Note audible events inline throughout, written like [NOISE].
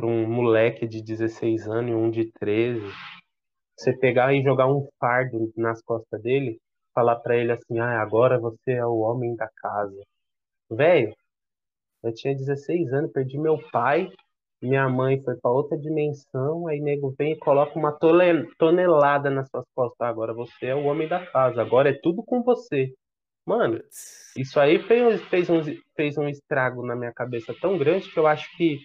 para um moleque de 16 anos e um de 13, você pegar e jogar um fardo nas costas dele, falar para ele assim: ah, agora você é o homem da casa. Velho, eu tinha 16 anos, perdi meu pai, minha mãe foi para outra dimensão, aí nego vem e coloca uma tonelada nas suas costas. Agora você é o homem da casa, agora é tudo com você. Mano, isso aí fez, fez, um, fez um estrago na minha cabeça tão grande que eu acho que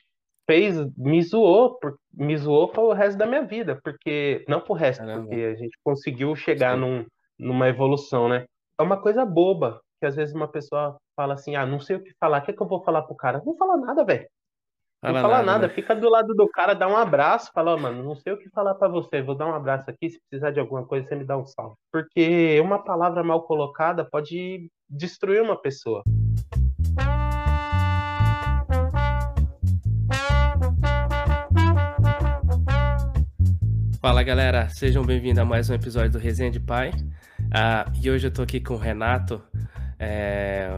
fez, me zoou, me zoou para o resto da minha vida, porque, não pro resto, Caramba. porque a gente conseguiu chegar num, numa evolução, né? É uma coisa boba, que às vezes uma pessoa fala assim, ah, não sei o que falar, o que, é que eu vou falar pro cara? Não vou falar nada, velho. Não fala nada, nada. Né? fica do lado do cara, dá um abraço, fala, oh, mano, não sei o que falar para você, vou dar um abraço aqui, se precisar de alguma coisa, você me dá um salve. Porque uma palavra mal colocada pode destruir uma pessoa. Fala galera, sejam bem-vindos a mais um episódio do Resenha de Pai. Ah, e hoje eu tô aqui com o Renato, é,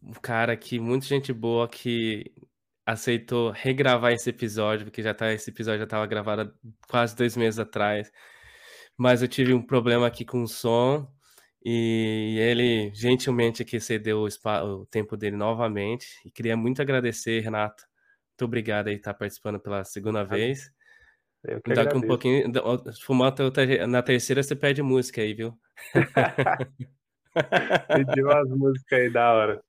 um cara que, muita gente boa, que aceitou regravar esse episódio, porque já tá, esse episódio já estava gravado quase dois meses atrás. Mas eu tive um problema aqui com o som e ele gentilmente aqui cedeu o, o tempo dele novamente. E queria muito agradecer, Renato. Muito obrigado aí por estar participando pela segunda vez. Eu que Daqui um pouquinho, fumar na terceira você pede música aí, viu? [LAUGHS] Pediu umas músicas aí da hora.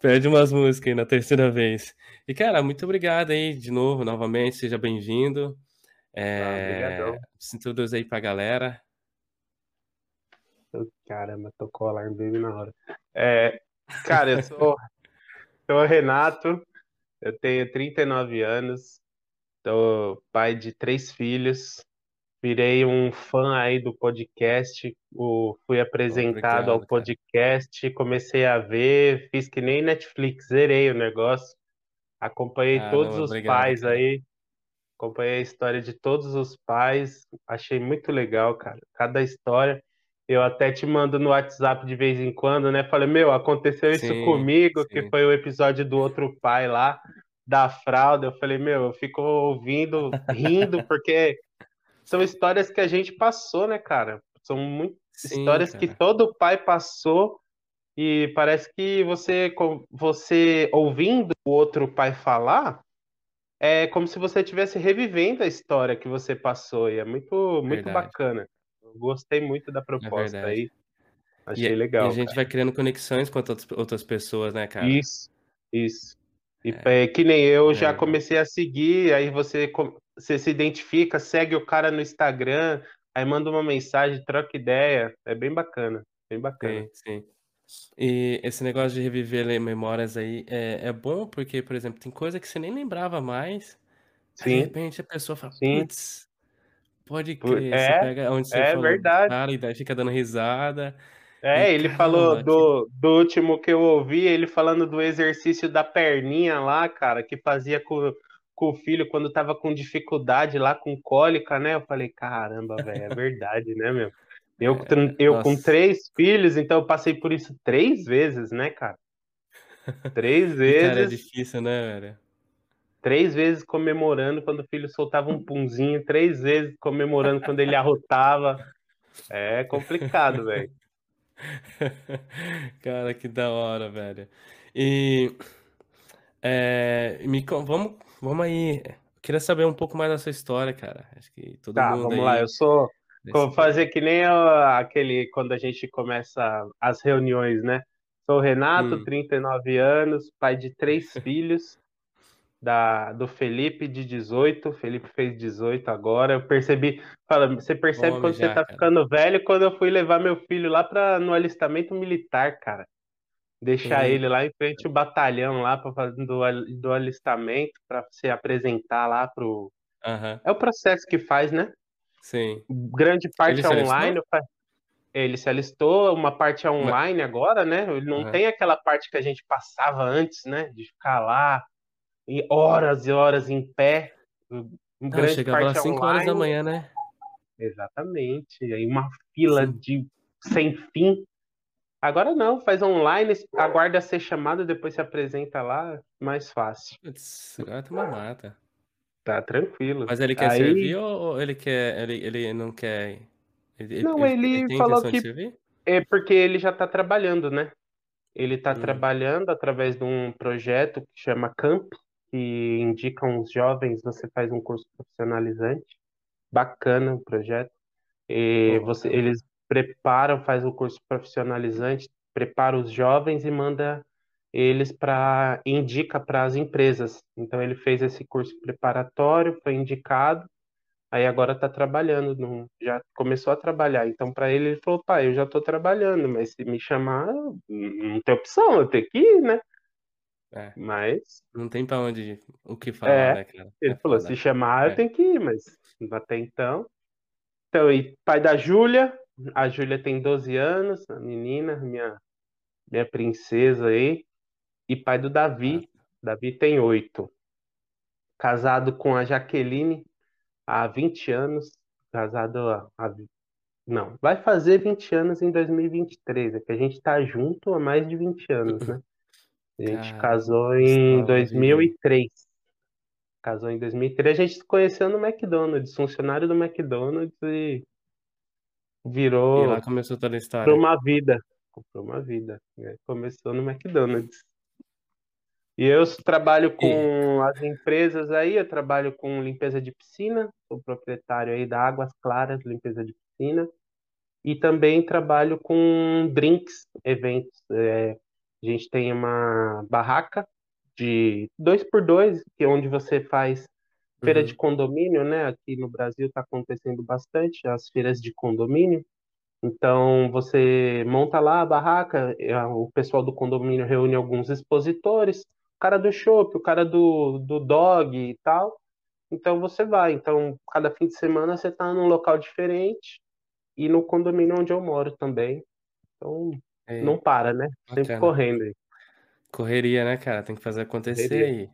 Pede umas músicas aí na terceira vez. E, cara, muito obrigado aí de novo, novamente. Seja bem-vindo. É... Ah, se introduz aí pra galera. Caramba, tocou o alarme bem na hora. É, cara, eu sou, [LAUGHS] sou o Renato, eu tenho 39 anos, sou pai de três filhos, virei um fã aí do podcast, o, fui apresentado Obrigado, ao podcast, cara. comecei a ver, fiz que nem Netflix, zerei o negócio, acompanhei ah, todos não, os obrigado, pais aí, acompanhei a história de todos os pais, achei muito legal, cara, cada história. Eu até te mando no WhatsApp de vez em quando, né? Falei, meu, aconteceu isso sim, comigo, sim. que foi o episódio do outro pai lá, da fralda. Eu falei, meu, eu fico ouvindo, rindo, [LAUGHS] porque são histórias que a gente passou, né, cara? São muito Sim, histórias cara. que todo pai passou e parece que você, você ouvindo o outro pai falar, é como se você estivesse revivendo a história que você passou e é muito, muito bacana. Eu gostei muito da é proposta é aí. Achei e, legal. E a gente cara. vai criando conexões com outras pessoas, né, cara? Isso, isso. E é, que nem eu já é. comecei a seguir, aí você você se identifica, segue o cara no Instagram, aí manda uma mensagem, troca ideia. É bem bacana, bem bacana. Sim, sim. E esse negócio de reviver memórias aí é, é bom porque, por exemplo, tem coisa que você nem lembrava mais. Sim. Aí, de repente a pessoa fala, putz, pode crer. É, você pega onde você é falou verdade. cara e daí fica dando risada. É, ele caramba, falou do, do último que eu ouvi, ele falando do exercício da perninha lá, cara, que fazia com com o filho quando tava com dificuldade lá, com cólica, né? Eu falei, caramba, velho, é verdade, né, meu? Eu, é, eu com três filhos, então eu passei por isso três vezes, né, cara? Três vezes. [LAUGHS] Cara, é difícil, né, velho? Três vezes comemorando quando o filho soltava um punzinho, três vezes comemorando quando ele arrotava. É complicado, velho. [LAUGHS] Cara, que da hora, velho. E é, me, vamos Vamos aí. queria saber um pouco mais da sua história, cara. Acho que todo tá, mundo vamos aí... lá. Eu sou. Vou fazer que nem aquele quando a gente começa as reuniões, né? Sou o Renato, hum. 39 anos, pai de três [LAUGHS] filhos, da, do Felipe de 18. Felipe fez 18 agora. Eu percebi. Fala, você percebe Homem quando já, você tá cara. ficando velho quando eu fui levar meu filho lá para no alistamento militar, cara deixar ele lá em frente ao batalhão lá para fazer do, do alistamento para se apresentar lá pro uhum. é o processo que faz né sim grande parte ele online ele se alistou uma parte é online Mas... agora né ele não uhum. tem aquela parte que a gente passava antes né de ficar lá e horas e horas em pé não, chegava às 5 horas da manhã né exatamente aí uma fila sim. de sem fim Agora não, faz online, aguarda ser chamado, depois se apresenta lá, mais fácil. Agora uma mata. Tá tranquilo. Mas ele quer Aí servir ou ele quer ele ele não quer ele Não, ele ele falou que é porque ele já tá trabalhando, né. Ele tá Hum. trabalhando através de um projeto que chama Camp, que indica uns jovens, você faz um curso profissionalizante, bacana o projeto. E você eles preparam, faz o curso profissionalizante, prepara os jovens e manda eles pra indica para as empresas. Então ele fez esse curso preparatório, foi indicado, aí agora tá trabalhando num já começou a trabalhar. Então pra ele, ele falou: "Pai, eu já tô trabalhando, mas se me chamar, não tem opção, eu tenho que ir, né". É, Mas não tem pra onde o que falar, É, né, cara. É ele falou: "Se chamar eu É. tenho que ir", mas até então então e pai da Júlia, a Júlia tem 12 anos, a menina, minha minha princesa aí, e pai do Davi, Massa. Davi tem 8. Casado com a Jaqueline há 20 anos, casado há há não, vai fazer 20 anos em 2023, é que a gente tá junto há mais de 20 anos, [LAUGHS] né. A gente Caramba, casou em salva a vida aí. 2003. Casou em 2003, a gente se conheceu no McDonald's, funcionário do McDonald's e E lá virou começou toda a história. uma vida, pra uma vida, né, começou no McDonald's. E eu trabalho E com as empresas aí, eu trabalho com limpeza de piscina, sou proprietário aí da Águas Claras Limpeza de Piscina, e também trabalho com drinks, eventos, eh, a gente tem uma barraca de 2 por 2, que é onde você faz feira de Uhum. condomínio, né, aqui no Brasil tá acontecendo bastante as feiras de condomínio, então você monta lá a barraca, o pessoal do condomínio reúne alguns expositores, o cara do chopp, o cara do do dog e tal, então você vai. Então cada fim de semana você tá num local diferente, e no condomínio onde eu moro também, então É, não para, né, sempre bacana. correndo aí. Correria, né, cara, tem que fazer acontecer Correria. aí.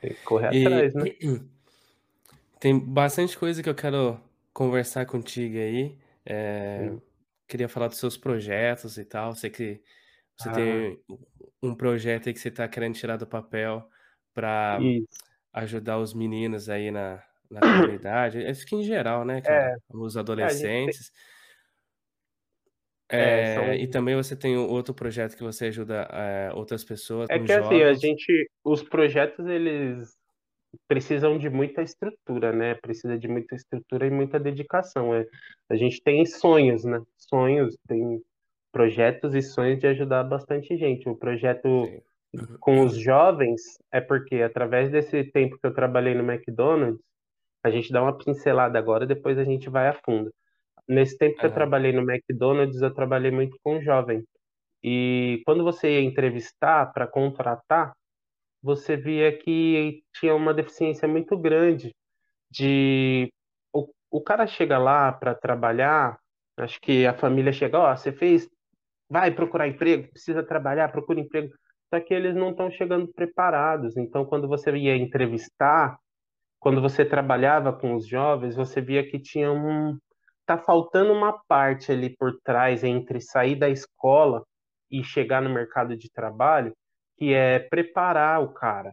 Tem que correr E atrás, né. [CLEARS THROAT] tem bastante coisa que eu quero conversar contigo aí, Sim. queria falar dos seus projetos e tal, sei que você Ah. tem um projeto aí que você tá querendo tirar do papel Isso. ajudar os meninos aí na na [CLEARS THROAT] comunidade, acho que em geral, né, É, cara, os é tem adolescentes. É, Eh, e são também você tem outro projeto que você ajuda, eh, outras pessoas, É que assim, a gente os projetos eles precisam de muita estrutura, né, precisa de muita estrutura e muita dedicação, eh, a gente tem sonhos, né, sonhos, tem projetos e sonhos de ajudar bastante gente. O projeto Sim. com os jovens é porque através desse tempo que eu trabalhei no McDonald's, a gente dá uma pincelada agora, depois a gente vai a fundo. Nesse tempo que eu Aham. trabalhei no McDonald's, eu trabalhei muito com jovem, e quando você ia entrevistar pra contratar, você via que tinha uma deficiência muito grande de o o cara chega lá pra trabalhar, acho que a família chega: "Ó, você fez vai procurar emprego, precisa trabalhar, procura emprego", só que eles não estão chegando preparados, então quando você ia entrevistar, quando você trabalhava com os jovens, você via que tinha um tá faltando uma parte ali por trás entre sair da escola e chegar no mercado de trabalho, que é preparar o cara,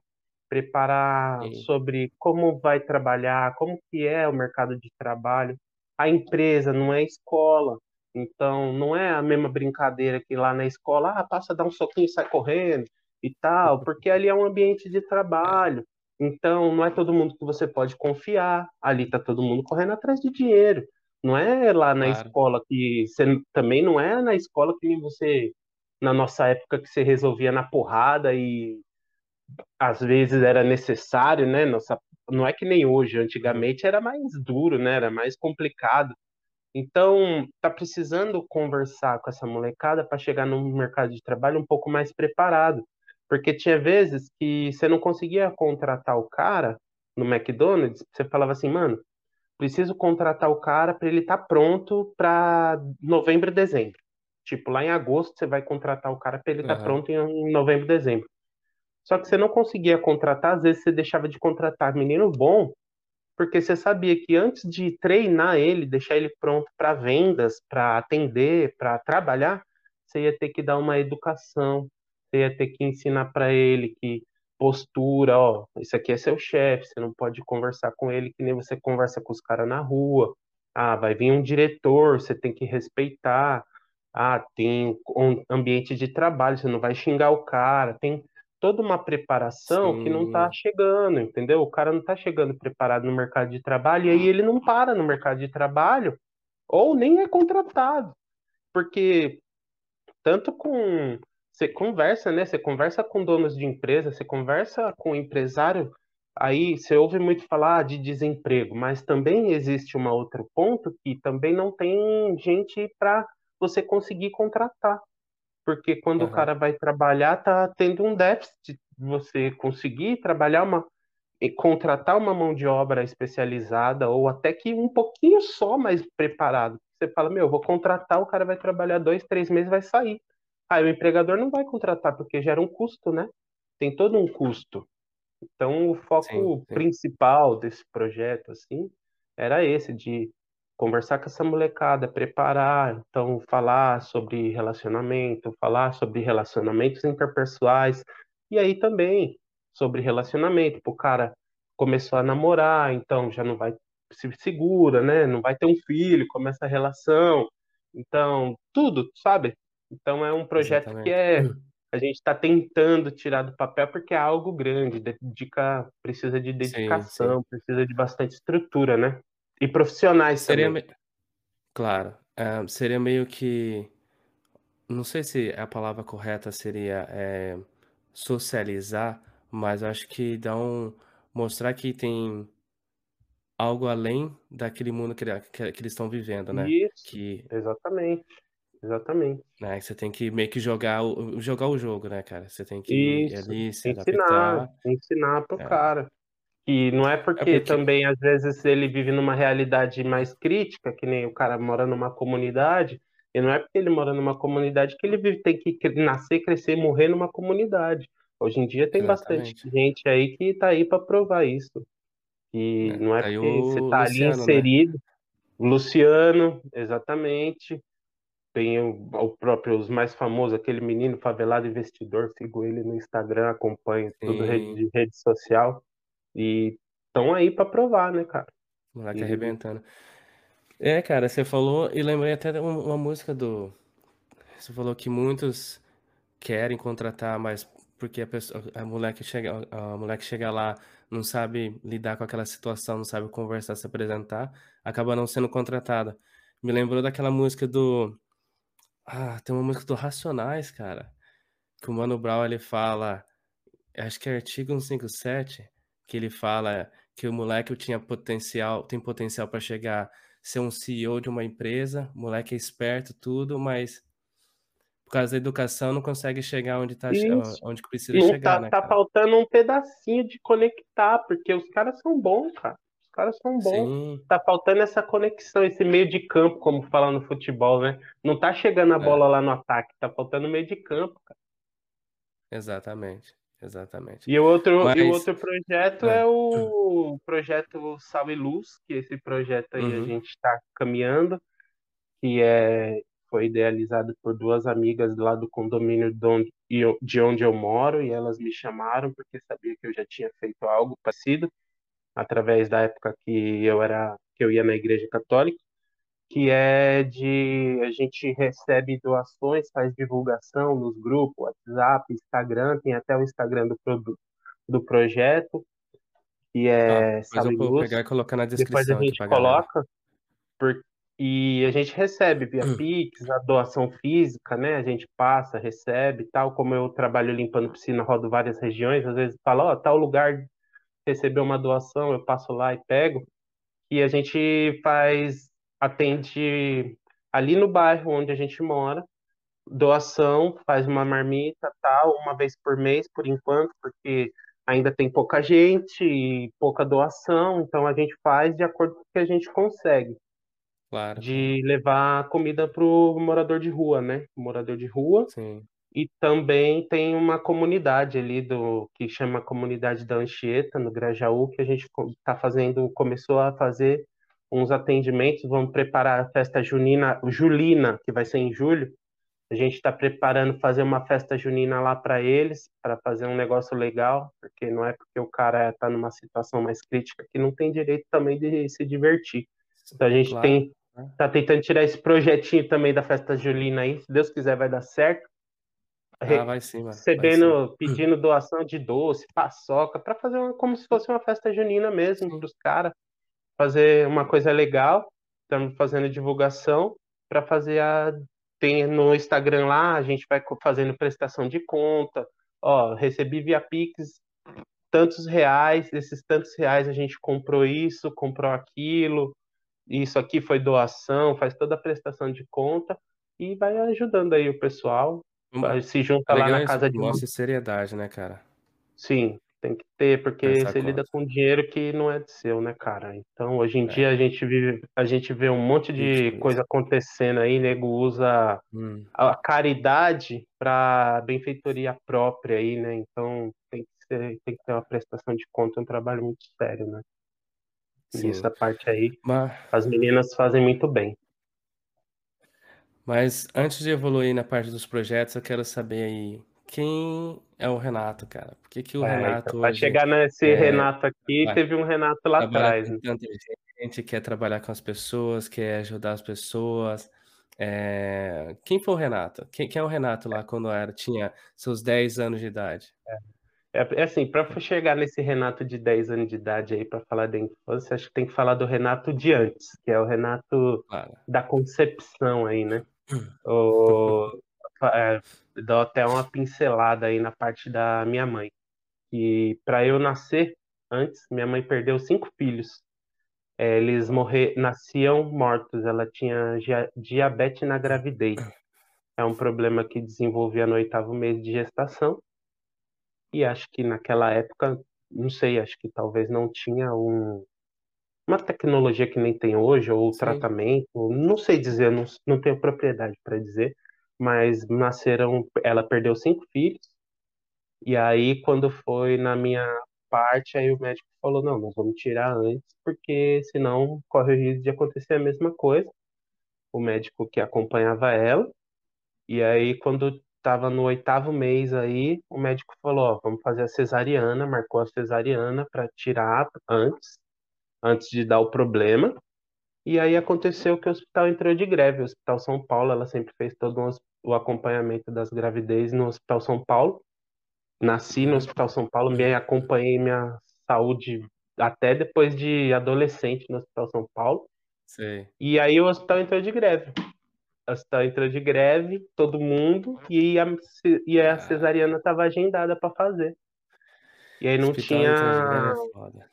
preparar Sim. sobre como vai trabalhar, como que é o mercado de trabalho. A empresa não é escola, então não é a mesma brincadeira que lá na escola: "Ah, passa, dá um soquinho e sai correndo", e tal, porque ali é um ambiente de trabalho, então não é todo mundo que você pode confiar, ali tá todo mundo correndo atrás de dinheiro, não é lá na Claro. escola que você também não é na escola que você na nossa época que você resolvia na porrada e às vezes era necessário, né, nossa não é que nem hoje, antigamente era mais duro, né, era mais complicado. Então, tá precisando conversar com essa molecada pra chegar no mercado de trabalho um pouco mais preparado, porque tinha vezes que você não conseguia contratar o cara no McDonald's, você falava assim: "Mano, preciso contratar o cara pra ele tá pronto pra novembro, dezembro", tipo lá em agosto você vai contratar o cara pra ele tá Aham. pronto em em novembro, dezembro. Só que você não conseguia contratar, às vezes você deixava de contratar menino bom, porque você sabia que antes de treinar ele, deixar ele pronto pra vendas, pra atender, pra trabalhar, você ia ter que dar uma educação, você ia ter que ensinar pra ele que postura, ó, isso aqui é seu chefe, você não pode conversar com ele que nem você conversa com os caras na rua. Ah, vai vir um diretor, você tem que respeitar. Ah, tem um ambiente de trabalho, você não vai xingar o cara. Tem toda uma preparação que não Sim. chegando, entendeu? O cara não está chegando preparado no mercado de trabalho e aí ele não para no mercado de trabalho ou nem é contratado, porque tanto com você conversa, né? Você conversa com donos de empresa, você conversa com empresário, aí você ouve muito falar de desemprego, mas também existe um outro ponto que também não tem gente para você conseguir contratar porque quando o Aham. cara vai trabalhar, tá tendo um déficit de você conseguir trabalhar uma e contratar uma mão de obra especializada ou até que um pouquinho só mais preparado. Você fala, meu, vou contratar, o cara vai trabalhar dois, três meses, vai sair. Aí o empregador não vai contratar porque gera um custo, né? Tem todo um custo. Então, o Sim, foco sim. principal desse projeto, assim, era esse, de conversar com essa molecada, preparar, então, falar sobre relacionamento, falar sobre relacionamentos interpessoais, e aí também sobre relacionamento, o cara começou a namorar, então já não vai se segura, né? Não vai ter um filho, começa a relação, então, tudo, sabe? Então, é um projeto que Exatamente. é a gente está tentando tirar do papel porque é algo grande, dedica, precisa de Sim, sim. dedicação, precisa de bastante estrutura, né? E profissionais Seria também. me claro, hã, seria meio que não sei se a palavra correta seria, eh, socializar, mas acho que dá um mostrar que tem algo além daquele mundo que que que eles estão vivendo, né. Isso, Que, exatamente, exatamente. né, você tem que meio que jogar o jogar o jogo, né, cara. Você tem que Isso, ali, se ensinar, adaptar. ensinar pro É. cara. E não é É porque porque também, às vezes, ele vive numa realidade mais crítica, que nem o cara mora numa comunidade, e não é porque ele mora numa comunidade que ele vive, tem que nascer, crescer e morrer numa comunidade. Hoje em dia tem bastante exatamente, gente aí que tá aí para provar isso. E né. não é Tá porque você tá ali Luciano, né. inserido. Luciano, exatamente. Tem o, o próprio, os mais famosos, aquele menino favelado investidor, sigo ele no Instagram, acompanho tudo rede, de rede social. E estão aí para provar, né, cara? moleque E arrebentando. É, cara, você falou e lembrei até de uma uma música do você falou que muitos querem contratar, mas porque a pessoa a moleque chega a moleque chega lá, não sabe lidar com aquela situação, não sabe conversar, se apresentar, acaba não sendo contratada. Me lembrou daquela música do ah, tem uma música do Racionais, cara, que o Mano Brown ele fala Acho que é artigo 157, que ele fala que o moleque tinha potencial tem potencial para chegar ser um CEO de uma empresa, o moleque é esperto, tudo, mas por causa da educação não consegue chegar onde tá isso. onde precisa Não chegar, tá, né, tá cara. faltando um pedacinho de conectar, porque os caras são bons, cara. Os caras são bons. Sim, Tá faltando essa conexão, esse meio de campo, como fala no futebol, né? Não tá chegando a é, bola lá no ataque, tá faltando meio de campo, cara. exatamente, exatamente. E o outro, e o Mas outro projeto hã, é o projeto Sal e Luz, que esse projeto aí a uhum, gente está caminhando, que é, foi idealizado por duas amigas lá do condomínio de onde, de onde eu moro, e elas me chamaram porque sabia que eu já tinha feito algo parecido, através da época que eu era, que eu ia na igreja católica, que é de, a gente recebe doações, faz divulgação nos grupos, WhatsApp, Instagram, tem até o Instagram do produto, do projeto, que é Luz. pegar e colocar na Depois a descrição gente coloca por, e a gente recebe via Pix, a doação física, né? A gente passa, recebe, tal. Como eu trabalho limpando piscina, rodo várias regiões, às vezes fala, ó, tal lugar recebeu uma doação, eu passo lá e pego. E a gente faz, atende ali no bairro onde a gente mora, doação, faz uma marmita, tal, uma vez por mês, por enquanto, porque ainda tem pouca gente e pouca doação, então a gente faz de acordo com o que a gente consegue, Claro, claro. de levar comida para o morador de rua, né? Morador de rua. Sim. E também tem uma comunidade ali do que chama Comunidade da Anchieta, no Grajaú, que a gente está fazendo, começou a fazer uns atendimentos, vamos preparar a festa junina, julina, que vai ser em julho, A gente está preparando fazer uma festa junina lá para eles, para fazer um negócio legal, porque não é porque o cara está numa situação mais crítica que não tem direito também de se divertir. Então a gente claro. tem tá tentando tirar esse projetinho também da festa julina aí, se Deus quiser vai dar certo. Ah, vai sim, mano. Recebendo, pedindo doação de doce, paçoca, para fazer uma, como se fosse uma festa junina mesmo para os caras, fazer uma coisa legal. Estamos fazendo divulgação para fazer a tem no Instagram lá, a gente vai fazendo prestação de conta. Ó, recebi via Pix tantos reais, esses tantos reais a gente comprou isso, comprou aquilo, isso aqui foi doação, faz toda a prestação de conta e vai ajudando aí o pessoal. Se junta lá na casa de Mostra seriedade, né, cara? Sim, tem que ter, porque Essa você conta. lida com dinheiro que não é de seu, né, cara? Então, hoje em é. dia a gente vive, a gente vê um monte de coisa acontecendo aí, nego usa hum. a caridade para benfeitoria própria aí, né? Então, tem que, ser, tem que ter uma prestação de conta, é um trabalho muito sério, né? Sim. E essa parte aí, Mas... as meninas fazem muito bem. Mas antes de evoluir na parte dos projetos, eu quero saber aí quem é o Renato, cara? Por que, que o é, Renato. Então, para chegar nesse é, Renato aqui, vai, teve um Renato lá atrás. Né? tanta gente quer trabalhar com as pessoas, quer ajudar as pessoas. É... Quem foi o Renato? Quem, quem, é o Renato lá quando era, tinha seus 10 anos de idade? É, é, é assim, para chegar nesse Renato de 10 anos de idade aí, para falar da infância, acho que tem que falar do Renato de antes, que é o Renato claro. da concepção aí, né? O, é, dou até uma pincelada aí na parte da minha mãe. E para eu nascer antes, minha mãe perdeu cinco filhos. É, eles morrer, nasciam mortos. Ela tinha diabetes na gravidez. É um problema que desenvolvia no oitavo mês de gestação. E acho que naquela época, não sei, acho que talvez não tinha um, uma tecnologia que nem tem hoje, ou Sim. tratamento, não sei dizer, não, não tenho propriedade para dizer, mas nasceram, ela perdeu cinco filhos, e aí quando foi na minha parte, aí o médico falou, não, nós vamos tirar antes, porque senão corre o risco de acontecer a mesma coisa. O médico que acompanhava ela, e aí quando estava no oitavo mês aí, o médico falou, ó, vamos fazer a cesariana, marcou a cesariana para tirar antes, antes de dar o problema. E aí aconteceu que o hospital entrou de greve. O Hospital São Paulo, ela sempre fez todo um, o acompanhamento das gravidez no Hospital São Paulo. Nasci no Hospital São Paulo, me acompanhei minha saúde até depois de adolescente no Hospital São Paulo. Sim. E aí o hospital entrou de greve. O hospital entrou de greve, todo mundo, e a, e a cesariana estava agendada para fazer. E aí não hospital tinha.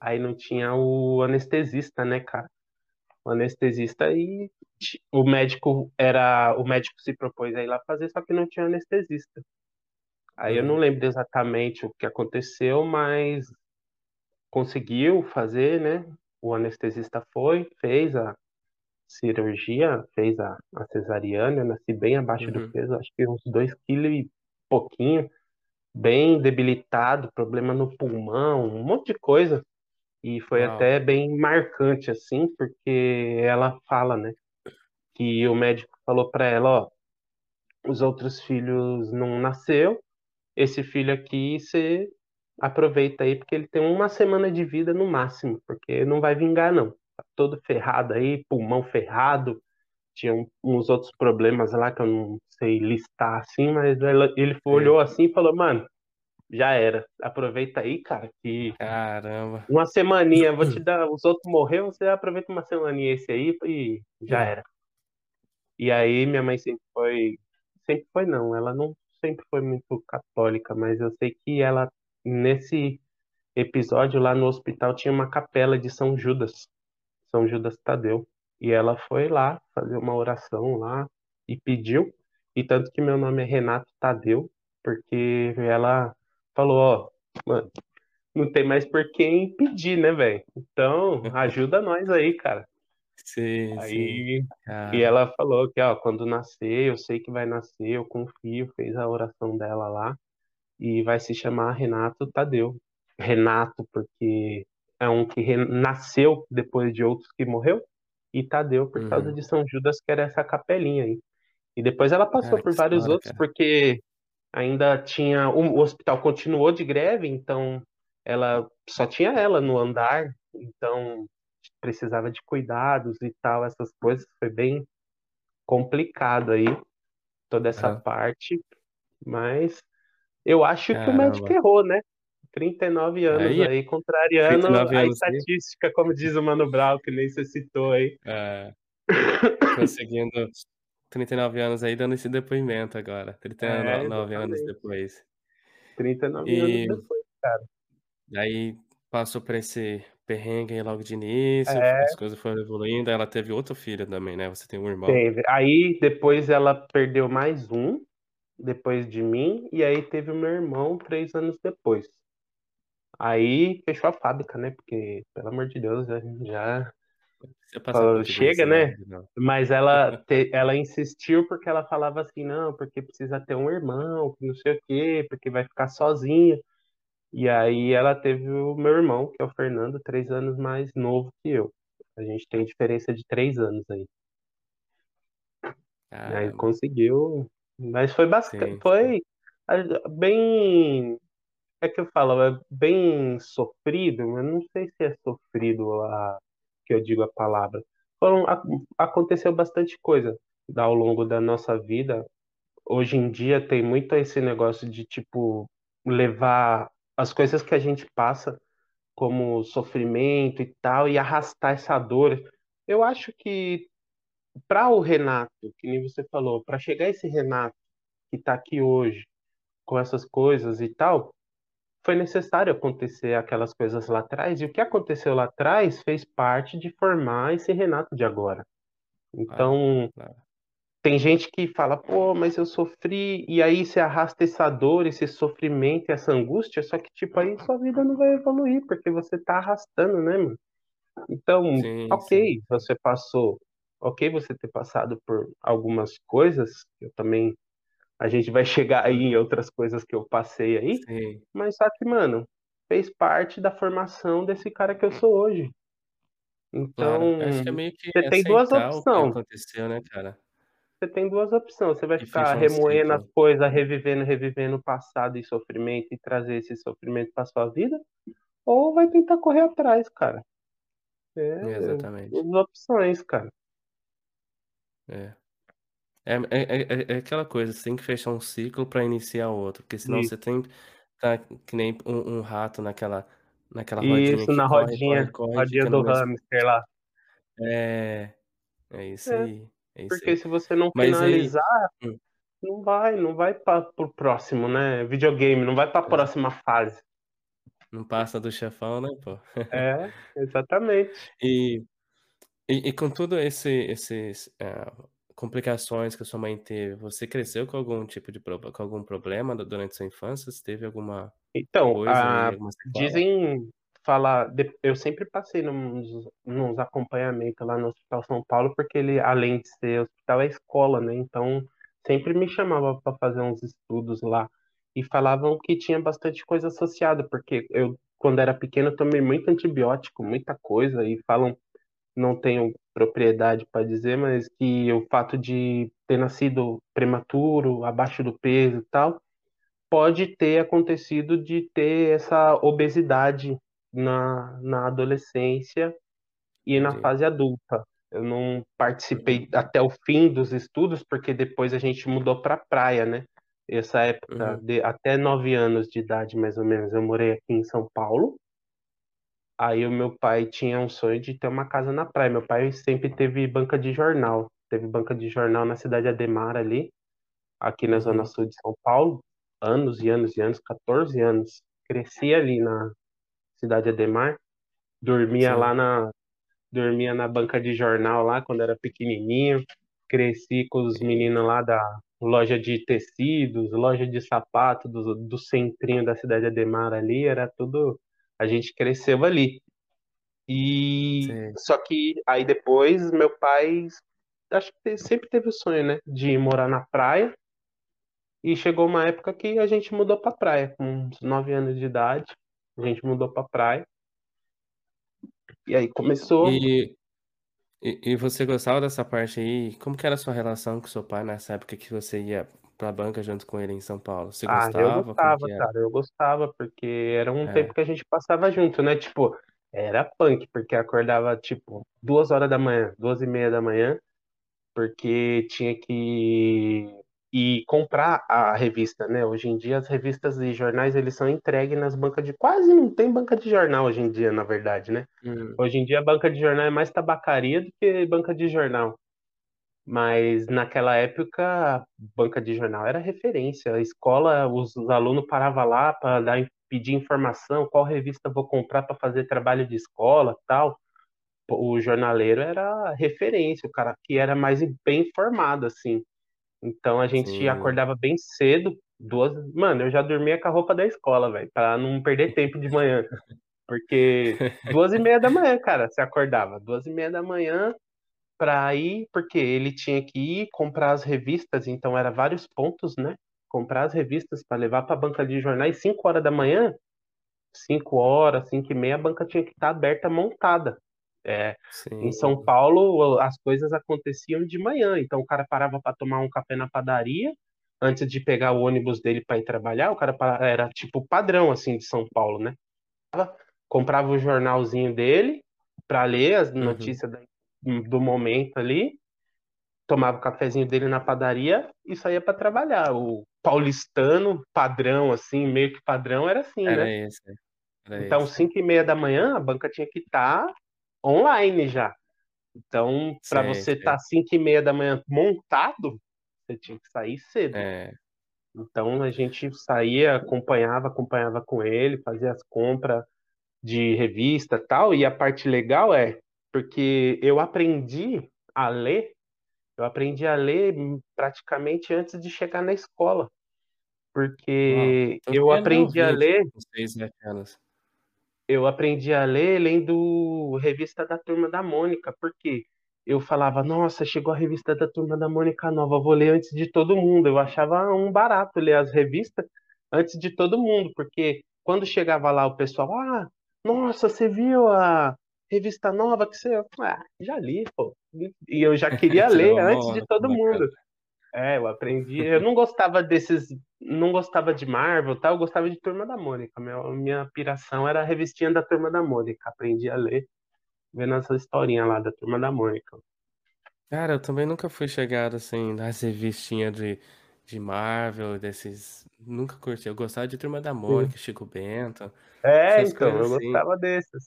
Aí não tinha o anestesista, né, cara? O anestesista e o médico era. O médico se propôs a ir lá fazer, só que não tinha anestesista. Aí eu não uhum. lembro exatamente o que aconteceu, mas conseguiu fazer, né? O anestesista foi, fez a cirurgia, fez a, a cesariana, eu nasci bem abaixo uhum. do peso, acho que uns dois quilos e pouquinho, bem debilitado, problema no pulmão, um monte de coisa. E foi Uau. até bem marcante, assim, porque ela fala, né? Que o médico falou para ela, ó, os outros filhos não nasceu, esse filho aqui você aproveita aí, porque ele tem uma semana de vida no máximo, porque não vai vingar, não. Tá todo ferrado aí, pulmão ferrado, tinha uns outros problemas lá que eu não sei listar assim, mas ele olhou assim e falou, mano, já era. Aproveita aí, cara, que. Caramba. Uma semaninha, vou te [CLEARS THROAT] dar. Os outros morreram, você aproveita uma semaninha esse aí e já era. E aí minha mãe sempre foi. Sempre foi não, ela não sempre foi muito católica, mas eu sei que ela, nesse episódio lá no hospital, tinha uma capela de São Judas. São Judas Tadeu. E ela foi lá fazer uma oração lá e pediu. E tanto que meu nome é Renato Tadeu, porque ela falou, ó, mano, não tem mais por quem pedir, né, velho? Então, ajuda nós aí, cara. Sim, aí, sim. E ela falou que, ó, quando nascer, eu sei que vai nascer, eu confio, fez a oração dela lá, e vai se chamar Renato Tadeu. Renato, porque é um que nasceu depois de outros que morreu, e Tadeu por uhum. causa de São Judas, que era essa capelinha aí. E depois ela passou Cara, que por vários história, outros, cara. porque ainda tinha o hospital continuou de greve, então ela só tinha ela no andar, então precisava de cuidados e tal, essas coisas. Foi bem complicado aí, toda essa parte, mas eu acho que o médico Caramba. errou, né? 39 anos Aí, aí, contrariando 39 a aí estatística, como diz o Mano Brown, que nem você citou aí. É. [COUGHS] Conseguindo 39 anos aí dando esse depoimento agora, É, 39 anos exatamente. depois. 39 anos E depois, cara. daí passou por esse perrengue aí logo de início, É, as coisas foram evoluindo, aí ela teve outro filho também, né, você tem um irmão. teve. Aí depois ela perdeu mais um, depois de mim, e aí teve o meu irmão 3 anos depois. Aí fechou a fábrica, né? Porque, pelo amor de Deus, já falou: "Chega, né, né?" não. Mas ela [LAUGHS] te ela insistiu, porque ela falava assim: "Não, porque precisa ter um irmão, que não sei o quê, porque vai ficar sozinha". E aí ela teve o meu irmão, que é o Fernando, 3 anos mais novo que eu. A gente tem diferença de 3 anos aí. Aí Caramba. conseguiu, mas foi Sim, sim. foi bem é que eu falo, é bem sofrido, mas não sei se é sofrido a que eu digo a palavra. Foram aconteceu bastante coisa ao longo da nossa vida. Hoje em dia tem muito esse negócio de, tipo, levar as coisas que a gente passa como sofrimento e tal, e arrastar essa dor. Eu acho que para o Renato, que nem você falou, para chegar esse Renato que está aqui hoje com essas coisas e tal, foi necessário acontecer aquelas coisas lá atrás, e o que aconteceu lá atrás fez parte de formar esse Renato de agora. Então, tem gente que fala, pô, mas eu sofri, e aí você arrasta essa dor, esse sofrimento, essa angústia, só que, tipo, aí sua vida não vai evoluir, porque você tá arrastando, né, mano? Então, sim, ok, sim. você passou, ok você ter passado por algumas coisas, eu também, a gente vai chegar aí em outras coisas que eu passei aí, Sim, mas só que, mano, fez parte da formação desse cara que eu sou hoje. Então, é você tem duas opções. aconteceu, né, cara. Você tem duas opções. Você vai E ficar remoendo as coisas, revivendo, revivendo o passado e sofrimento e trazer esse sofrimento para sua vida, ou vai tentar correr atrás, cara. É, Exatamente. duas opções, cara. É. É é é é aquela coisa, você tem que fechar um ciclo para iniciar outro, porque senão Isso. você tem tá que nem um um rato naquela naquela rodinha Isso, que na corre, corre, rodinha, corre e rodinha do hamster lá. é, é isso É, aí, é isso porque aí. se você não Mas aí finalizar, hum, não vai, não vai para o próximo, né? Videogame, não vai para a exa próxima fase. não passa do chefão, né, pô. É, exatamente. [LAUGHS] E e e com tudo esse esses, ah, complicações que a sua mãe teve, você cresceu com algum tipo de com algum problema du durante sua infância? Você teve alguma Então, coisa ah, alguma dizem falar, eu sempre passei nos, nos acompanhamentos lá no Hospital São Paulo, porque ele, além de ser hospital, é escola, né? Então, sempre me chamava para fazer uns estudos lá. E falavam que tinha bastante coisa associada, porque eu, quando era pequeno, tomei muito antibiótico, muita coisa, e falam, não tenho propriedade para dizer, mas que o fato de ter nascido prematuro, abaixo do peso e tal pode ter acontecido de ter essa obesidade na, na adolescência e na Entendi. fase adulta. Eu não Uhum, participei até o fim dos estudos, porque depois a gente mudou para praia, né? Essa época, uhum. de até nove anos de idade, mais ou menos, eu morei aqui em São Paulo. Aí o meu pai tinha um sonho de ter uma casa na praia. Meu pai sempre teve banca de jornal. Teve banca de jornal na cidade Ademar ali aqui na Zona Uhum. Sul de São Paulo, anos e anos e anos, 14 anos. Cresci ali na Cidade Ademar, dormia lá Sim, na, dormia na banca de jornal lá quando era pequenininho. Cresci com os meninos lá da loja de tecidos, loja de sapato do, do centrinho da Cidade Ademar ali, era tudo. A gente cresceu ali. E Sei. só que aí depois meu pai acho que sempre teve o sonho, né, de morar na praia E chegou uma época que a gente mudou pra praia, com uns 9 anos de idade. A gente mudou pra praia. E aí começou. E E e você gostava dessa parte aí? Como que era a sua relação com seu pai nessa época que você ia pra banca junto com ele em São Paulo? Você Ah, eu gostava? Como gostava, cara, eu gostava, porque era um É. tempo que a gente passava junto, né? Tipo, era punk, porque acordava, tipo, duas horas da manhã, duas e meia da manhã, porque tinha que ir comprar a revista, né? Hoje em dia as revistas e jornais eles são entregues nas bancas de quase não tem banca de jornal hoje em dia, na verdade, né? Hum, Hoje em dia a banca de jornal é mais tabacaria do que banca de jornal. Mas naquela época, a banca de jornal era referência. A escola, os, os alunos paravam lá para pedir informação, qual revista vou comprar para fazer trabalho de escola, tal. O jornaleiro era referência, o cara que era mais bem informado, assim. Então a gente sim. acordava bem cedo, duas, mano, eu já dormia com a roupa da escola, velho, para não perder tempo de manhã, porque duas e meia da manhã, cara, você acordava, duas e meia da manhã, para ir, porque ele tinha que ir comprar as revistas, então era vários pontos, né? Comprar as revistas para levar para a banca de jornais 5 horas da manhã, 5 horas, 5 e meia, a banca tinha que estar aberta, montada. É, em São. Paulo, as coisas aconteciam de manhã, então o cara parava para tomar um café na padaria, antes de pegar o ônibus dele para ir trabalhar, o cara era tipo padrão assim de São Paulo, né? Comprava o jornalzinho dele para ler as Uhum. notícias da- do momento ali, tomava o cafezinho dele na padaria e saía para trabalhar. O paulistano padrão, assim, meio que padrão, era assim, Era né? esse, era Então, esse. cinco e meia da manhã, a banca tinha que estar online já. Então, para você estar tá cinco e meia da manhã montado, você tinha que sair cedo. É, Então, a gente saía, acompanhava, acompanhava com ele, fazia as compras de revista e tal. E a parte legal é porque eu aprendi a ler Eu aprendi a ler praticamente antes de chegar na escola, porque Então eu aprendi a ler, 6, 7 anos. eu aprendi a ler lendo revista da Turma da Mônica, porque eu falava, nossa, chegou a revista da Turma da Mônica nova, vou ler antes de todo mundo. Eu achava um barato ler as revistas antes de todo mundo, porque quando chegava lá o pessoal, ah, nossa, você viu a revista nova que você, ah, já li, pô. E eu já [LAUGHS] queria ler antes de todo molecada. mundo. É, eu aprendi. Eu não gostava desses. Não gostava de Marvel, tal, eu gostava de Turma da Mônica. Minha, minha piração era a revistinha da Turma da Mônica. Aprendi a ler vendo essa historinha lá da Turma da Mônica. Cara, eu também nunca fui chegado, assim, nas revistinhas de de Marvel, desses nunca curti. Eu gostava de Turma da Sim. Mônica, Chico Bento, É, então, eu assim. gostava desses.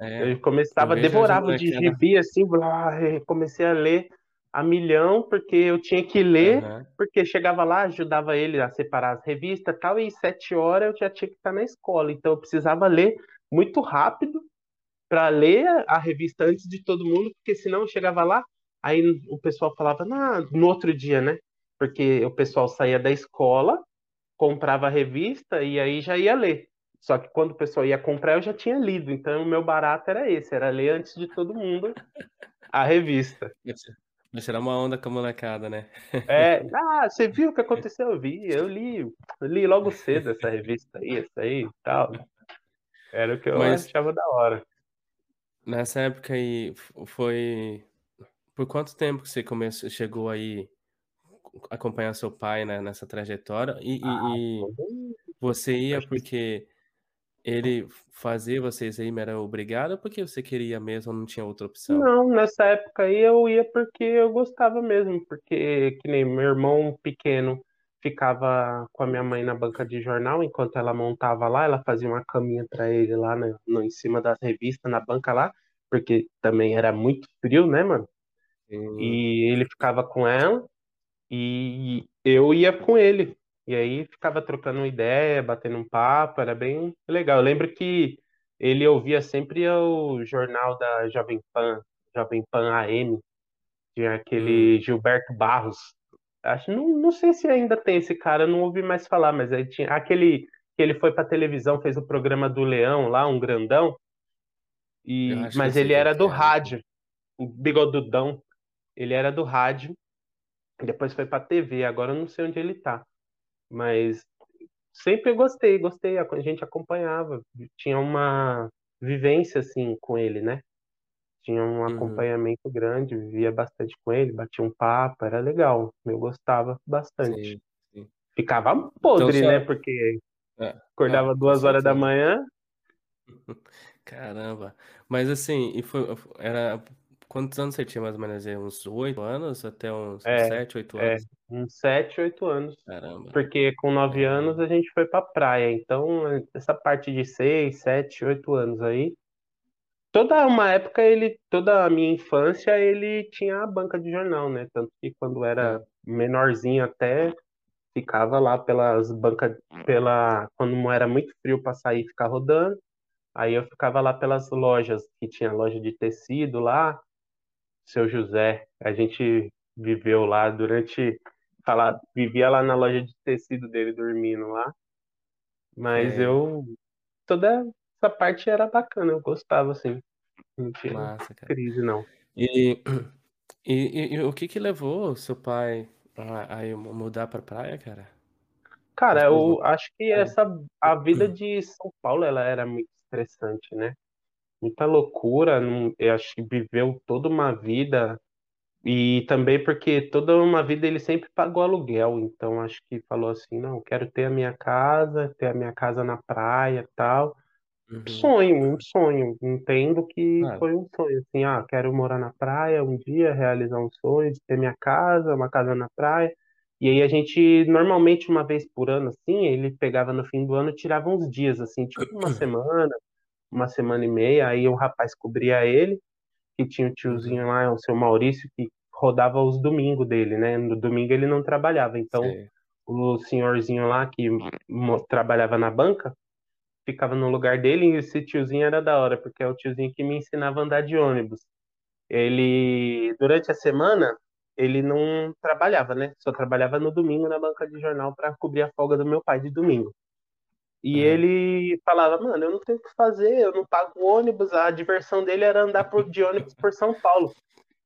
É, Eu eu começava, a devorava de molecada gibi assim, blá, e comecei a ler a milhão, porque eu tinha que ler, aham. porque chegava lá, ajudava ele a separar as revistas e tal, e sete horas eu já tinha que estar na escola. Então eu precisava ler muito rápido para ler a revista antes de todo mundo, porque senão eu chegava lá, aí o pessoal falava nah, no outro dia, né? Porque o pessoal saía da escola, comprava a revista e aí já ia ler. Só que quando o pessoal ia comprar, eu já tinha lido. Então o meu barato era esse, era ler antes de todo mundo a revista. Pra tirar uma onda com a molecada, né. É, [LAUGHS] ah, você viu o que aconteceu? Eu vi, eu li, eu li logo cedo essa revista aí, essa aí e tal. Era o que eu Mas achava da hora. nessa época aí, fo foi por quanto tempo que você começou chegou aí acompanhar seu pai, né, nessa trajetória? E Ah, e e você ia porque Ele fazia vocês aí, era obrigado ou porque você queria mesmo ou não tinha outra opção? Não, nessa época aí eu ia porque eu gostava mesmo, porque que nem meu irmão pequeno ficava com a minha mãe na banca de jornal enquanto ela montava lá, ela fazia uma caminha para ele lá no, no- em cima das revistas na banca lá, porque também era muito frio, né, mano? Sim. E ele ficava com ela e eu ia com ele. E aí ficava trocando uma ideia, batendo um papo, era bem legal. Eu lembro que ele ouvia sempre o jornal da Jovem Pan, Jovem Pan AM, tinha Hum, aquele Gilberto Barros. Acho, não, não sei se ainda tem esse cara, não ouvi mais falar, mas aí tinha aquele que ele foi pra televisão, fez o programa do Leão lá, um grandão, e mas ele era do é. rádio, o bigodudão, ele era do rádio, depois foi pra TV, agora eu não sei onde ele tá. Mas sempre gostei, gostei. A gente acompanhava, tinha uma vivência assim com ele, né? tinha um Uhum. acompanhamento grande, vivia bastante com ele, batia um papo, era legal, eu gostava bastante. Sim, sim. Ficava Então podre, né, sua porque é, acordava ah, com duas horas da manhã. [LAUGHS] Caramba. Mas assim, e foi era quantos anos você tinha mais ou menos? Uns 8 anos até uns É, 7, 8 é, anos? Uns 7, 8 anos. Caramba. Porque com nove anos É. a gente foi pra praia, então essa parte de 6, 7, 8 anos aí, toda uma época ele, toda a minha infância ele tinha a banca de jornal, né? Tanto que quando era Sim, menorzinho até ficava lá pelas bancas, pela quando não era muito frio para sair e ficar rodando, aí eu ficava lá pelas lojas, que tinha loja de tecido lá, Seu José, a gente viveu lá durante, falar, vivia lá na loja de tecido dele dormindo lá, mas sei. eu toda essa parte era bacana, eu gostava assim, não tinha Massa, cara. crise não. E e e o que que levou seu pai a a mudar pra praia, cara? Cara, eu acho que vontades? essa a vida de São Paulo ela era muito estressante, né? Muita loucura, não, eu acho que viveu toda uma vida E também porque toda uma vida ele sempre pagou aluguel, então acho que falou assim, não, quero ter a minha casa, ter a minha casa na praia, e tal. Uhum. Sonho, um sonho. Entendo que Claro. foi um sonho, assim, ah, quero morar na praia um dia, realizar um sonho de ter minha casa, uma casa na praia. E aí a gente, normalmente uma vez por ano, assim, ele pegava no fim do ano, e tirava uns dias, assim, tipo uma [CLEARS THROAT] semana, uma semana e meia, aí o rapaz cobria ele que tinha o tiozinho lá, o seu Maurício, que rodava os domingos dele, né? No domingo ele não trabalhava, então Sei. o senhorzinho lá que trabalhava na banca ficava no lugar dele e esse tiozinho era da hora, porque é o tiozinho que me ensinava a andar de ônibus. Ele, durante a semana, ele não trabalhava, né? Só trabalhava no domingo na banca de jornal para cobrir a folga do meu pai de domingo. E Aham. ele falava, mano, eu não tenho o que fazer, eu não pago ônibus, a diversão dele era andar por, de ônibus por São Paulo.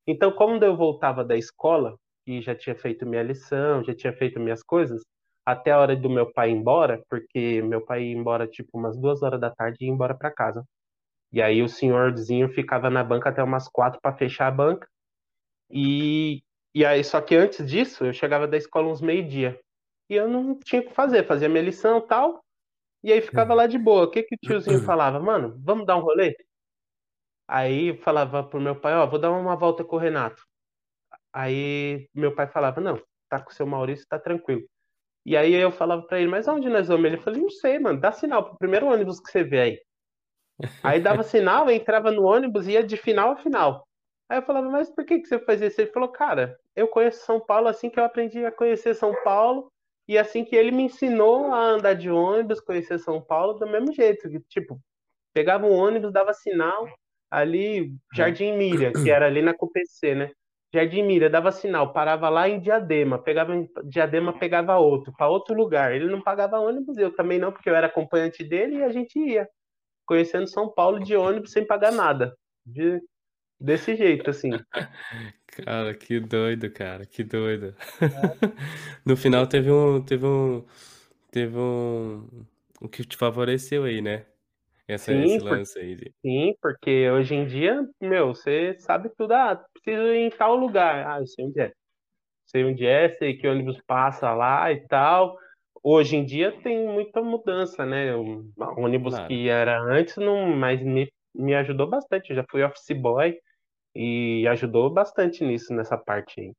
Então, quando eu voltava da escola, e já tinha feito minha lição, já tinha feito minhas coisas, até a hora do meu pai ir embora, porque meu pai ia embora tipo umas duas horas da tarde e ia embora para casa. E aí o senhorzinho ficava na banca até umas quatro para fechar a banca. E, e aí, só que antes disso, eu chegava da escola uns meio-dia. E eu não tinha o que fazer, fazia minha lição tal, e aí ficava lá de boa. O que que o tiozinho [CLEARS THROAT] falava? Mano, vamos dar um rolê? Aí falava pro meu pai, ó, vou dar uma volta com o Renato. Aí meu pai falava, não, tá com o seu Maurício, tá tranquilo. E aí eu falava pra ele, mas aonde nós vamos? Ele falou, não sei, mano, dá sinal pro primeiro ônibus que você vê aí. Aí dava [LAUGHS] sinal, entrava no ônibus e ia de final a final. Aí eu falava, mas por que que você faz isso? Ele falou, cara, eu conheço São Paulo assim que eu aprendi a conhecer São Paulo e assim que ele me ensinou a andar de ônibus, conhecer São Paulo do mesmo jeito. que, Tipo, pegava um ônibus, dava sinal, ali. Jardim Miriam, que era ali na CUPC, né? Jardim Miriam, dava sinal, parava lá em Diadema, pegava em Diadema, pegava outro, para outro lugar. Ele não pagava ônibus, eu também não, porque eu era acompanhante dele e a gente ia, conhecendo São Paulo de ônibus sem pagar nada. De, desse jeito, assim. Cara, que doido, cara, que doido. [LAUGHS] No final teve um teve um teve um o que te favoreceu aí, né, essa esse Sim, por, lance aí de sim, porque hoje em dia, meu, você sabe tudo, ah, preciso ir em tal lugar. Ah, eu sei onde é. sei onde é, sei que ônibus passa lá e tal. Hoje em dia tem muita mudança, né? O ônibus claro, que era antes não, mas me, me ajudou bastante. Eu já fui office boy e ajudou bastante nisso, nessa parte aí.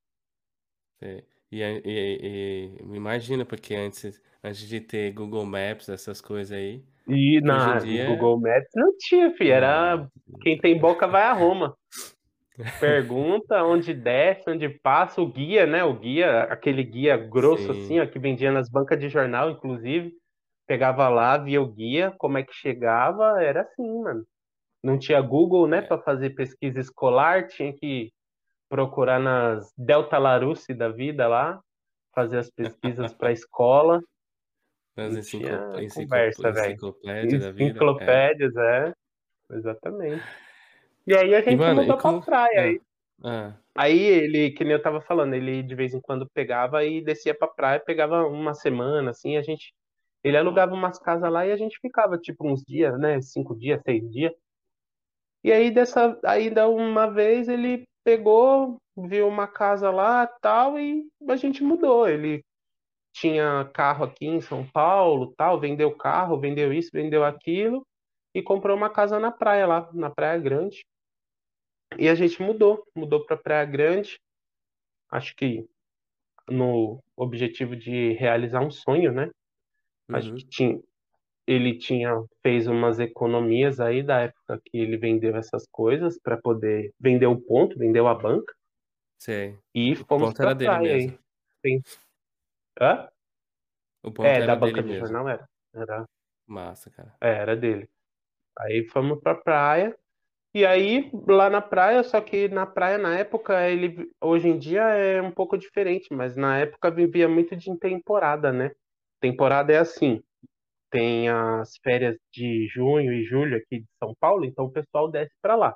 é. E e e imagina, porque antes antes de ter Google Maps, essas coisas aí, E na dia Google Maps não tinha, filho, era quem tem boca vai a Roma. Pergunta [LAUGHS] onde desce, onde passa, o guia, né? O guia, aquele guia grosso assim, sim, ó, que vendia nas bancas de jornal, inclusive. Pegava lá, via o guia, como é que chegava, era assim, mano. Não tinha Google, né, é, para fazer pesquisa escolar, tinha que procurar nas Delta Larousse da vida lá, fazer as pesquisas para a escola. [LAUGHS] nas Não enciclo tinha enciclo conversa, velho. enciclopédia da vida, é. Enciclopédias, é, exatamente. E aí a gente mudou pra como praia. hã, Aí, hã, aí ele, que nem eu tava falando, ele de vez em quando pegava e descia pra praia, pegava uma semana, assim, a gente. Ele alugava umas casas lá e a gente ficava, tipo, uns dias, né? Cinco dias, seis dias. E aí dessa ainda uma vez ele pegou, viu uma casa lá, tal e a gente mudou. Ele tinha carro aqui em São Paulo, tal, vendeu carro, vendeu isso, vendeu aquilo e comprou uma casa na praia lá, na Praia Grande. E a gente mudou, mudou para Praia Grande. Acho que no objetivo de realizar um sonho, né? Uhum. Acho que tinha, ele tinha fez umas economias aí da época que ele vendeu essas coisas para poder vender o ponto, vendeu a banca. Sei. E fomos para praia aí. Sim. Hã? O ponto é, da banca do jornal era. Era. Massa, cara. É, era dele. Aí fomos pra praia. E aí, lá na praia, só que na praia, na época, ele hoje em dia é um pouco diferente, mas na época vivia muito de temporada, né? Temporada é assim, tem as férias de junho e julho aqui de São Paulo, então o pessoal desce para lá.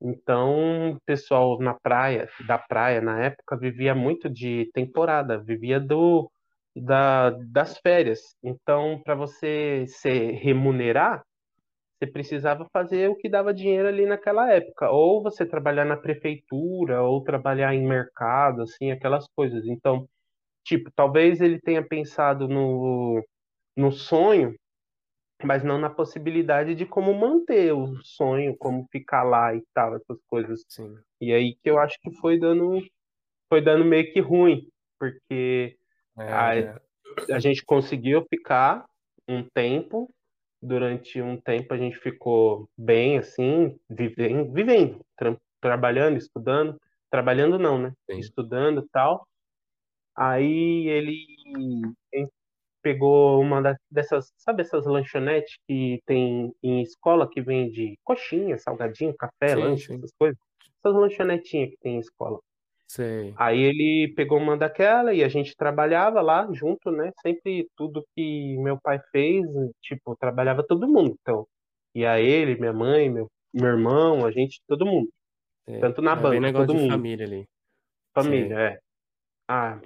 Então, o pessoal na praia, da praia na época, vivia muito de temporada, vivia do da, das férias. Então, para você se remunerar, você precisava fazer o que dava dinheiro ali naquela época, ou você trabalhar na prefeitura, ou trabalhar em mercado, assim, aquelas coisas. Então, tipo, talvez ele tenha pensado no, no sonho, mas não na possibilidade de como manter o sonho, como ficar lá e tal, essas coisas. Sim. E aí que eu acho que foi dando foi dando meio que ruim, porque é, a, é. a gente conseguiu ficar um tempo durante um tempo a gente ficou bem assim, vivendo, vivendo tra trabalhando, estudando, trabalhando não, né? Sim. Estudando tal. Aí ele pegou uma dessas, sabe essas lanchonetes que tem em escola que vende coxinha, salgadinho, café, sim, lanche, sim. essas coisas? Essas lanchonetinhas que tem em escola. Sei. Aí ele pegou uma daquela e a gente trabalhava lá junto, né? Sempre tudo que meu pai fez, tipo, trabalhava todo mundo. Então, ia ele, minha mãe, meu, meu irmão, a gente, todo mundo. Sei. Tanto na é banca, todo mundo. família ali. Família, Sei. é. Ah,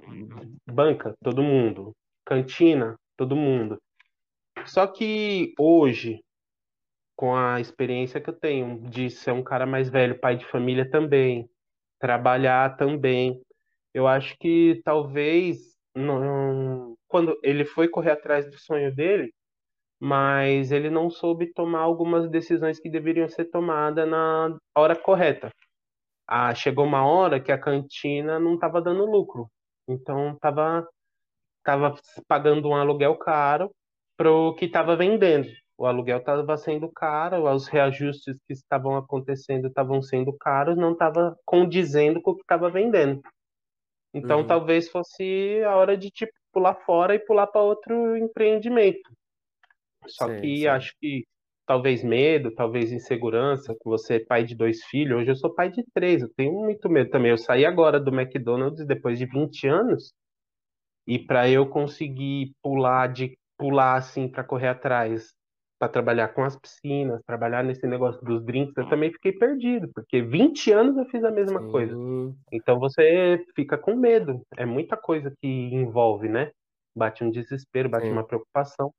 banca, todo mundo. Cantina, todo mundo. Só que hoje, com a experiência que eu tenho de ser um cara mais velho, pai de família também, trabalhar também. Eu acho que talvez não, quando ele foi correr atrás do sonho dele, mas ele não soube tomar algumas decisões que deveriam ser tomadas na hora correta. Ah, chegou uma hora que a cantina não estava dando lucro, então estava tava pagando um aluguel caro para o que estava vendendo o aluguel estava sendo caro, os reajustes que estavam acontecendo estavam sendo caros, não estava condizendo com o que estava vendendo. Então uhum. talvez fosse a hora de tipo pular fora e pular para outro empreendimento. Só sim, que sim. acho que talvez medo, talvez insegurança, que você é pai de dois filhos, hoje eu sou pai de três, eu tenho muito medo também. Eu saí agora do McDonald's depois de 20 anos, e para eu conseguir pular de pular assim para correr atrás para trabalhar com as piscinas, trabalhar nesse negócio dos drinks, eu também fiquei perdido, porque 20 anos eu fiz a mesma Sim. coisa. Então você fica com medo. É muita coisa que envolve, né? Bate um desespero, bate Sim. uma preocupação.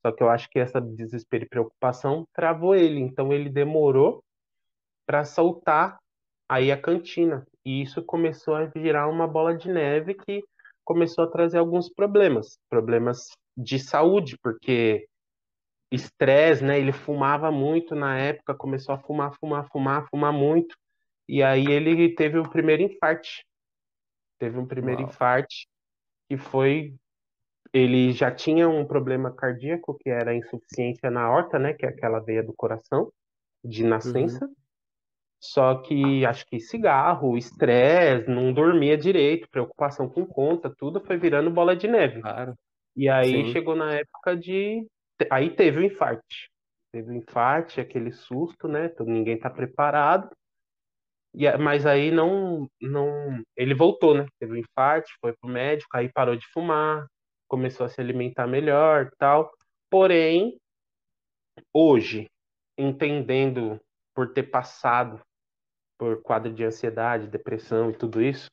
Só que eu acho que essa desespero e preocupação travou ele. Então ele demorou para soltar aí a cantina. E isso começou a virar uma bola de neve que começou a trazer alguns problemas, problemas de saúde, porque estresse, né? Ele fumava muito na época, começou a fumar, fumar, fumar, fumar muito. E aí ele teve o primeiro infarte. Teve um primeiro Uau. infarte que foi ele já tinha um problema cardíaco que era insuficiência na aorta, né, que é aquela veia do coração de nascença. Uhum. Só que acho que cigarro, estresse, não dormia direito, preocupação com conta, tudo foi virando bola de neve. Claro. E aí Sim. chegou na época de Aí teve o infarte. Teve o infarte, aquele susto, né? Ninguém tá preparado. E, mas aí não, não. Ele voltou, né? Teve o infarte, foi pro médico, aí parou de fumar, começou a se alimentar melhor tal. Porém, hoje, entendendo por ter passado por quadro de ansiedade, depressão e tudo isso,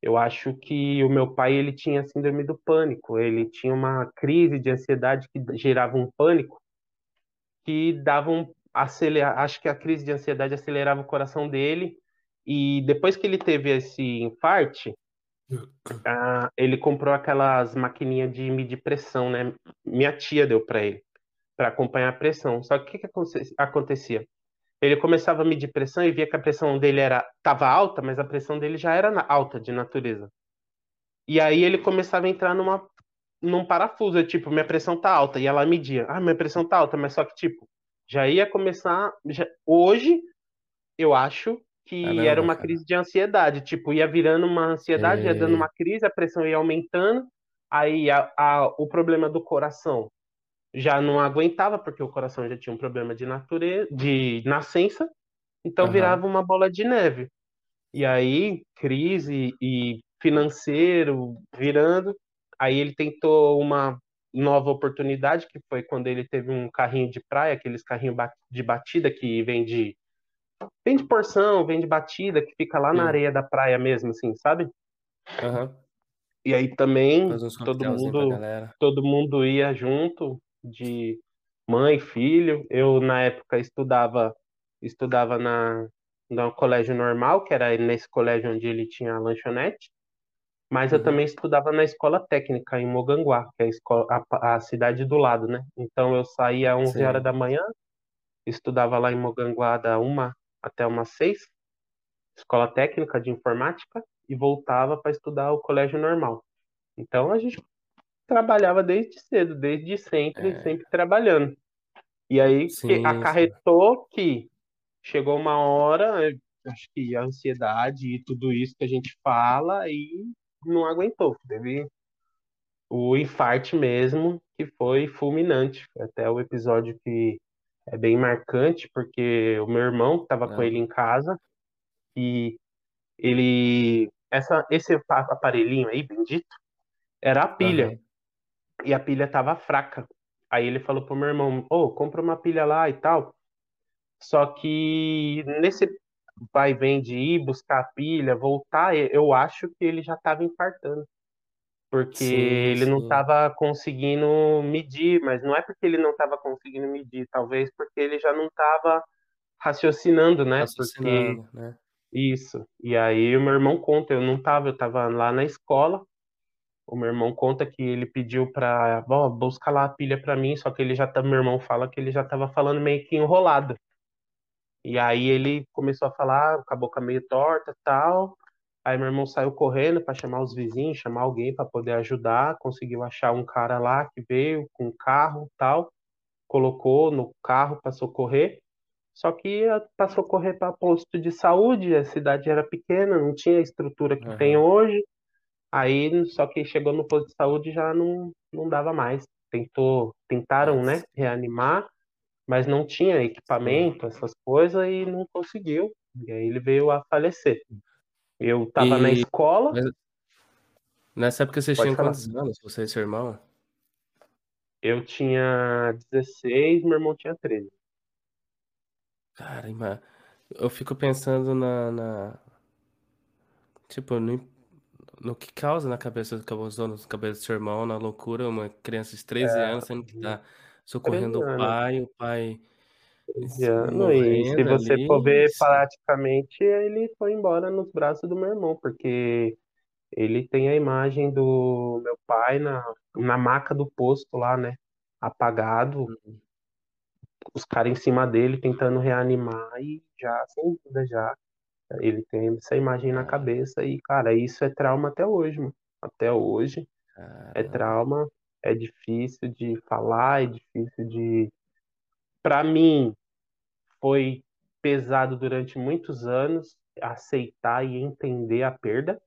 eu acho que o meu pai ele tinha síndrome do pânico, ele tinha uma crise de ansiedade que gerava um pânico que dava um, acelera, acho que a crise de ansiedade acelerava o coração dele. E depois que ele teve esse infarte, ah, ele comprou aquelas maquininhas de medir pressão, né? Minha tia deu para ele, para acompanhar a pressão. Só que o que, que acontecia? Ele começava a medir pressão e via que a pressão dele era tava alta, mas a pressão dele já era alta de natureza. E aí ele começava a entrar numa num parafuso, tipo, minha pressão tá alta, e ela media, ah, minha pressão tá alta, mas só que tipo, já ia começar, já... hoje eu acho que Caramba, era uma cara. crise de ansiedade, tipo, ia virando uma ansiedade, ia dando uma crise, a pressão ia aumentando, aí a, a, o problema do coração já não aguentava, porque o coração já tinha um problema de natureza, de nascença, então uhum. virava uma bola de neve. E aí, crise e financeiro virando, aí ele tentou uma nova oportunidade, que foi quando ele teve um carrinho de praia, aqueles carrinhos de batida que vende vende porção, vende batida, que fica lá Sim. na areia da praia mesmo, assim, sabe? Uhum. E aí também todo mundo, todo mundo ia junto de mãe, filho. Eu na época estudava estudava na no colégio normal, que era nesse colégio onde ele tinha a lanchonete. Mas eu uhum. também estudava na escola técnica em Moganguá, que é a, escola, a, a cidade do lado, né? Então eu saía às 11 Sim. horas da manhã, estudava lá em Moganguá da uma até umas seis, escola técnica de informática, e voltava para estudar o colégio normal. Então a gente trabalhava desde cedo, desde sempre, é. sempre trabalhando. E aí sim, acarretou sim. que chegou uma hora, acho que a ansiedade e tudo isso que a gente fala, e não aguentou. Teve o infarte mesmo, que foi fulminante. Até o episódio que é bem marcante, porque o meu irmão estava com ele em casa e ele. Essa, esse aparelhinho aí, bendito, era a pilha. Uhum. E a pilha tava fraca. Aí ele falou pro meu irmão, ô, oh, compra uma pilha lá e tal. Só que nesse vai vem de ir buscar a pilha, voltar, eu acho que ele já estava infartando. Porque sim, ele sim. não estava conseguindo medir, mas não é porque ele não estava conseguindo medir, talvez porque ele já não estava raciocinando, né? Raciocinando, porque... né? Isso. E aí o meu irmão conta, eu não estava, eu estava lá na escola. O meu irmão conta que ele pediu para, ó, busca lá a pilha para mim, só que ele já tá, meu irmão fala que ele já estava falando meio que enrolado. E aí ele começou a falar com a boca meio torta tal. Aí meu irmão saiu correndo para chamar os vizinhos, chamar alguém para poder ajudar. Conseguiu achar um cara lá que veio com um carro tal, colocou no carro para socorrer. Só que para socorrer para posto de saúde, a cidade era pequena, não tinha a estrutura que uhum. tem hoje. Aí só que chegou no posto de saúde já não, não dava mais. Tentou, tentaram, né, reanimar, mas não tinha equipamento, essas coisas, e não conseguiu. E aí ele veio a falecer. Eu estava na escola. Mas nessa época vocês tinham quantos anos, você e seu irmão? Eu tinha 16, meu irmão tinha 13. Caramba, eu fico pensando na, na- tipo, no, no que causa na cabeça, causou na cabeça do seu irmão, na loucura, uma criança de 13 É, anos tendo que estar socorrendo o pai, o pai anos. E se você ali, for ver praticamente, ele foi embora nos braços do meu irmão, porque ele tem a imagem do meu pai na, na maca do posto lá, né? Apagado, uhum. os caras em cima dele tentando reanimar e já, sem dúvida, já. Ele tem essa imagem na cabeça e, cara, isso é trauma até hoje, mano. Até hoje é trauma é difícil de falar, é difícil de. Para mim, foi pesado durante muitos anos aceitar e entender a perda.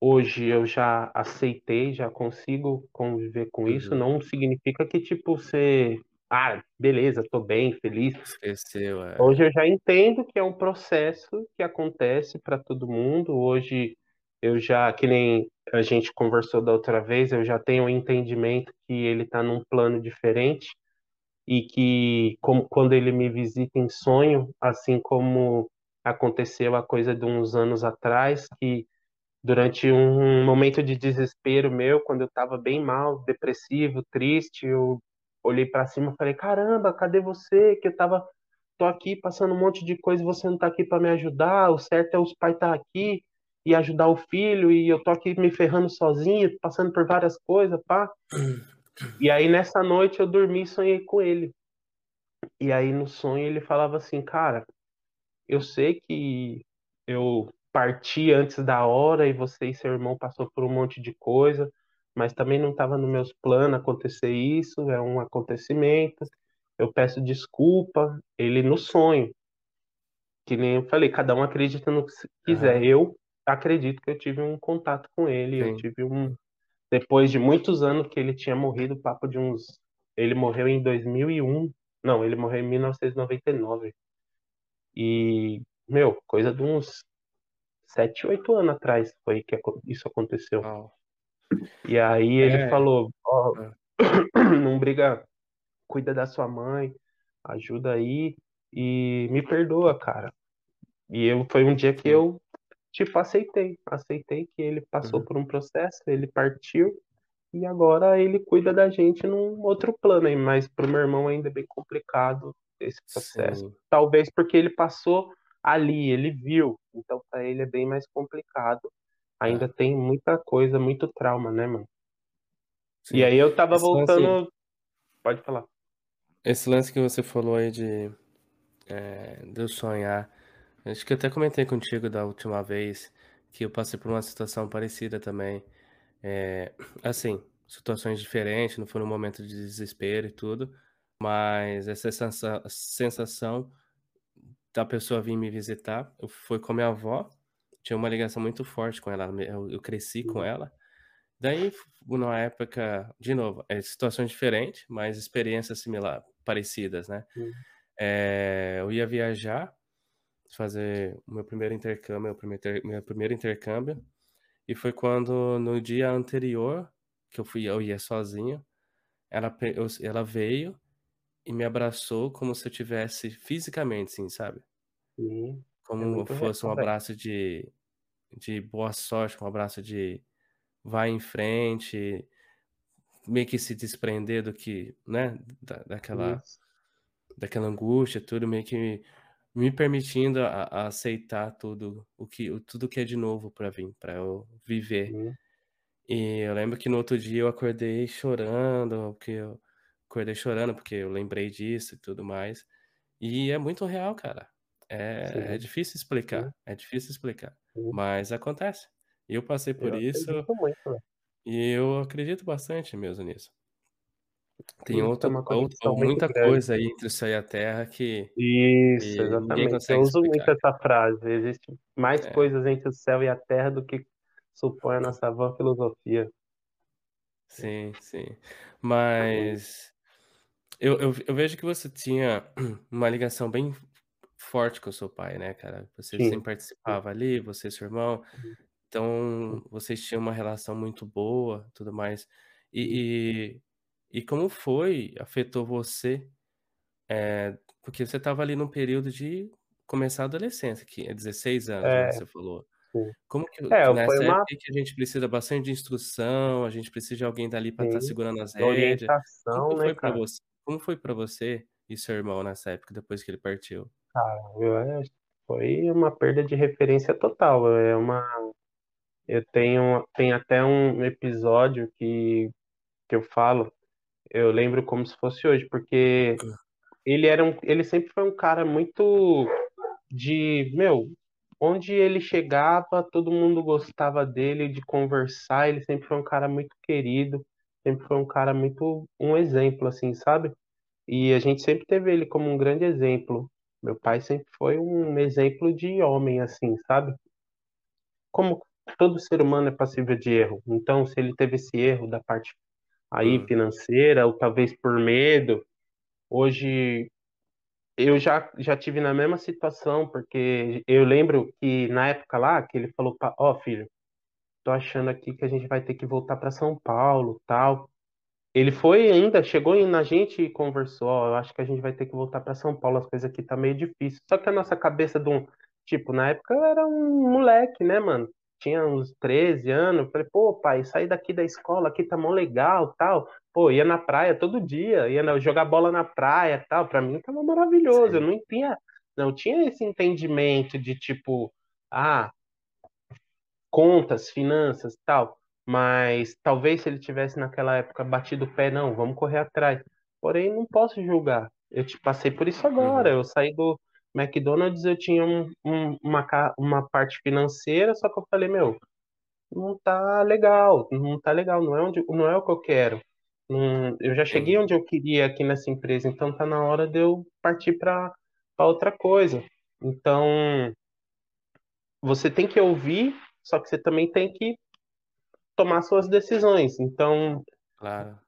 Hoje eu já aceitei, já consigo conviver com isso. Uhum. Não significa que, tipo, você. Ah, beleza, tô bem, feliz. Esqueceu, é. Hoje eu já entendo que é um processo que acontece para todo mundo. Hoje eu já, que nem a gente conversou da outra vez, eu já tenho um entendimento que ele está num plano diferente e que como, quando ele me visita em sonho, assim como aconteceu a coisa de uns anos atrás, que durante um momento de desespero meu, quando eu estava bem mal, depressivo, triste, eu olhei para cima e falei: "Caramba, cadê você?" Que eu estava tô aqui passando um monte de coisa, você não tá aqui para me ajudar, o certo é os pais estar tá aqui e ajudar o filho, e eu tô aqui me ferrando sozinho, passando por várias coisas, pá. [CLEARS THROAT] E aí nessa noite eu dormi e sonhei com ele. E aí no sonho ele falava assim, cara, eu sei que eu parti antes da hora e você e seu irmão passou por um monte de coisa, mas também não estava nos meus planos acontecer isso, é um acontecimento. Eu peço desculpa, ele no sonho. Que nem eu falei, cada um acredita no que quiser. Uhum. Eu acredito que eu tive um contato com ele, Sim. eu tive um depois de muitos anos que ele tinha morrido, papo de uns ele morreu em 2001. Não, ele morreu em 1999. E, meu, coisa de uns 7, 8 anos atrás foi que isso aconteceu. Oh. E aí ele é. falou, ó, oh, [COUGHS] não briga, cuida da sua mãe, ajuda aí e me perdoa, cara. E eu foi um dia que eu tipo aceitei, aceitei que ele passou uhum. por um processo, ele partiu e agora ele cuida da gente num outro plano aí, mas pro meu irmão ainda é bem complicado esse processo. Sim. Talvez porque ele passou ali, ele viu, então para ele é bem mais complicado. Ainda é. tem muita coisa, muito trauma, né, mano? Sim. E aí eu tava Esse voltando. Lance... Pode falar. Esse lance que você falou aí de, é, de eu sonhar. Acho que eu até comentei contigo da última vez que eu passei por uma situação parecida também. É, assim, situações diferentes, não foi um momento de desespero e tudo, mas essa sensação da pessoa vir me visitar, eu fui com a minha avó, tinha uma ligação muito forte com ela, eu, eu cresci com ela. Daí, numa época, de novo, é situações diferentes, mas experiências similares, parecidas, né? É, eu ia viajar, fazer o meu primeiro intercâmbio, meu primeiro, meu primeiro intercâmbio, e foi quando no dia anterior que eu fui, eu ia sozinho, ela, eu, ela veio e me abraçou como se eu tivesse fisicamente, assim, sabe? Sim. É como é fosse um abraço de, de boa sorte, um abraço de vai em frente, meio que se desprender do que, né, da, daquela, daquela angústia, tudo meio que me permitindo a, a aceitar tudo o que, tudo que é de novo para vir, para eu viver. Sim. E eu lembro que no outro dia eu acordei chorando, porque eu acordei chorando porque eu lembrei disso e tudo mais. E é muito real, cara. É, é difícil explicar, Sim. é difícil explicar, Sim. mas acontece. Eu passei por eu isso muito, né? e eu acredito bastante mesmo nisso. Tem outra, outra muita coisa aí entre o céu e a terra que, Isso, que exatamente. Eu uso muito essa frase. Existe mais é. coisas entre o céu e a terra do que supõe a nossa vã filosofia. Sim, sim. Mas eu, eu, eu, vejo que você tinha uma ligação bem forte com o seu pai, né, cara? Você Sim. sempre participava ali, você e seu irmão. Então, vocês tinham uma relação muito boa, tudo mais. E, e, e como foi, afetou você? É, porque você estava ali num período de começar a adolescência, que é 16 anos, né, é, você falou. Como que, é, nessa uma... que a gente precisa bastante de instrução, a gente precisa de alguém dali para estar tá segurando as rédeas. Como né, foi para você? Como foi para você e seu irmão nessa época, depois que ele partiu? Cara, foi uma perda de referência total. É uma, eu tenho, tem até um episódio que, que eu falo, eu lembro como se fosse hoje, porque ele era um, ele sempre foi um cara muito de, meu, onde ele chegava, todo mundo gostava dele, de conversar, ele sempre foi um cara muito querido, sempre foi um cara muito um exemplo assim, sabe? E a gente sempre teve ele como um grande exemplo. Meu pai sempre foi um exemplo de homem assim, sabe? Como todo ser humano é passível de erro. Então, se ele teve esse erro da parte aí hum. financeira, ou talvez por medo, hoje eu já, já tive na mesma situação, porque eu lembro que na época lá, que ele falou, ó oh, filho, tô achando aqui que a gente vai ter que voltar para São Paulo, tal. Ele foi ainda, chegou na gente e conversou, ó, eu acho que a gente vai ter que voltar para São Paulo, as coisas aqui tá meio difícil. Só que a nossa cabeça de um, tipo, na época eu era um moleque, né, mano? Tinha uns 13 anos, falei, pô, pai, sair daqui da escola, aqui tá mó legal, tal pô, ia na praia todo dia, ia jogar bola na praia tal. Pra mim tava maravilhoso. Sim. Eu não tinha, não tinha esse entendimento de tipo, ah, contas, finanças tal. Mas talvez se ele tivesse naquela época batido o pé, não, vamos correr atrás. Porém, não posso julgar. Eu te passei por isso agora. Uhum. Eu saí do McDonald's, eu tinha um, um, uma, uma parte financeira, só que eu falei, meu, não tá legal, não tá legal, não é, onde, não é o que eu quero. Não, eu já cheguei onde eu queria aqui nessa empresa, então tá na hora de eu partir para outra coisa. Então, você tem que ouvir, só que você também tem que tomar suas decisões. Então, claro.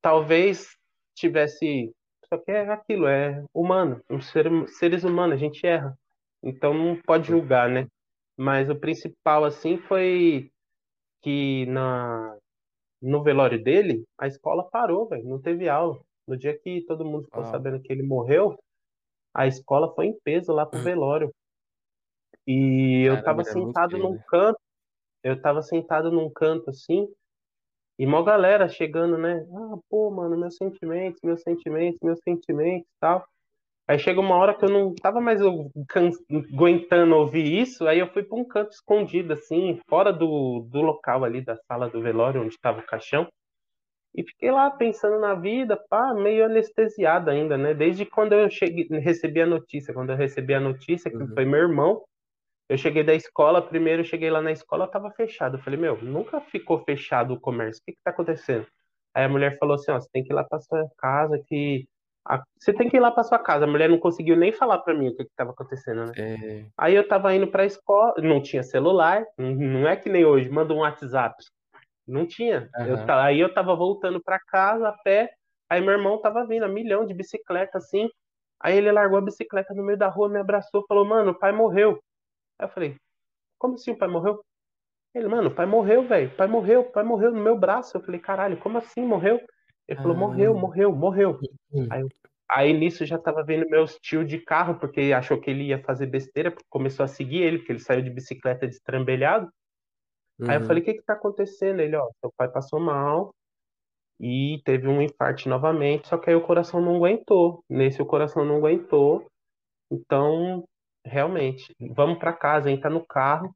talvez tivesse. Só que é aquilo, é humano, um ser, seres humanos, a gente erra. Então não pode julgar, né? Mas o principal, assim, foi que na, no velório dele, a escola parou, velho, não teve aula. No dia que todo mundo ficou ah. sabendo que ele morreu, a escola foi em peso lá pro hum. velório. E eu tava é sentado num canto, eu tava sentado num canto assim, e mó galera chegando, né? Ah, pô, mano, meus sentimentos, meus sentimentos, meus sentimentos tal. Aí chega uma hora que eu não tava mais aguentando ouvir isso, aí eu fui para um canto escondido, assim, fora do, do local ali da sala do velório, onde estava o caixão. E fiquei lá pensando na vida, pá, meio anestesiado ainda, né? Desde quando eu cheguei, recebi a notícia, quando eu recebi a notícia, que uhum. foi meu irmão, eu cheguei da escola, primeiro eu cheguei lá na escola, tava fechado. Eu falei, meu, nunca ficou fechado o comércio, o que que tá acontecendo? Aí a mulher falou assim, ó, você tem que ir lá pra sua casa que a, você tem que ir lá para sua casa. A mulher não conseguiu nem falar para mim o que estava acontecendo, né? É... Aí eu tava indo para a escola, não tinha celular, não é que nem hoje, manda um WhatsApp. Não tinha. Uhum. Eu, aí eu tava voltando para casa a pé, aí meu irmão tava vindo, a milhão de bicicleta assim. Aí ele largou a bicicleta no meio da rua, me abraçou, falou: "Mano, o pai morreu". Aí eu falei: "Como assim o pai morreu?" Ele: "Mano, o pai morreu, velho. O pai morreu, o pai morreu no meu braço". Eu falei: "Caralho, como assim morreu?" Ele falou, morreu, ah. morreu, morreu. Hum. Aí, aí nisso já tava vendo meu tio de carro, porque achou que ele ia fazer besteira, porque começou a seguir ele, porque ele saiu de bicicleta destrambelhado. Uhum. Aí eu uhum. falei, o que que tá acontecendo? Ele, ó, seu pai passou mal e teve um infarte novamente, só que aí o coração não aguentou. Nesse o coração não aguentou. Então, realmente, vamos para casa, entra no carro.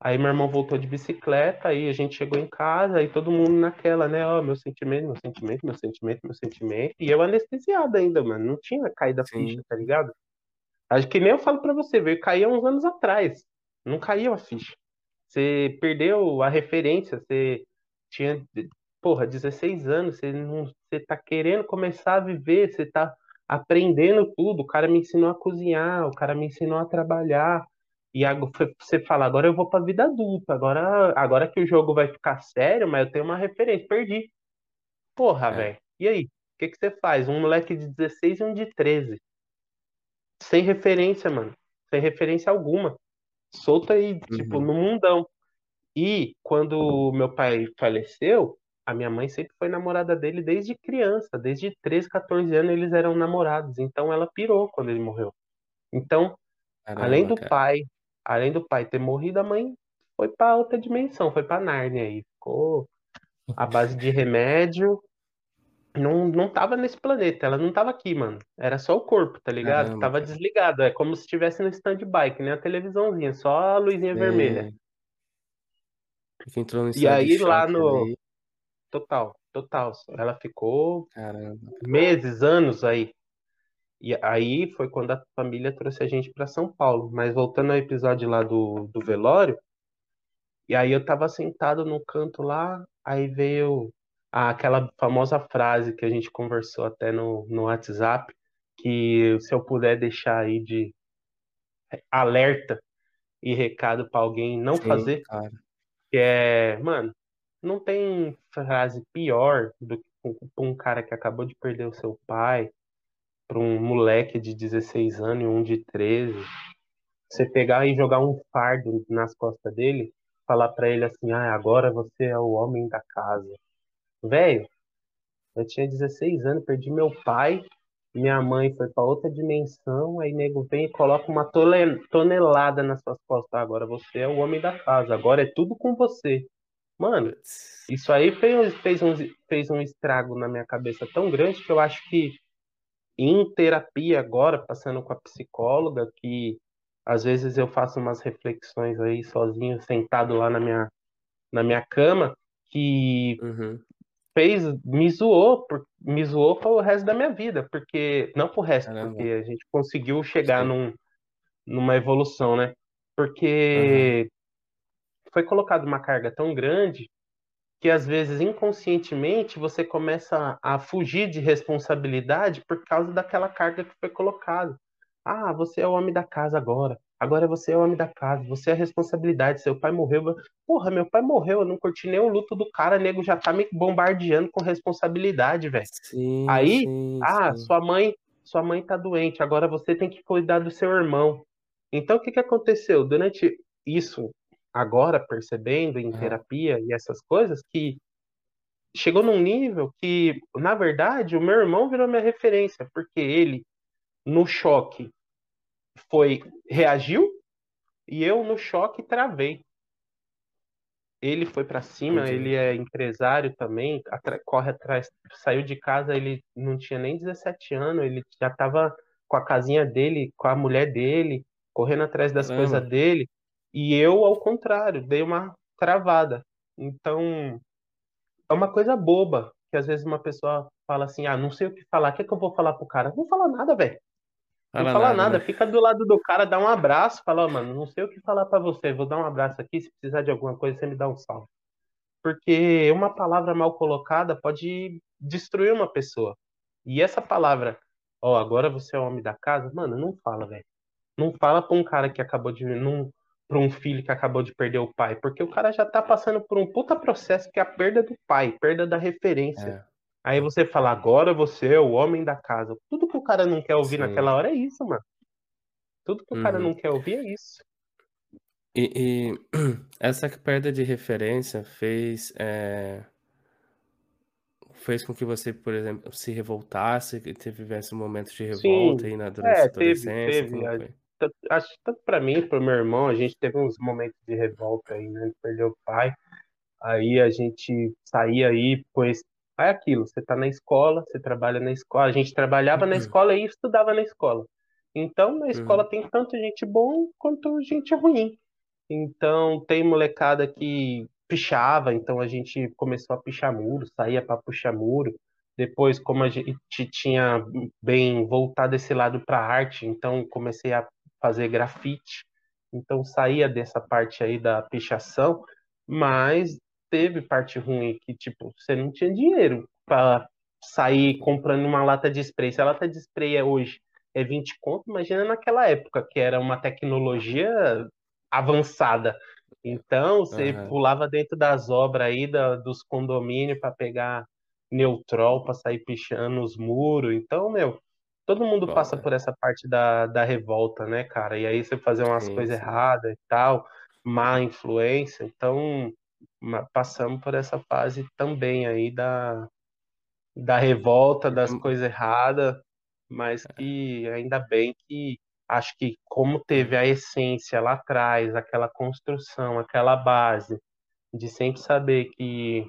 Aí meu irmão voltou de bicicleta, aí a gente chegou em casa, aí todo mundo naquela, né? Ó, oh, meu sentimento, meu sentimento, meu sentimento, meu sentimento. E eu anestesiado ainda, mano. Não tinha caído a Sim. ficha, tá ligado? Acho que nem eu falo pra você, veio cair há uns anos atrás. Não caiu a ficha. Você perdeu a referência, você tinha, porra, 16 anos, você, não, você tá querendo começar a viver, você tá aprendendo tudo. O cara me ensinou a cozinhar, o cara me ensinou a trabalhar. E você fala, agora eu vou pra vida adulta, agora, agora que o jogo vai ficar sério, mas eu tenho uma referência, perdi. Porra, é. velho. E aí? O que, que você faz? Um moleque de 16 e um de 13. Sem referência, mano. Sem referência alguma. Solto aí, tipo, uhum. tipo, no mundão. E quando meu pai faleceu, a minha mãe sempre foi namorada dele desde criança, desde 13, 14 anos eles eram namorados. Então ela pirou quando ele morreu. Então, Caramba, além do cara. pai além do pai ter morrido, a mãe foi para outra dimensão, foi para Nárnia aí. Ficou à base de remédio. Não, não tava nesse planeta, ela não tava aqui, mano. Era só o corpo, tá ligado? Caramba, tava cara. desligado. É como se estivesse no stand-by, que nem a televisãozinha, só a luzinha é. vermelha. Entrou no e aí lá no. Ali. Total, total. Ela ficou Caramba. meses, anos aí. E aí foi quando a família trouxe a gente para São Paulo. Mas voltando ao episódio lá do, do velório, e aí eu tava sentado no canto lá, aí veio aquela famosa frase que a gente conversou até no, no WhatsApp, que se eu puder deixar aí de alerta e recado para alguém não Sim, fazer, cara. que é, mano, não tem frase pior do que um cara que acabou de perder o seu pai, para um moleque de 16 anos e um de 13, você pegar e jogar um fardo nas costas dele, falar para ele assim: "Ah, agora você é o homem da casa". Velho, eu tinha 16 anos, perdi meu pai, minha mãe foi para outra dimensão, aí nego vem e coloca uma tonelada nas suas costas. Ah, agora você é o homem da casa, agora é tudo com você. Mano, isso aí fez, fez, um, fez um estrago na minha cabeça tão grande que eu acho que em terapia agora, passando com a psicóloga, que às vezes eu faço umas reflexões aí sozinho, sentado lá na minha, na minha cama, que Uhum. fez, me zoou, me zoou para o resto da minha vida, porque, não pro resto, porque Caramba. a gente conseguiu chegar Sim. num, numa evolução, né? Porque foi colocada uma carga tão grande que às vezes inconscientemente você começa a fugir de responsabilidade por causa daquela carga que foi colocada. Ah, você é o homem da casa agora. Agora você é o homem da casa. Você é a responsabilidade. Seu pai morreu. Porra, meu pai morreu. Eu não curti nem o luto do cara. Nego já tá me bombardeando com responsabilidade, velho. Aí, sim, ah, sim. sua mãe, sua mãe tá doente. Agora você tem que cuidar do seu irmão. Então, o que que aconteceu? Durante isso, agora percebendo em Aham. terapia e essas coisas, que chegou num nível que, na verdade, o meu irmão virou minha referência, porque ele, no choque, foi reagiu e eu, no choque, travei. Ele foi pra cima, Entendi. ele é empresário também, atra- corre atrás, saiu de casa, ele não tinha nem 17 anos, ele já tava com a casinha dele, com a mulher dele, correndo atrás das coisas dele, e eu, ao contrário, dei uma travada. Então, é uma coisa boba, que às vezes uma pessoa fala assim, ah, não sei o que falar, o que é que eu vou falar pro cara? Não fala nada, velho. Não Fala fala nada, nada, né? fica do lado do cara, dá um abraço, fala, ó, mano, não sei o que falar pra você, vou dar um abraço aqui, se precisar de alguma coisa, você me dá um salve. Porque uma palavra mal colocada pode destruir uma pessoa. E essa palavra, ó, agora você é o homem da casa, mano, não fala, velho. Não fala pra um cara que acabou de. Não, pra um filho que acabou de perder o pai. Porque o cara já tá passando por um puta processo que é a perda do pai, perda da referência. É, Aí você fala, agora você é o homem da casa. Tudo que o cara não quer ouvir sim. naquela hora é isso, mano. Tudo que o cara Uhum. não quer ouvir é isso. E, e [CLEARS THROAT] essa perda de referência fez, é, fez com que você, por exemplo, se revoltasse, que tivesse um momento de revolta Sim, aí na, durante é, teve, adolescência, teve. Acho que tanto pra mim, pro meu irmão, a gente teve uns momentos de revolta aí, né? Perdeu o pai. Aí a gente saía aí, pois é aquilo, você tá na escola, você trabalha na escola, a gente trabalhava na escola e estudava na escola. Então, na escola Uhum. tem tanto gente bom quanto gente ruim. Então, tem molecada que pichava, então a gente começou a pichar muro, saía para puxar muro. Depois, como a gente tinha bem voltado esse lado para arte, então comecei a fazer grafite. Então, saía dessa parte aí da pichação, mas teve parte ruim que, tipo, você não tinha dinheiro para sair comprando uma lata de spray. Se a lata de spray é hoje é 20 conto, imagina naquela época, que era uma tecnologia avançada. Então, você Aham. pulava dentro das obras aí, da, dos condomínios, para pegar neutrol, para sair pichando os muros. Então, meu, todo mundo Bom, passa é. por essa parte da, da revolta, né, cara? E aí você fazer umas Sim, coisas sim. erradas e tal, má influência. Então, passamos por essa fase também aí da, da revolta, das Então, coisas erradas, mas que ainda bem que acho que como teve hum, a essência lá atrás, aquela construção, aquela base de sempre saber que,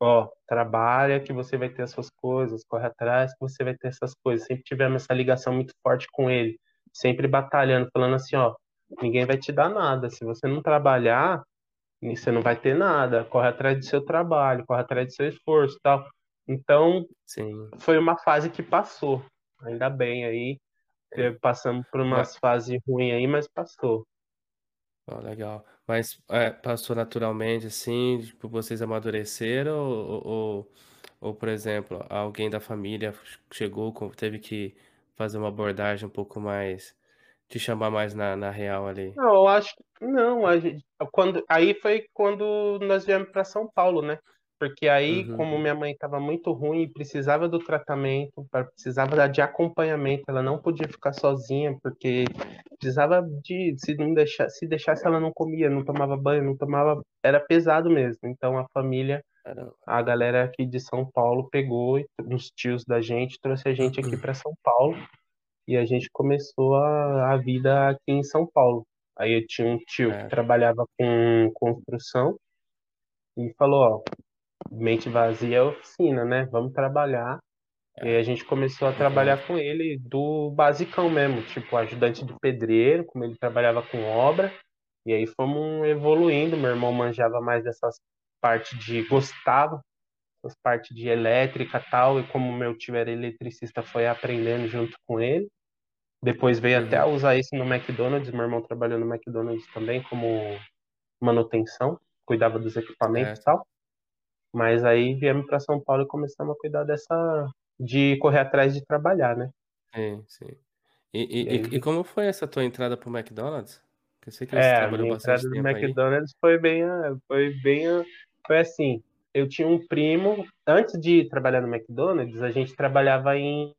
ó, trabalha que você vai ter as suas coisas, corre atrás que você vai ter essas coisas. Sempre tivemos essa ligação muito forte com ele, sempre batalhando, falando assim, ó, ninguém vai te dar nada. Se você não trabalhar, você não vai ter nada. Corre atrás do seu trabalho, corre atrás do seu esforço, tal. Então, sim. foi uma fase que passou. Ainda bem aí, É. passamos por Mas, umas fases ruins aí, mas passou. ó, legal. Mas é, passou naturalmente, assim, tipo, vocês amadureceram ou, ou, ou, por exemplo, alguém da família chegou, teve que fazer uma abordagem um pouco mais, te chamar mais na, na real ali? Não, eu acho que não, a gente, quando, aí foi quando nós viemos para São Paulo, né? Porque aí, Uhum, como minha mãe estava muito ruim e precisava do tratamento, precisava de acompanhamento, ela não podia ficar sozinha, porque precisava de, se não deixar, se deixasse ela não comia, não tomava banho, não tomava, era pesado mesmo. Então a família a galera aqui de São Paulo pegou uns tios da gente, trouxe a gente aqui para São Paulo e a gente começou a, a vida aqui em São Paulo. Aí eu tinha um tio que É, trabalhava com construção e falou, ó, mente vazia é oficina, né? Vamos trabalhar. E aí a gente começou a trabalhar com ele do basicão mesmo, tipo ajudante de pedreiro, como ele trabalhava com obra. E aí fomos evoluindo. Meu irmão manjava mais dessas partes de gostava, essas partes de elétrica e tal. E como meu tio era eletricista, foi aprendendo junto com ele. Depois veio Uhum. até a usar isso no McDonald's. Meu irmão trabalhou no McDonald's também como manutenção, cuidava dos equipamentos e Certo. tal. Mas aí viemos para São Paulo e começamos a cuidar dessa de correr atrás de trabalhar, né? Sim, sim. E, e, E aí, e, como foi essa tua entrada pro McDonald's? Porque eu sei que você é, a trabalhou entrada bastante no tempo aí. McDonald's foi bem, a- foi bem, a- foi assim. Eu tinha um primo, antes de trabalhar no McDonald's, a gente trabalhava em,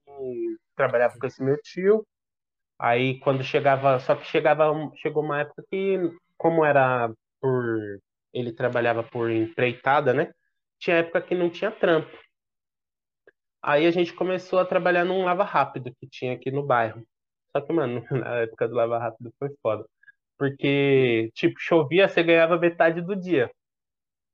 trabalhava com esse meu tio. Aí quando chegava, só que chegava, chegou uma época que, como era por, ele trabalhava por empreitada, né? Tinha época que não tinha trampo. Aí a gente começou a trabalhar num lava rápido que tinha aqui no bairro. Só que, mano, [LAUGHS] na época do lava rápido foi foda. Porque, tipo, chovia, você ganhava metade do dia.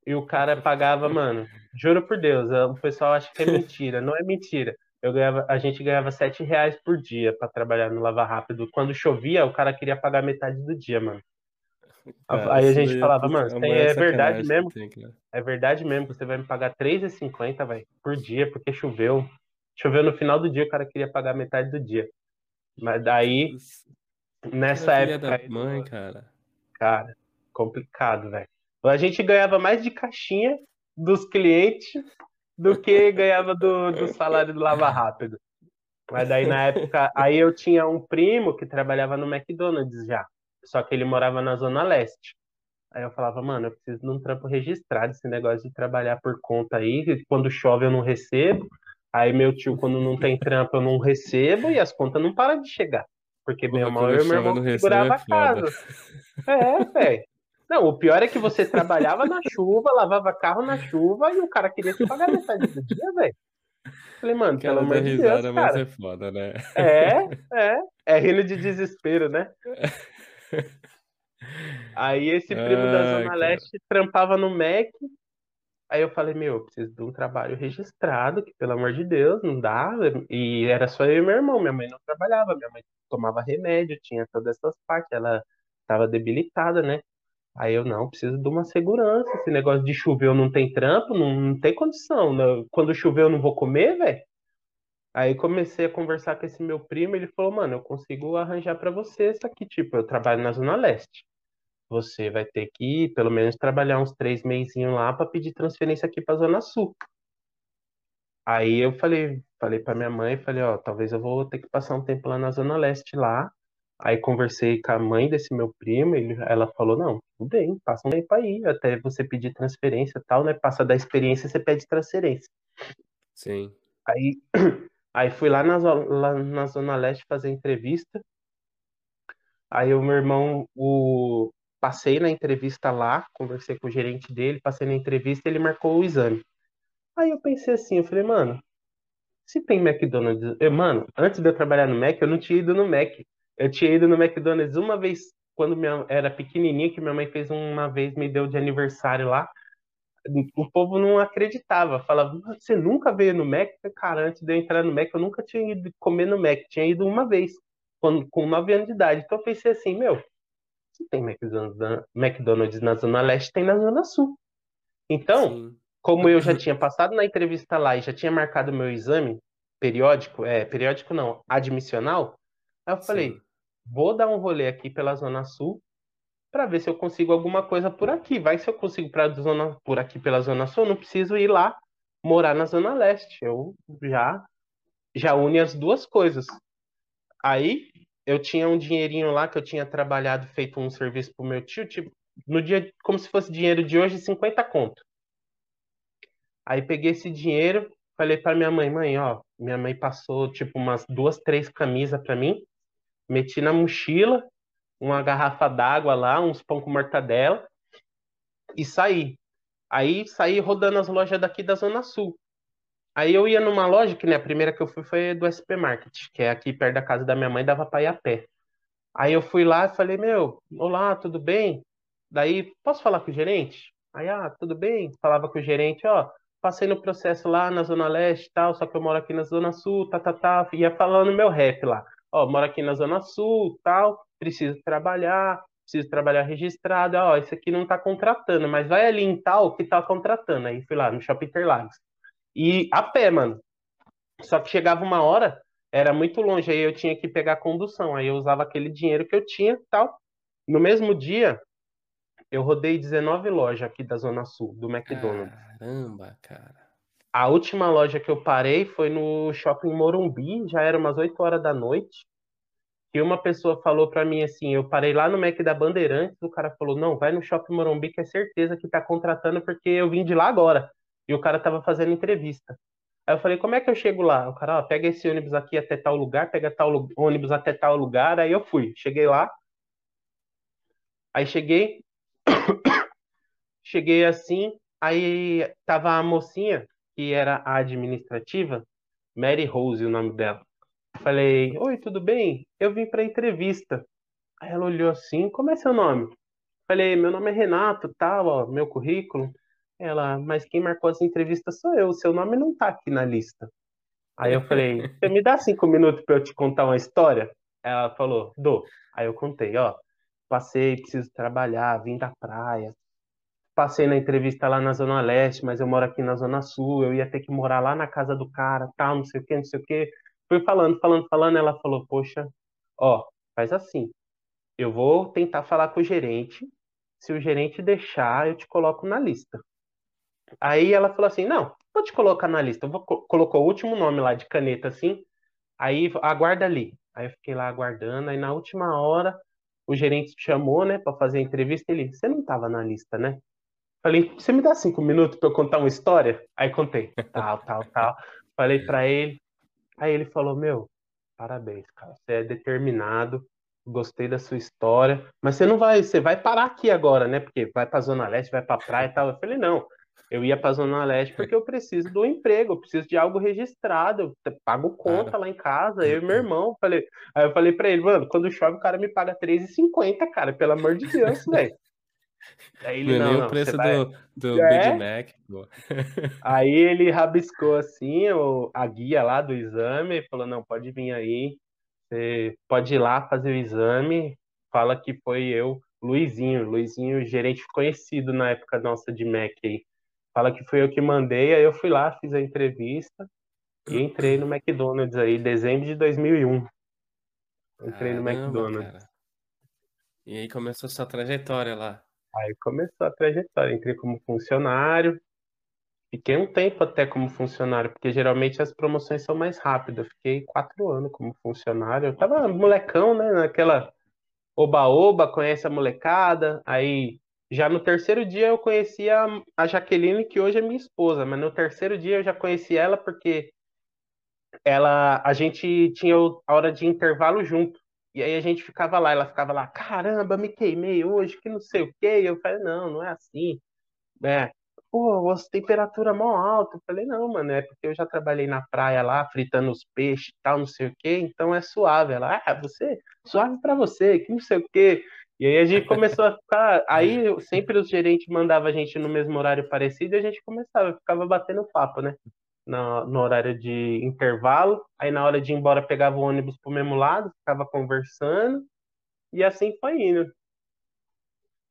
E o cara pagava, mano, juro por Deus, o pessoal acha que é mentira. Não é mentira. Eu ganhava, a gente ganhava sete reais por dia pra trabalhar no lava rápido. Quando chovia, o cara queria pagar metade do dia, mano. Cara, Aí a gente é falava, mano, maior é verdade mesmo? tem. É verdade mesmo que você vai me pagar R$3,50, velho, por dia, porque choveu. Choveu no final do dia, o cara queria pagar metade do dia. Mas daí, nessa época da aí, mãe, cara. cara, complicado, velho. A gente ganhava mais de caixinha dos clientes do que ganhava do, do salário do Lava Rápido. Mas daí na época, aí eu tinha um primo que trabalhava no McDonald's já, só que ele morava na Zona Leste. Aí eu falava, mano, eu preciso de um trampo registrado, esse negócio de trabalhar por conta aí, quando chove eu não recebo. Aí meu tio, quando não tem trampo, eu não recebo e as contas não param de chegar. Porque meu e meu irmão recebe segurava é a casa. É, velho. Não, o pior é que você trabalhava na chuva, lavava carro na chuva e o cara queria te pagar metade do dia, velho. Falei, mano, pelo Cara, dá amor de Deus, risada, mas é foda, né? É, é. É rindo de desespero, né? [LAUGHS] Aí esse primo da Ai, Zona cara. Leste trampava no Mac. Aí eu falei, meu, eu preciso de um trabalho registrado, que pelo amor de Deus, não dá. E era só eu e meu irmão, minha mãe não trabalhava, minha mãe tomava remédio, tinha todas essas partes, ela estava debilitada, né? Aí eu, não, preciso de uma segurança. Esse negócio de chover eu não tem trampo, não, não tem condição. né? Quando chover eu não vou comer, velho. Aí comecei a conversar com esse meu primo, ele falou, mano, eu consigo arranjar pra você isso aqui, tipo, eu trabalho na Zona Leste. Você vai ter que, pelo menos, trabalhar uns três meizinhos lá pra pedir transferência aqui pra Zona Sul. Aí eu falei, falei pra minha mãe, falei, ó, talvez eu vou ter que passar um tempo lá na Zona Leste lá. Aí conversei com a mãe desse meu primo, ele, ela falou, não, tudo bem, passa um tempo aí, até você pedir transferência e tal, né? Passa da experiência, você pede transferência. Sim. Aí, aí fui lá na, lá na Zona Leste fazer entrevista. Aí o meu irmão, o... passei na entrevista lá, conversei com o gerente dele, passei na entrevista ele marcou o exame. Aí eu pensei assim, eu falei, mano, se tem McDonald's, eu, mano, antes de eu trabalhar no Mac, eu não tinha ido no Mac. Eu tinha ido no McDonald's uma vez quando minha, era pequenininha, que minha mãe fez uma vez, me deu de aniversário lá. O povo não acreditava, falava, você nunca veio no Mac? Falei, Cara, antes de eu entrar no Mac, eu nunca tinha ido comer no Mac, tinha ido uma vez, quando, com 9 anos de idade. Então eu pensei assim, meu, se tem McDonald's na, Zona Leste, tem na Zona Sul. Então, Sim. como eu já tinha passado na entrevista lá e já tinha marcado meu exame periódico, é, periódico não, admissional, aí eu falei, Sim. vou dar um rolê aqui pela Zona Sul para ver se eu consigo alguma coisa por aqui. Vai se eu consigo pra zona, por aqui pela Zona Sul, não preciso ir lá morar na Zona Leste. Eu já já une as duas coisas. Aí eu tinha um dinheirinho lá que eu tinha trabalhado, feito um serviço pro meu tio, tipo, no dia, como se fosse dinheiro de hoje, 50 conto. Aí peguei esse dinheiro, falei pra minha mãe, mãe, ó, minha mãe passou tipo umas duas, três camisas pra mim, meti na mochila, uma garrafa d'água lá, uns pão com mortadela e saí. Aí saí rodando as lojas daqui da Zona Sul. Aí eu ia numa loja, que né, a primeira que eu fui foi do SP Market, que é aqui perto da casa da minha mãe, dava pra ir a pé. Aí eu fui lá e falei, meu, olá, tudo bem? Daí, posso falar com o gerente? Aí, ah, tudo bem? Falava com o gerente, ó, passei no processo lá na Zona Leste e tal, só que eu moro aqui na Zona Sul, tá, tá, tá. Ia falando meu rap lá. Ó, moro aqui na Zona Sul, tal, preciso trabalhar, preciso trabalhar registrado. Ó, esse aqui não tá contratando, mas vai ali em tal que tá contratando. Aí fui lá no Shopping Interlagos. E a pé, mano. Só que chegava uma hora, era muito longe, aí eu tinha que pegar condução. Aí eu usava aquele dinheiro que eu tinha tal. No mesmo dia, eu rodei 19 lojas aqui da Zona Sul, do McDonald's. Caramba, cara. A última loja que eu parei foi no Shopping Morumbi, já era umas 8 horas da noite. E uma pessoa falou para mim assim, eu parei lá no Mac da Bandeirantes, o cara falou, não, vai no Shopping Morumbi que é certeza que tá contratando porque eu vim de lá agora. E o cara tava fazendo entrevista. Aí eu falei, como é que eu chego lá? O cara, ó, pega esse ônibus aqui até tal lugar, pega tal ônibus até tal lugar. Aí eu fui, cheguei lá. Aí cheguei, [COUGHS] cheguei assim, aí tava a mocinha, que era a administrativa, Mary Rose, o nome dela. Falei, oi, tudo bem? Eu vim para entrevista. Aí ela olhou assim, como é seu nome? Falei, meu nome é Renato, tal, ó, meu currículo. Ela, mas quem marcou as entrevistas sou eu, seu nome não tá aqui na lista. Aí eu falei, você me dá cinco minutos para eu te contar uma história? Ela falou, dou. Aí eu contei, ó, passei, preciso trabalhar, vim da praia. Passei na entrevista lá na Zona Leste, mas eu moro aqui na Zona Sul, eu ia ter que morar lá na casa do cara, tal, não sei o que, não sei o que. Fui falando, falando, falando, ela falou, poxa, ó, faz assim, eu vou tentar falar com o gerente, se o gerente deixar, eu te coloco na lista. Aí ela falou assim: não, vou te colocar na lista. Eu vou, colocou o último nome lá de caneta assim. Aí aguarda ali. Aí eu fiquei lá aguardando. Aí na última hora o gerente chamou, né, para fazer a entrevista. Ele, você não tava na lista, né? Falei, você me dá cinco minutos para eu contar uma história? Aí contei, [LAUGHS] tal, tal, tal. Falei para ele. Aí ele falou, meu, parabéns, cara. Você é determinado. Gostei da sua história, mas você não vai, você vai parar aqui agora, né? Porque vai para Zona Leste, vai para praia e tal. Eu falei, não, eu ia para Zona Leste porque eu preciso do emprego, eu preciso de algo registrado, eu pago conta lá em casa, eu e meu irmão. Falei, aí eu falei para ele, mano, quando chove o cara me paga R$3,50, cara, pelo amor de Deus, velho. Aí ele, não, não, nem o preço vai... do, do é? Big Mac, pô. Aí ele rabiscou assim o, a guia lá do exame e falou, não, pode vir aí, você pode ir lá fazer o exame, fala que foi eu, Luizinho, Luizinho, gerente conhecido na época nossa de Mac aí. Fala que foi eu que mandei, aí eu fui lá, fiz a entrevista e entrei no McDonald's aí, dezembro de 2001. Entrei no McDonald's. E aí começou a sua trajetória lá. Aí começou a trajetória, entrei como funcionário, fiquei um tempo até como funcionário, porque geralmente as promoções são mais rápidas. fiquei quatro anos como funcionário. Eu tava molecão, né, naquela oba-oba, conhece a molecada, aí já no terceiro dia eu conheci a, a Jaqueline, que hoje é minha esposa, mas no terceiro dia eu já conheci ela porque ela, a gente tinha a hora de intervalo junto. E aí a gente ficava lá, ela ficava lá, caramba, me queimei hoje, que não sei o quê. E eu falei, não, não é assim. É, pô, a temperatura mó alta. Eu falei, não, mano, é porque eu já trabalhei na praia lá, fritando os peixes e tal, não sei o quê, então é suave. Ela, ah, você, suave para você, que não sei o quê. E aí a gente começou a ficar. Aí sempre os gerentes mandavam a gente no mesmo horário parecido e a gente começava, ficava batendo papo, né? No, no horário de intervalo. Aí na hora de ir embora pegava o ônibus pro mesmo lado, ficava conversando. E assim foi indo.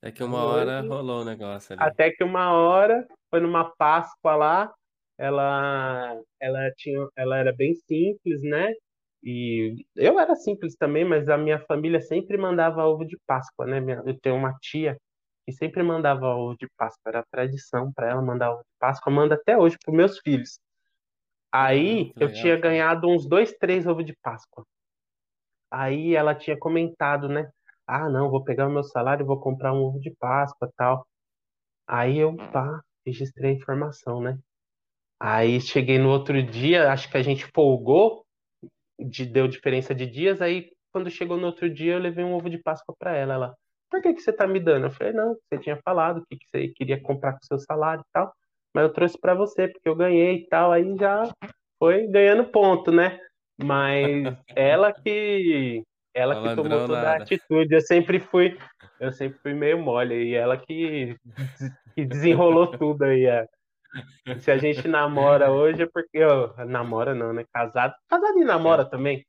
Até que uma hora rolou o negócio ali. Até que uma hora, foi numa Páscoa lá, ela, ela, tinha, ela era bem simples, né? E eu era simples também, mas a minha família sempre mandava ovo de Páscoa, né? Eu tenho uma tia que sempre mandava ovo de Páscoa, era tradição para ela mandar ovo de Páscoa, manda até hoje para meus filhos. Aí ah, eu tinha ganhado uns dois, três ovos de Páscoa. Aí ela tinha comentado, né? Ah, não, vou pegar o meu salário e vou comprar um ovo de Páscoa tal. Aí eu, pá, registrei a informação, né? Aí cheguei no outro dia, acho que a gente folgou, de, deu diferença de dias, aí quando chegou no outro dia eu levei um ovo de Páscoa para ela. Ela, por que, que você tá me dando? Eu falei, não, você tinha falado que, que você queria comprar com seu salário e tal, mas eu trouxe para você porque eu ganhei e tal, aí já foi ganhando ponto, né? Mas [LAUGHS] ela que ela que tomou toda a atitude. Eu sempre fui, eu sempre fui meio mole e ela que, que desenrolou tudo aí. É. Se a gente namora hoje é porque oh, namora não, né? Casado, casado e namora é. também.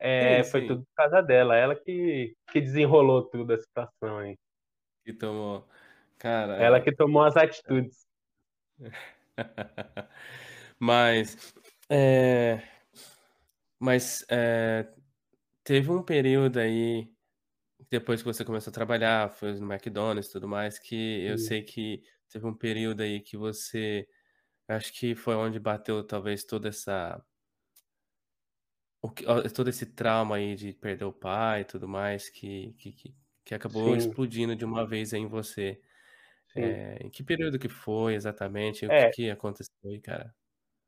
É, sim, foi sim. tudo por causa dela, ela que, que desenrolou tudo a situação aí. Que tomou, cara. Ela que tomou as atitudes. [LAUGHS] mas, é, mas é, teve um período aí, depois que você começou a trabalhar, foi no McDonald's e tudo mais, que eu sei que teve um período aí que você, acho que foi onde bateu talvez toda essa, o que, todo esse trauma aí de perder o pai e tudo mais, que, que, que, acabou Sim. explodindo de uma vez aí em você. É, em que período que foi exatamente? O é. que, que aconteceu aí, cara?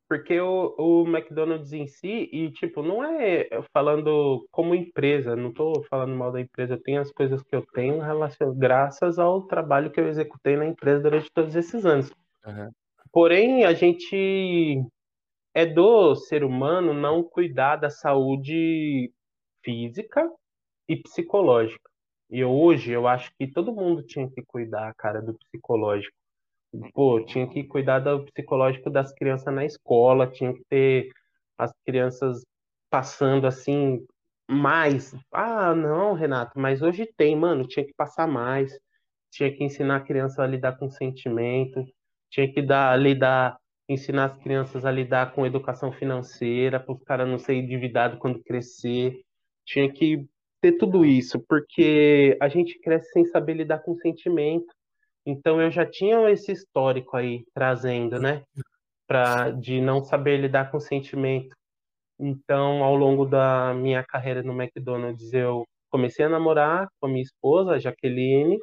Porque o, o McDonald's em si, e tipo, não é falando como empresa, não estou falando mal da empresa, eu tenho as coisas que eu tenho relacion... graças ao trabalho que eu executei na empresa durante todos esses anos. Uhum. Porém, a gente é do ser humano não cuidar da saúde física e psicológica. E hoje eu acho que todo mundo tinha que cuidar, cara, do psicológico. Pô, tinha que cuidar do psicológico das crianças na escola, tinha que ter as crianças passando assim mais. Ah, não, Renato, mas hoje tem, mano, tinha que passar mais, tinha que ensinar a criança a lidar com sentimento, tinha que dar, lidar, ensinar as crianças a lidar com educação financeira, para os caras não serem endividados quando crescer, tinha que ter tudo isso, porque a gente cresce sem saber lidar com sentimento. Então eu já tinha esse histórico aí trazendo, né? Pra, de não saber lidar com sentimento. Então, ao longo da minha carreira no McDonald's, eu comecei a namorar com a minha esposa, a Jaqueline,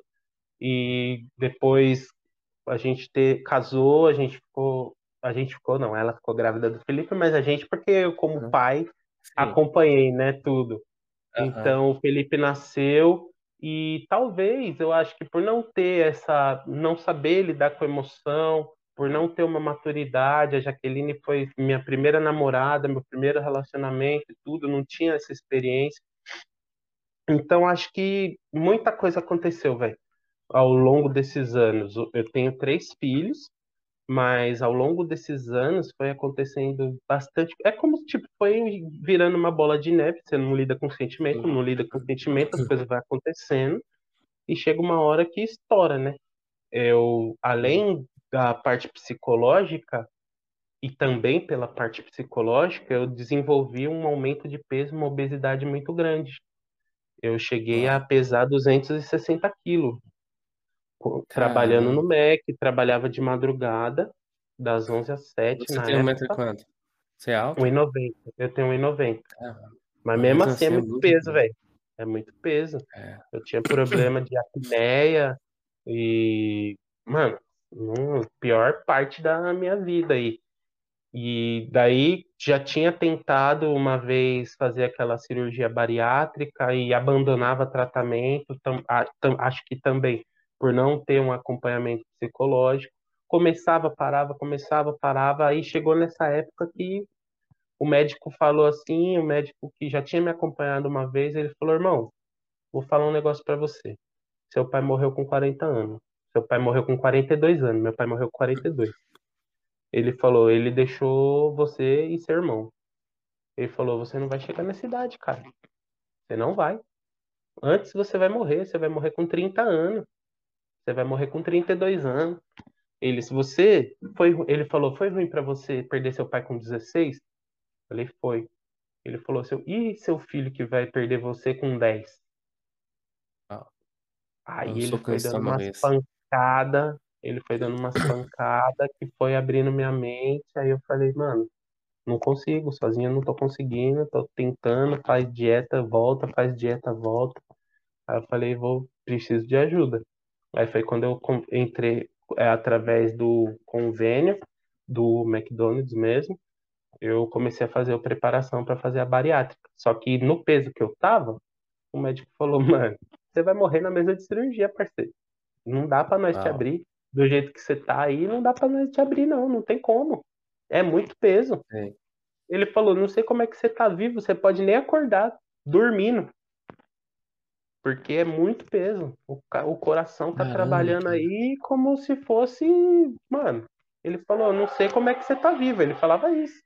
e depois a gente ter, casou, a gente ficou, a gente ficou, não, ela ficou grávida do Felipe, mas a gente, porque eu, como pai, Sim. acompanhei, né, tudo. Uhum. Então, o Felipe nasceu, e talvez eu acho que por não ter essa, não saber lidar com emoção, por não ter uma maturidade, a Jaqueline foi minha primeira namorada, meu primeiro relacionamento tudo, não tinha essa experiência. Então acho que muita coisa aconteceu, velho, ao longo desses anos. Eu tenho três filhos, mas ao longo desses anos foi acontecendo bastante. É como tipo foi virando uma bola de neve. Você não lida com sentimento, não lida com sentimento, as coisas vão acontecendo e chega uma hora que estoura, né? Eu, além da parte psicológica e também pela parte psicológica, eu desenvolvi um aumento de peso, uma obesidade muito grande. Eu cheguei a pesar 260 quilos trabalhando no Mac, trabalhava de madrugada, das 11 às 7 Você tem um metro e quanto? Você é alto? 1,90. Eu tenho 1,90. Mas mesmo assim, é, é muito peso, velho. É muito peso. É. Eu tinha problema de apneia e, mano, pior parte da minha vida aí. E daí já tinha tentado uma vez fazer aquela cirurgia bariátrica e abandonava tratamento, tam, tam, acho que também por não ter um acompanhamento psicológico. Começava, parava, começava, parava. Aí chegou nessa época que o médico falou assim, o médico que já tinha me acompanhado uma vez, ele falou: "Irmão, vou falar um negócio para você. Seu pai morreu com 40 anos. Seu pai morreu com 42 anos. Meu pai morreu com 42. Ele falou: ele deixou você e seu irmão. Ele falou: você não vai chegar nessa idade, cara. Você não vai. Antes você vai morrer. Você vai morrer com 30 anos. Você vai morrer com 32 anos. Ele, se você foi, ele falou, foi ruim para você perder seu pai com 16? Eu falei, foi. Ele falou, seu, e seu filho que vai perder você com 10? Ah, Aí ele foi dando umas pancadas, ele foi dando umas pancadas que foi abrindo minha mente. Aí eu falei, mano, não consigo, sozinho não tô conseguindo, tô tentando, faz dieta, volta, faz dieta, volta. Aí eu falei, vou, preciso de ajuda. Aí foi quando eu entrei é, através do convênio do McDonald's mesmo, eu comecei a fazer a preparação para fazer a bariátrica. Só que no peso que eu tava, o médico falou, mano, você vai morrer na mesa de cirurgia, parceiro. Não dá para nós te abrir. Do jeito que você tá aí, não dá para nós te abrir, não. Não tem como. É muito peso. Ele falou, não sei como é que você tá vivo, você pode nem acordar dormindo. Porque é muito peso. O, o coração tá Caramba, trabalhando cara. aí como se fosse. Mano, ele falou: não sei como é que você tá vivo. Ele falava isso.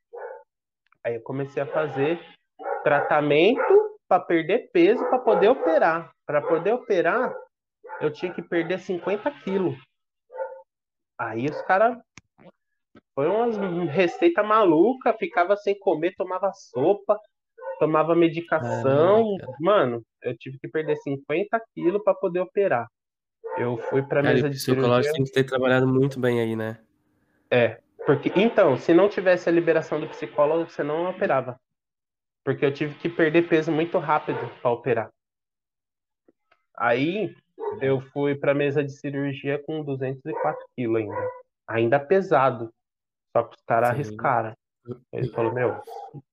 Aí eu comecei a fazer tratamento para perder peso para poder operar. Para poder operar, eu tinha que perder 50 quilos. Aí os caras. Foi umas receita maluca, ficava sem comer, tomava sopa, tomava medicação. Caraca. Mano, eu tive que perder 50 quilos para poder operar. Eu fui e mesa o de psicológico cirurgia. tem que ter trabalhado muito bem aí, né? É, porque então, se não tivesse a liberação do psicólogo, você não operava. Porque eu tive que perder peso muito rápido para operar. Aí eu fui pra mesa de cirurgia com 204 quilos ainda. Ainda pesado. Só que os caras arriscaram. Ele falou, meu,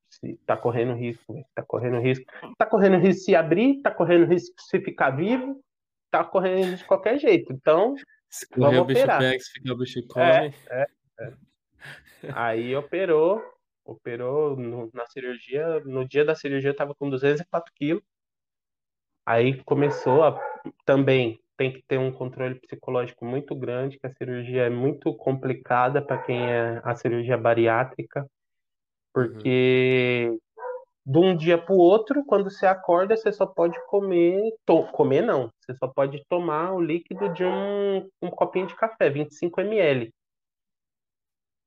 se tá correndo risco, velho, tá correndo risco. Tá correndo risco se abrir, tá correndo risco se ficar vivo, tá correndo risco de qualquer jeito. Então, Se correr Vamos o bicho operar. pega, se ficar o bicho come. É, aí operou, operou no- na cirurgia. No dia da cirurgia eu tava com 204 quilos. Aí começou a também tem que ter um controle psicológico muito grande, que a cirurgia é muito complicada para quem é a cirurgia bariátrica, porque de um dia para o outro, quando você acorda, você só pode comer, comer não, você só pode tomar o líquido de um, um copinho de café, 25 ml.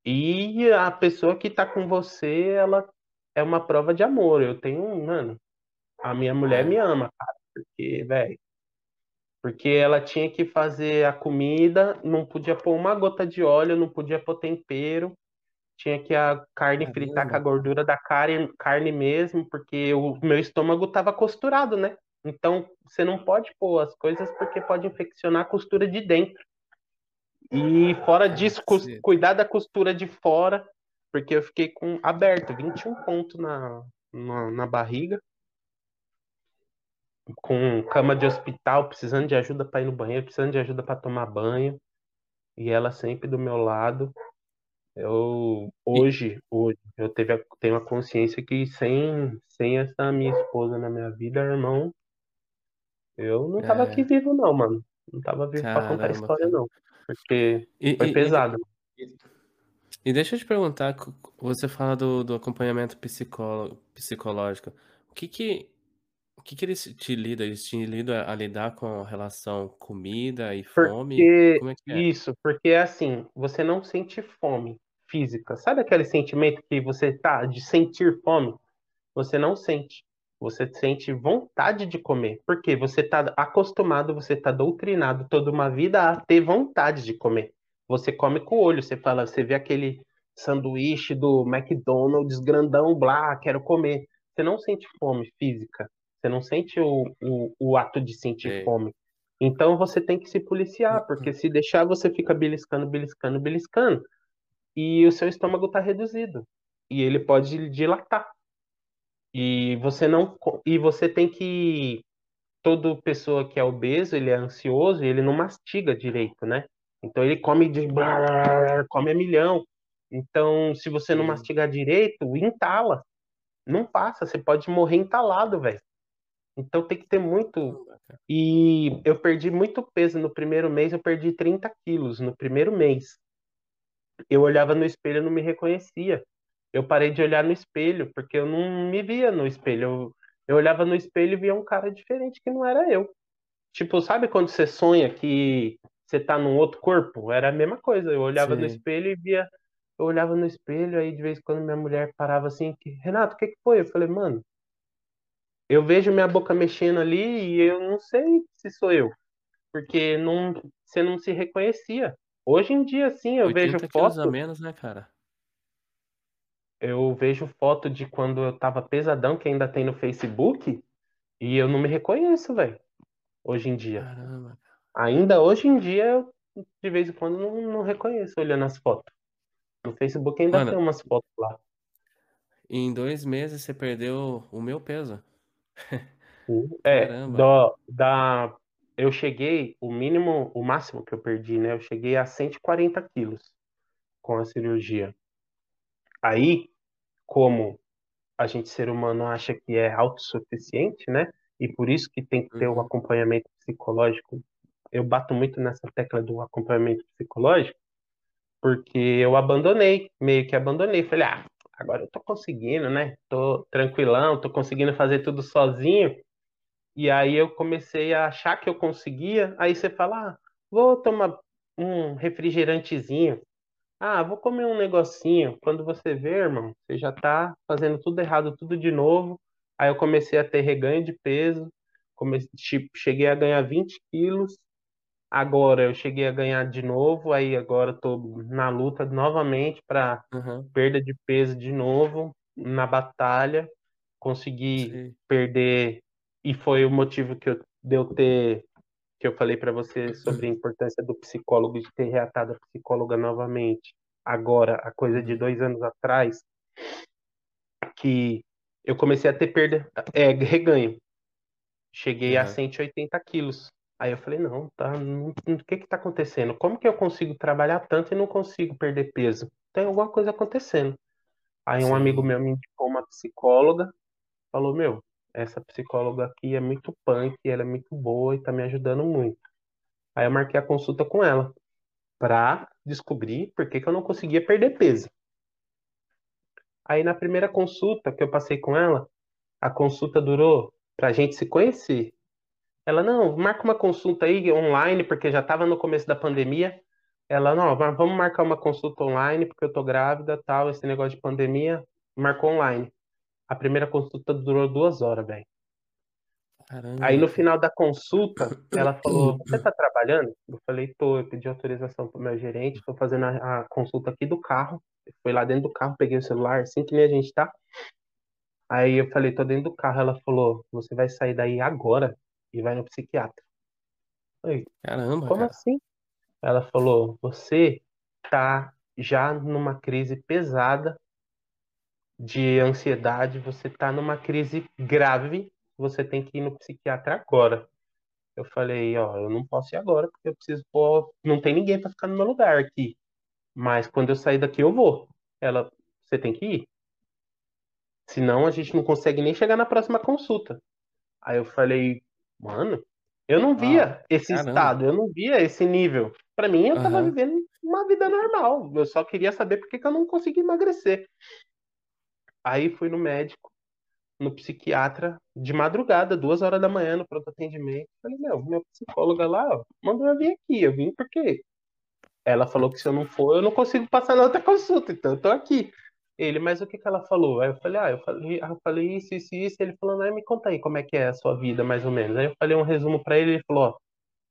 E a pessoa que tá com você, ela é uma prova de amor. Eu tenho, mano, a minha mulher me ama, cara, porque, velho, porque ela tinha que fazer a comida, não podia pôr uma gota de óleo, não podia pôr tempero, tinha que a carne Caramba. fritar com a gordura da carne, carne mesmo, porque o meu estômago tava costurado, né? Então, você não pode pôr as coisas porque pode infeccionar a costura de dentro. E fora disso, cuidar da costura de fora, porque eu fiquei com aberto, 21 pontos na, na, na barriga, com cama de hospital, precisando de ajuda para ir no banheiro, precisando de ajuda para tomar banho, e ela sempre do meu lado. Eu hoje, hoje, eu teve a- tenho a consciência que sem, sem essa minha esposa na minha vida, irmão, eu não tava É. aqui vivo não, mano. Não tava vivo pra contar a história não, porque E, foi e- pesado. e- e deixa eu te perguntar, você fala do, do acompanhamento psicó- psicológico. O que que, o que que eles te lidam? Eles te lidam a, lidar com a relação comida e fome? Porque Como é que é? isso, porque é assim, você não sente fome física. Sabe aquele sentimento que você tá de sentir fome? Você não sente. Você sente vontade de comer. Porque você tá acostumado, você tá doutrinado toda uma vida a ter vontade de comer. Você come com o olho, você fala, você vê aquele sanduíche do McDonald's grandão, blá, quero comer. Você não sente fome física. Você não sente o, o, o ato de sentir Sei. fome. Então você tem que se policiar, porque se deixar você fica beliscando, beliscando, beliscando, e o seu estômago está reduzido. E ele pode dilatar. E você não e você tem que toda pessoa que é obeso, ele é ansioso e ele não mastiga direito, né? Então ele come de come a milhão. Então, se você não mastigar direito, entala. Não passa, você pode morrer entalado, velho. Então tem que ter muito e eu perdi muito peso no primeiro mês, eu perdi 30 quilos no primeiro mês. Eu olhava no espelho e não me reconhecia. Eu parei de olhar no espelho, porque eu não me via no espelho. Eu, eu olhava no espelho e via um cara diferente que não era eu. Tipo, sabe quando você sonha que você tá num outro corpo? Era a mesma coisa. Eu olhava no Sim. espelho e via. Eu olhava no espelho, aí de vez em quando minha mulher parava assim, que, Renato, o que que foi? Eu falei, mano, eu vejo minha boca mexendo ali e eu não sei se sou eu, porque não, você não se reconhecia. Hoje em dia, sim, eu vejo 80 quilos a foto, menos, né, cara? eu vejo foto de quando eu tava pesadão, que ainda tem no Facebook, e eu não me reconheço, velho. Hoje em dia. Caramba. Ainda hoje em dia, eu, de vez em quando, não, não reconheço olhando as fotos. No Facebook ainda Mano, tem umas fotos lá. em dois meses você perdeu o meu peso. [LAUGHS] É, Caramba. do, da, eu cheguei, o mínimo, o máximo que eu perdi, né? Eu cheguei a 140 quilos com a cirurgia. Aí, como a gente, ser humano, acha que é autossuficiente, né? e por isso que tem que ter o Uhum. acompanhamento psicológico. Eu bato muito nessa tecla do acompanhamento psicológico, porque eu abandonei, meio que abandonei. Falei, ah, agora eu tô conseguindo, né? Tô tranquilão, tô conseguindo fazer tudo sozinho. E aí eu comecei a achar que eu conseguia. Aí você fala, ah, vou tomar um refrigerantezinho. Ah, vou comer um negocinho. Quando você vê, irmão, você já tá fazendo tudo errado, tudo de novo. Aí eu comecei a ter reganho de peso. Comecei, tipo, cheguei a ganhar 20 quilos. Agora eu cheguei a ganhar de novo. Aí agora tô na luta novamente para Aham. perda de peso de novo, na batalha. Consegui Sei. perder e foi o motivo que eu, de eu ter que eu falei para você sobre a importância do psicólogo de ter reatado a psicóloga novamente agora a coisa de Uhum. dois anos atrás que eu comecei a ter perda é, reganho cheguei a Aham. 180 quilos aí eu falei não tá o que que tá acontecendo como que eu consigo trabalhar tanto e não consigo perder peso tem alguma coisa acontecendo aí um amigo meu me indicou uma psicóloga falou meu essa psicóloga aqui é muito punk, ela é muito boa e tá me ajudando muito. Aí eu marquei a consulta com ela pra descobrir por que que eu não conseguia perder peso. Aí na primeira consulta que eu passei com ela, a consulta durou pra gente se conhecer. Ela, não, marca uma consulta aí online, porque já tava no começo da pandemia. Ela, não, vamos marcar uma consulta online, porque eu tô grávida, tal, esse negócio de pandemia. Marcou online. A primeira consulta durou duas horas, velho. Aí no final da consulta, ela falou: [CLEARS THROAT] Você tá trabalhando? Eu falei: Tô, eu pedi autorização pro meu gerente, tô fazendo a, a consulta aqui do carro. Eu fui lá dentro do carro, peguei o celular, assim que nem a gente tá. Aí eu falei: Tô dentro do carro. Ela falou: Você vai sair daí agora e vai no psiquiatra. Falei: Caramba, Como cara. assim? Ela falou: Você tá já numa crise pesada de ansiedade, você tá numa crise grave, você tem que ir no psiquiatra agora. Eu falei, ó, eu não posso ir agora, porque eu preciso pôr. Não tem ninguém para ficar no meu lugar aqui. Mas quando eu sair daqui, eu vou. Ela, você tem que ir. Senão a gente não consegue nem chegar na próxima consulta. Aí eu falei, mano, eu não via esse Caramba. estado, eu não via esse nível. Para mim, eu tava Aham. vivendo uma vida normal. Eu só queria saber por que que eu não conseguia emagrecer. Aí fui no médico, no psiquiatra, de madrugada, duas horas da manhã, no pronto atendimento. Falei, meu, minha psicóloga lá, ó, mandou eu vir aqui. Eu vim porque Ela falou que se eu não for, eu não consigo passar na outra consulta, então eu tô aqui. Ele, mas o que que ela falou? Aí eu falei, ah, eu falei, ah, eu falei isso, isso, isso. Ele falou, não, me conta aí como é que é a sua vida, mais ou menos. Aí eu falei um resumo pra ele, ele falou, ó,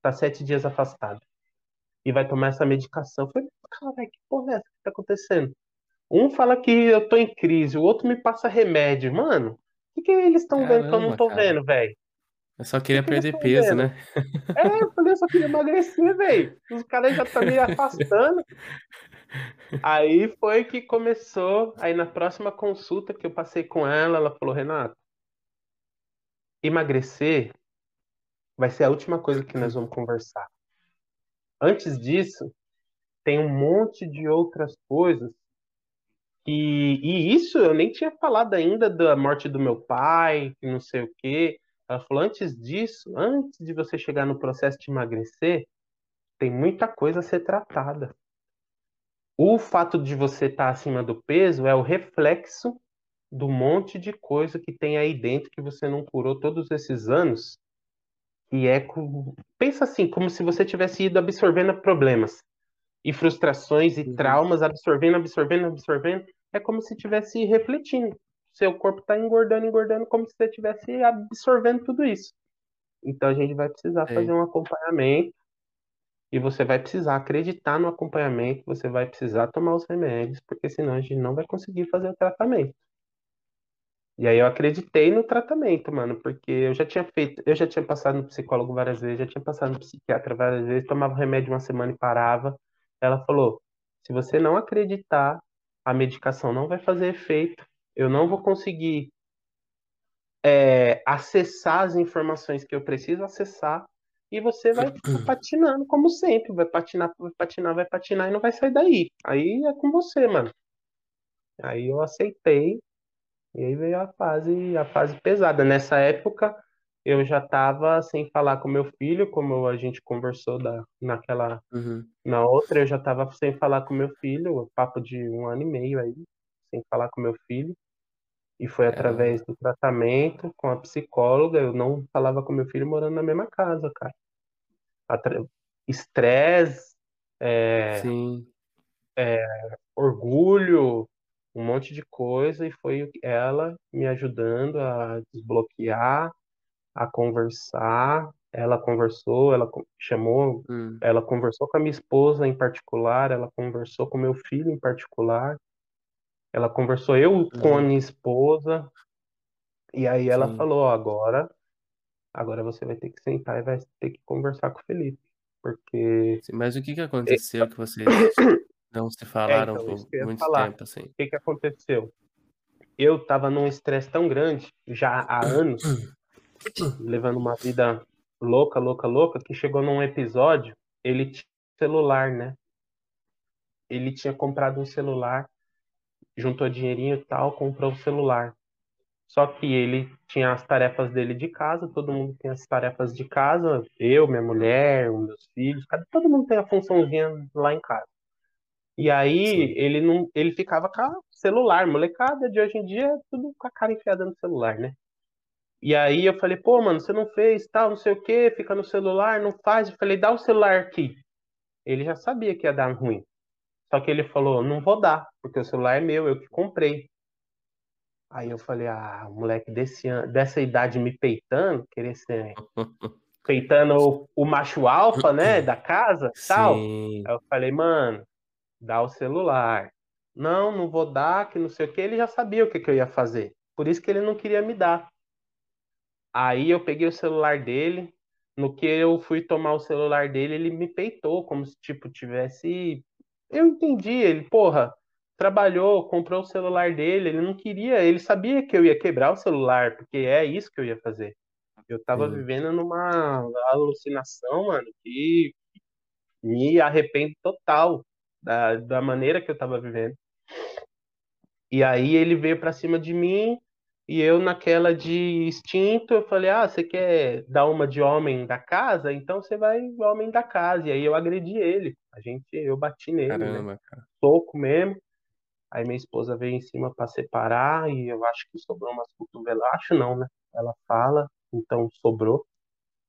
tá sete dias afastado e vai tomar essa medicação. Eu falei, caralho, que porra é essa que tá acontecendo? Um fala que eu tô em crise, o outro me passa remédio. Mano, o que que eles estão vendo que eu não tô cara. vendo, velho? Eu só queria que perder peso, vendo? né? É, eu falei, eu só queria emagrecer, velho. Os caras já estão me [LAUGHS] afastando. Aí foi que começou. Aí na próxima consulta que eu passei com ela, ela falou: Renato, emagrecer vai ser a última coisa que nós vamos conversar. Antes disso, tem um monte de outras coisas que. E isso eu nem tinha falado ainda da morte do meu pai, não sei o quê. Ela falou: antes disso, antes de você chegar no processo de emagrecer, tem muita coisa a ser tratada. O fato de você estar acima do peso é o reflexo do monte de coisa que tem aí dentro que você não curou todos esses anos. E é como... pensa assim, como se você tivesse ido absorvendo problemas e frustrações e Uhum. traumas, absorvendo, absorvendo, absorvendo. É como se tivesse refletindo. Seu corpo está engordando, engordando, como se você estivesse absorvendo tudo isso. Então a gente vai precisar fazer Sei. um acompanhamento e você vai precisar acreditar no acompanhamento, você vai precisar tomar os remédios, porque senão a gente não vai conseguir fazer o tratamento. E aí eu acreditei no tratamento, mano, porque eu já tinha feito, eu já tinha passado no psicólogo várias vezes, já tinha passado no psiquiatra várias vezes, tomava remédio uma semana e parava. Ela falou: se você não acreditar, a medicação não vai fazer efeito, eu não vou conseguir é, acessar as informações que eu preciso acessar, e você vai [CLEARS THROAT] patinando como sempre, vai patinar, vai patinar, vai patinar e não vai sair daí. Aí é com você, mano. Aí eu aceitei. E aí veio a fase, a fase pesada. Nessa época, eu já estava sem falar com meu filho, como a gente conversou da, naquela, Uhum. na outra, eu já estava sem falar com meu filho, papo de um ano e meio aí, sem falar com meu filho. E foi através Caramba. do tratamento com a psicóloga, eu não falava com meu filho morando na mesma casa, cara. Atra- Estresse, é, Sim. orgulho, um monte de coisa, e foi ela me ajudando a desbloquear, a conversar. Ela conversou, ela chamou, Hum. ela conversou com a minha esposa em particular, ela conversou com meu filho em particular, ela conversou eu com a Uhum. minha esposa, e aí ela Sim. falou, ó, agora, agora você vai ter que sentar e vai ter que conversar com o Felipe, porque Sim, mas o que que é, aconteceu que vocês [COUGHS] não se é, falaram então, isso por muito falar. tempo, assim? O que que aconteceu? Eu estava num estresse tão grande, já há anos, levando uma vida louca, louca, louca, que chegou num episódio, ele tinha celular, né? Ele tinha comprado um celular, juntou dinheirinho e tal, comprou o celular. Só que ele tinha as tarefas dele de casa, todo mundo tem as tarefas de casa, eu, minha mulher, os meus filhos, todo mundo tem a funçãozinha lá em casa. E aí Sim. ele não, ele ficava com o celular, molecada de hoje em dia, é tudo com a cara enfiada no celular, né? E aí eu falei, pô, mano, você não fez, tal, não sei o quê, fica no celular, não faz. Eu falei, dá o celular aqui. Ele já sabia que ia dar ruim. Só que ele falou, não vou dar, porque o celular é meu, eu que comprei. Aí eu falei, ah, moleque desse, an- dessa idade me peitando, querer ser [LAUGHS] peitando o, o macho alfa, né, [CLEARS THROAT] da casa, tal. Sim. Aí eu falei, mano, dá o celular. Não, não vou dar, que não sei o que. Ele já sabia o que, que eu ia fazer. Por isso que ele não queria me dar. Aí eu peguei o celular dele. No que eu fui tomar o celular dele, ele me peitou, como se, tipo, tivesse. Eu entendi, ele, porra, trabalhou, comprou o celular dele, ele não queria, ele sabia que eu ia quebrar o celular, porque é isso que eu ia fazer. Eu tava Sim. vivendo numa alucinação, mano, que me arrependo total da, da maneira que eu tava vivendo. E aí ele veio pra cima de mim e eu naquela de instinto, eu falei: "Ah, você quer dar uma de homem da casa? Então você vai homem da casa". E aí eu agredi ele. A gente, eu bati nele, né? Caramba, cara. Soco mesmo. Aí minha esposa veio em cima pra separar e eu acho que sobrou umas cotoveladas. Acho não, né? Ela fala, então sobrou.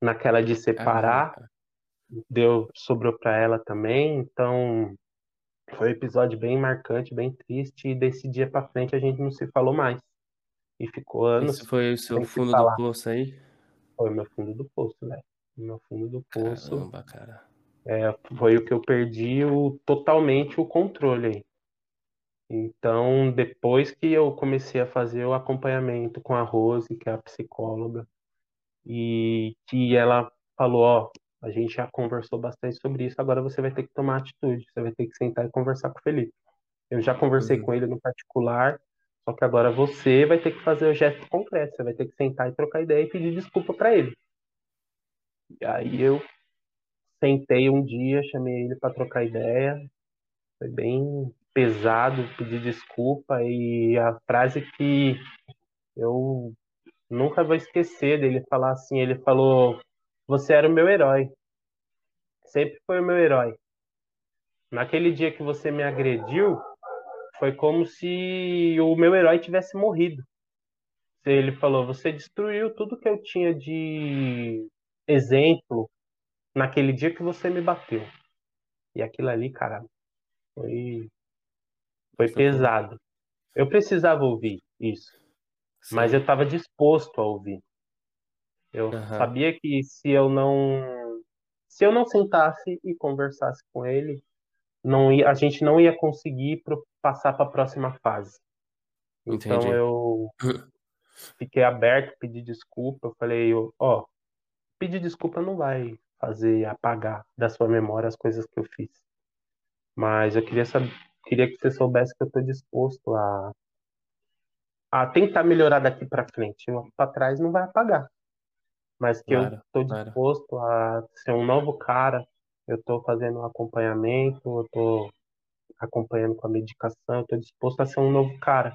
Naquela de Caramba, separar, cara. deu, sobrou pra ela também. Então foi um episódio bem marcante, bem triste. E desse dia pra frente a gente não se falou mais. E ficou Esse anos foi o seu sem se fundo do poço aí? Foi o meu fundo do poço, né? Meu fundo do poço Caramba, cara. É, foi o que eu perdi o, totalmente o controle aí. Então, depois que eu comecei a fazer o acompanhamento com a Rose, que é a psicóloga, e que ela falou, ó, a gente já conversou bastante sobre isso, agora você vai ter que tomar atitude, você vai ter que sentar e conversar com o Felipe. Eu já conversei Uhum. com ele no particular, só que agora você vai ter que fazer o gesto concreto, você vai ter que sentar e trocar ideia e pedir desculpa para ele. E aí eu sentei um dia, chamei ele para trocar ideia, foi bem pesado pedir desculpa e a frase que eu nunca vou esquecer dele falar assim, ele falou: "Você era o meu herói. Sempre foi o meu herói. Naquele dia que você me agrediu, foi como se o meu herói tivesse morrido." Ele falou: "Você destruiu tudo que eu tinha de exemplo naquele dia que você me bateu." E aquilo ali, cara, foi foi Tocou. pesado. Eu precisava ouvir isso, mas eu Sim. estava disposto a ouvir. Eu Aham. sabia que se eu não se eu não sentasse e conversasse com ele, não ia, a gente não ia conseguir pro, passar para a próxima fase. Então Entendi. eu [LAUGHS] fiquei aberto, pedi desculpa, eu falei, ó, pedir desculpa não vai fazer apagar da sua memória as coisas que eu fiz. Mas eu queria saber, queria que você soubesse que eu estou disposto a a tentar melhorar daqui para frente. Para trás não vai apagar, mas que eu Claro, estou claro. disposto a ser um novo cara. Eu estou fazendo um acompanhamento, eu estou acompanhando com a medicação, eu estou disposto a ser um novo cara.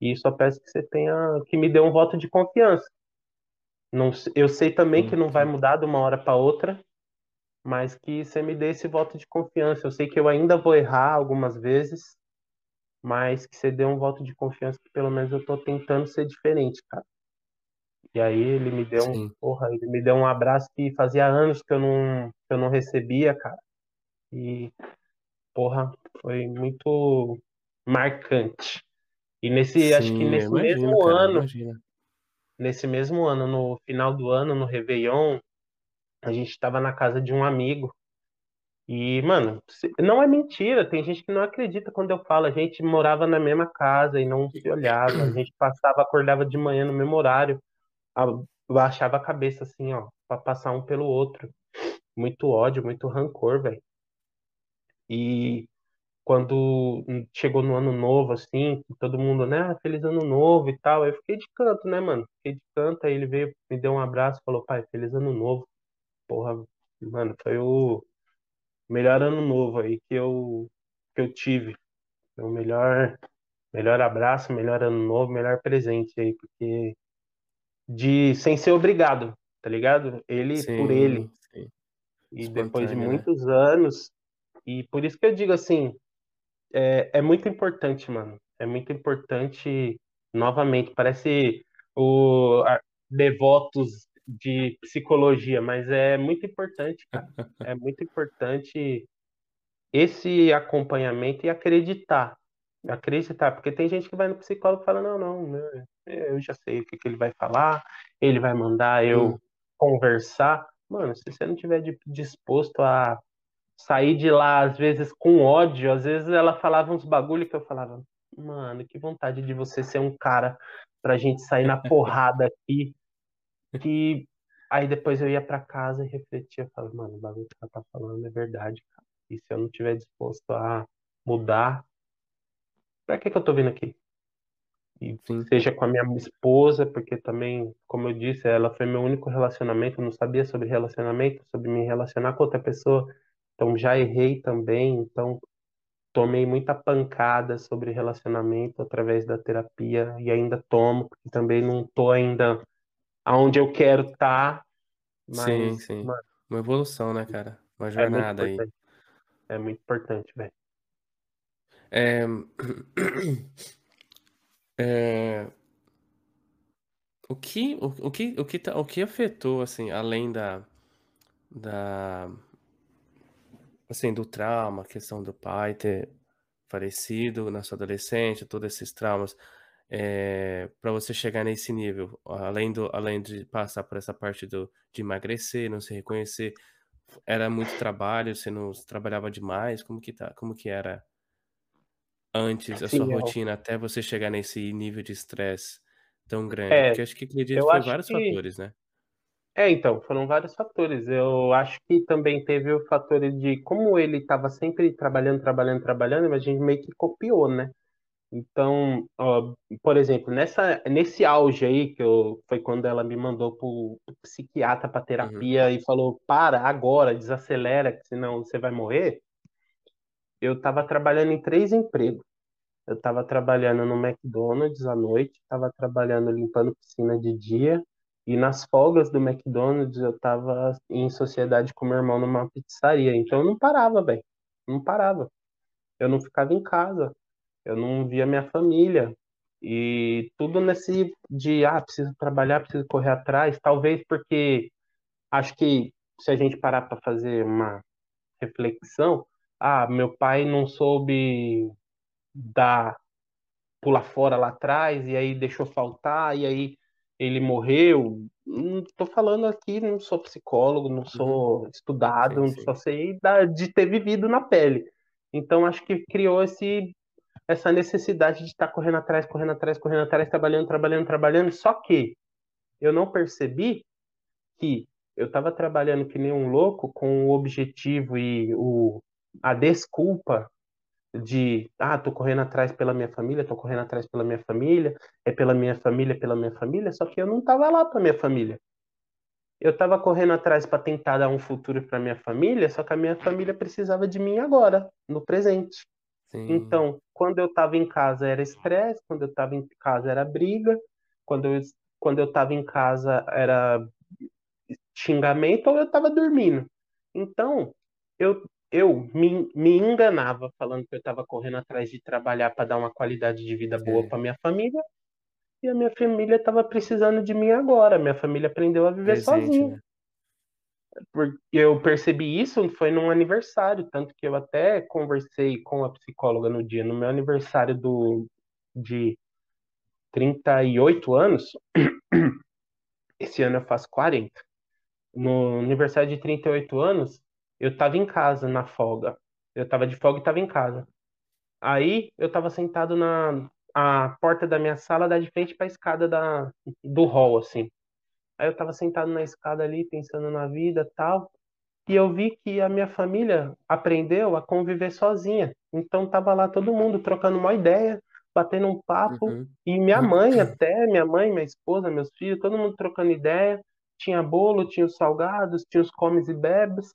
E só peço que você tenha, que me dê um voto de confiança. Não, eu sei também Sim, que não vai mudar de uma hora para outra, mas que você me dê esse voto de confiança. Eu sei que eu ainda vou errar algumas vezes, mas que você dê um voto de confiança que pelo menos eu tô tentando ser diferente, cara. E aí ele me deu um, sim, porra, ele me deu um abraço que fazia anos que eu não, que eu não recebia, cara. E, porra, foi muito marcante. E nesse, acho que sim, nesse imagino, mesmo cara, ano. Nesse mesmo ano, no final do ano, no Réveillon, a gente estava na casa de um amigo. E, mano, não é mentira, tem gente que não acredita quando eu falo. A gente morava na mesma casa e não se olhava. A gente passava, acordava de manhã no mesmo horário, baixava a cabeça assim, ó, pra passar um pelo outro. Muito ódio, muito rancor, velho. E quando chegou no ano novo, assim, todo mundo, né, ah, feliz ano novo e tal, eu fiquei de canto, né, mano? Fiquei de canto, aí ele veio, me deu um abraço, falou, pai, feliz ano novo. Porra, mano, foi o melhor ano novo aí que eu, que eu tive. Foi o melhor, melhor abraço, melhor ano novo, melhor presente aí, porque de, sem ser obrigado, tá ligado? Ele por ele. Sim, sim, E depois de né. muitos anos, e por isso que eu digo assim, É, é muito importante, mano. É muito importante, novamente, parece o a- devotos de psicologia, mas é muito importante, cara. É [LAUGHS] muito importante esse acompanhamento e acreditar. Acreditar, porque tem gente que vai no psicólogo e fala, não, não, né, eu já sei o que que ele vai falar, ele vai mandar eu conversar. Mano, se você não tiver di- disposto a sair de lá, às vezes, com ódio. Às vezes ela falava uns bagulho que eu falava, mano, que vontade de você ser um cara pra gente sair na porrada aqui. Que aí depois eu ia pra casa e refletia, falava, mano, o bagulho que ela tá falando é verdade, cara. E se eu não tiver disposto a mudar, pra que que eu tô vindo aqui? E sim, seja com a minha esposa, porque também, como eu disse, ela foi meu único relacionamento, eu não sabia sobre relacionamento, sobre me relacionar com outra pessoa, então já errei também, então tomei muita pancada sobre relacionamento através da terapia e ainda tomo, porque também não tô ainda aonde eu quero estar, sim, mas, sim. mano, Uma evolução, né, cara, uma é jornada aí. importante. É muito importante, velho. Eh, [CLEARS THROAT] eh, o que o o que o que tá o que afetou, assim, além da da assim, do trauma, a questão do pai ter falecido na sua adolescência, todos esses traumas, eh, pra você chegar nesse nível, além do além de passar por essa parte do de emagrecer, não se reconhecer, era muito trabalho, você não trabalhava demais? Como que tá como que era antes a sua eu, rotina até você chegar nesse nível de estresse tão grande? é, Porque acho que acredito que foi vários que, fatores, né? É, então, foram vários fatores. Eu acho que também teve o fator de como ele estava sempre trabalhando, trabalhando, trabalhando, a gente meio que copiou, né? Então, ó, por exemplo, nessa, nesse auge aí, que eu, foi quando ela me mandou pro, pro psiquiatra para Uhum. terapia e falou: para agora, desacelera, senão você vai morrer. Eu estava trabalhando em três empregos. Eu estava trabalhando no McDonald's à noite, estava trabalhando limpando piscina de dia, e nas folgas do McDonald's eu estava em sociedade com meu irmão numa pizzaria. Então eu não parava, velho. Não parava. Eu não ficava em casa. Eu não via minha família. E tudo nesse de, ah, preciso trabalhar, preciso correr atrás. Talvez porque acho que se a gente parar para fazer uma reflexão, ah, meu pai não soube dar, pular fora lá atrás, e aí deixou faltar, e aí ele morreu. Não tô falando aqui, não sou psicólogo, não Uhum. sou estudado, Sim, sim. só sei da, de ter vivido na pele. Então acho que criou esse essa necessidade de estar correndo atrás, correndo atrás, correndo atrás, trabalhando, trabalhando, trabalhando. Só que eu não percebi que eu estava trabalhando que nem um louco com o objetivo e o, a desculpa de, ah, tô correndo atrás pela minha família, tô correndo atrás pela minha família, é pela minha família, pela minha família, só que eu não estava lá para minha família. Eu estava correndo atrás para tentar dar um futuro para minha família, só que a minha família precisava de mim agora, no presente. Sim. Então, quando eu estava em casa era estresse, quando eu estava em casa era briga, quando eu quando eu estava em casa era xingamento ou eu estava dormindo. Então, eu, eu me, me enganava falando que eu estava correndo atrás de trabalhar para dar uma qualidade de vida boa para minha família. E a minha família estava precisando de mim agora. Minha família aprendeu a viver Presente, sozinha. Né? Porque eu percebi isso foi num aniversário, tanto que eu até conversei com a psicóloga no dia, no meu aniversário do, de 38 anos. [CLEARS THROAT] Esse ano eu faço 40. No aniversário de 38 anos, eu estava em casa na folga. Eu estava de folga e estava em casa. Aí eu estava sentado na a porta da minha sala dá de frente para a escada da, do hall, assim. Aí eu estava sentado na escada ali, pensando na vida tal, e eu vi que a minha família aprendeu a conviver sozinha. Então tava lá todo mundo trocando uma ideia, batendo um papo, uhum. e minha mãe [CLEARS THROAT] até, minha mãe, minha esposa, meus filhos, todo mundo trocando ideia. Tinha bolo, tinha os salgados, tinha os comes e bebes,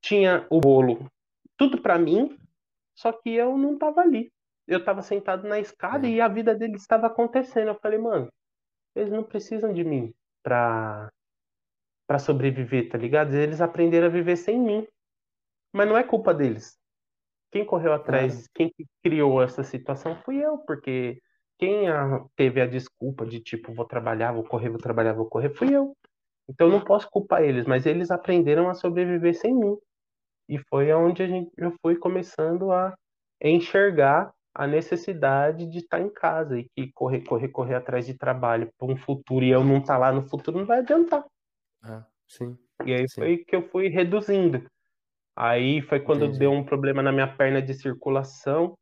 tinha o bolo, tudo para mim, só que eu não tava ali. Eu tava sentado na escada é. e a vida deles estava acontecendo. Eu falei, mano, eles não precisam de mim pra, pra sobreviver, tá ligado? Eles aprenderam a viver sem mim. Mas não é culpa deles. Quem correu atrás, é. quem criou essa situação fui eu, porque quem a, teve a desculpa de tipo, vou trabalhar, vou correr, vou trabalhar, vou correr, fui eu. Então não posso culpar eles, mas eles aprenderam a sobreviver sem mim. E foi onde a gente, eu fui começando a enxergar a necessidade de estar em casa e que correr, correr, correr atrás de trabalho para um futuro e eu não estar tá lá no futuro não vai adiantar. Ah, sim. E aí sim. foi que eu fui reduzindo. Aí foi quando Entendi. deu um problema na minha perna de circulação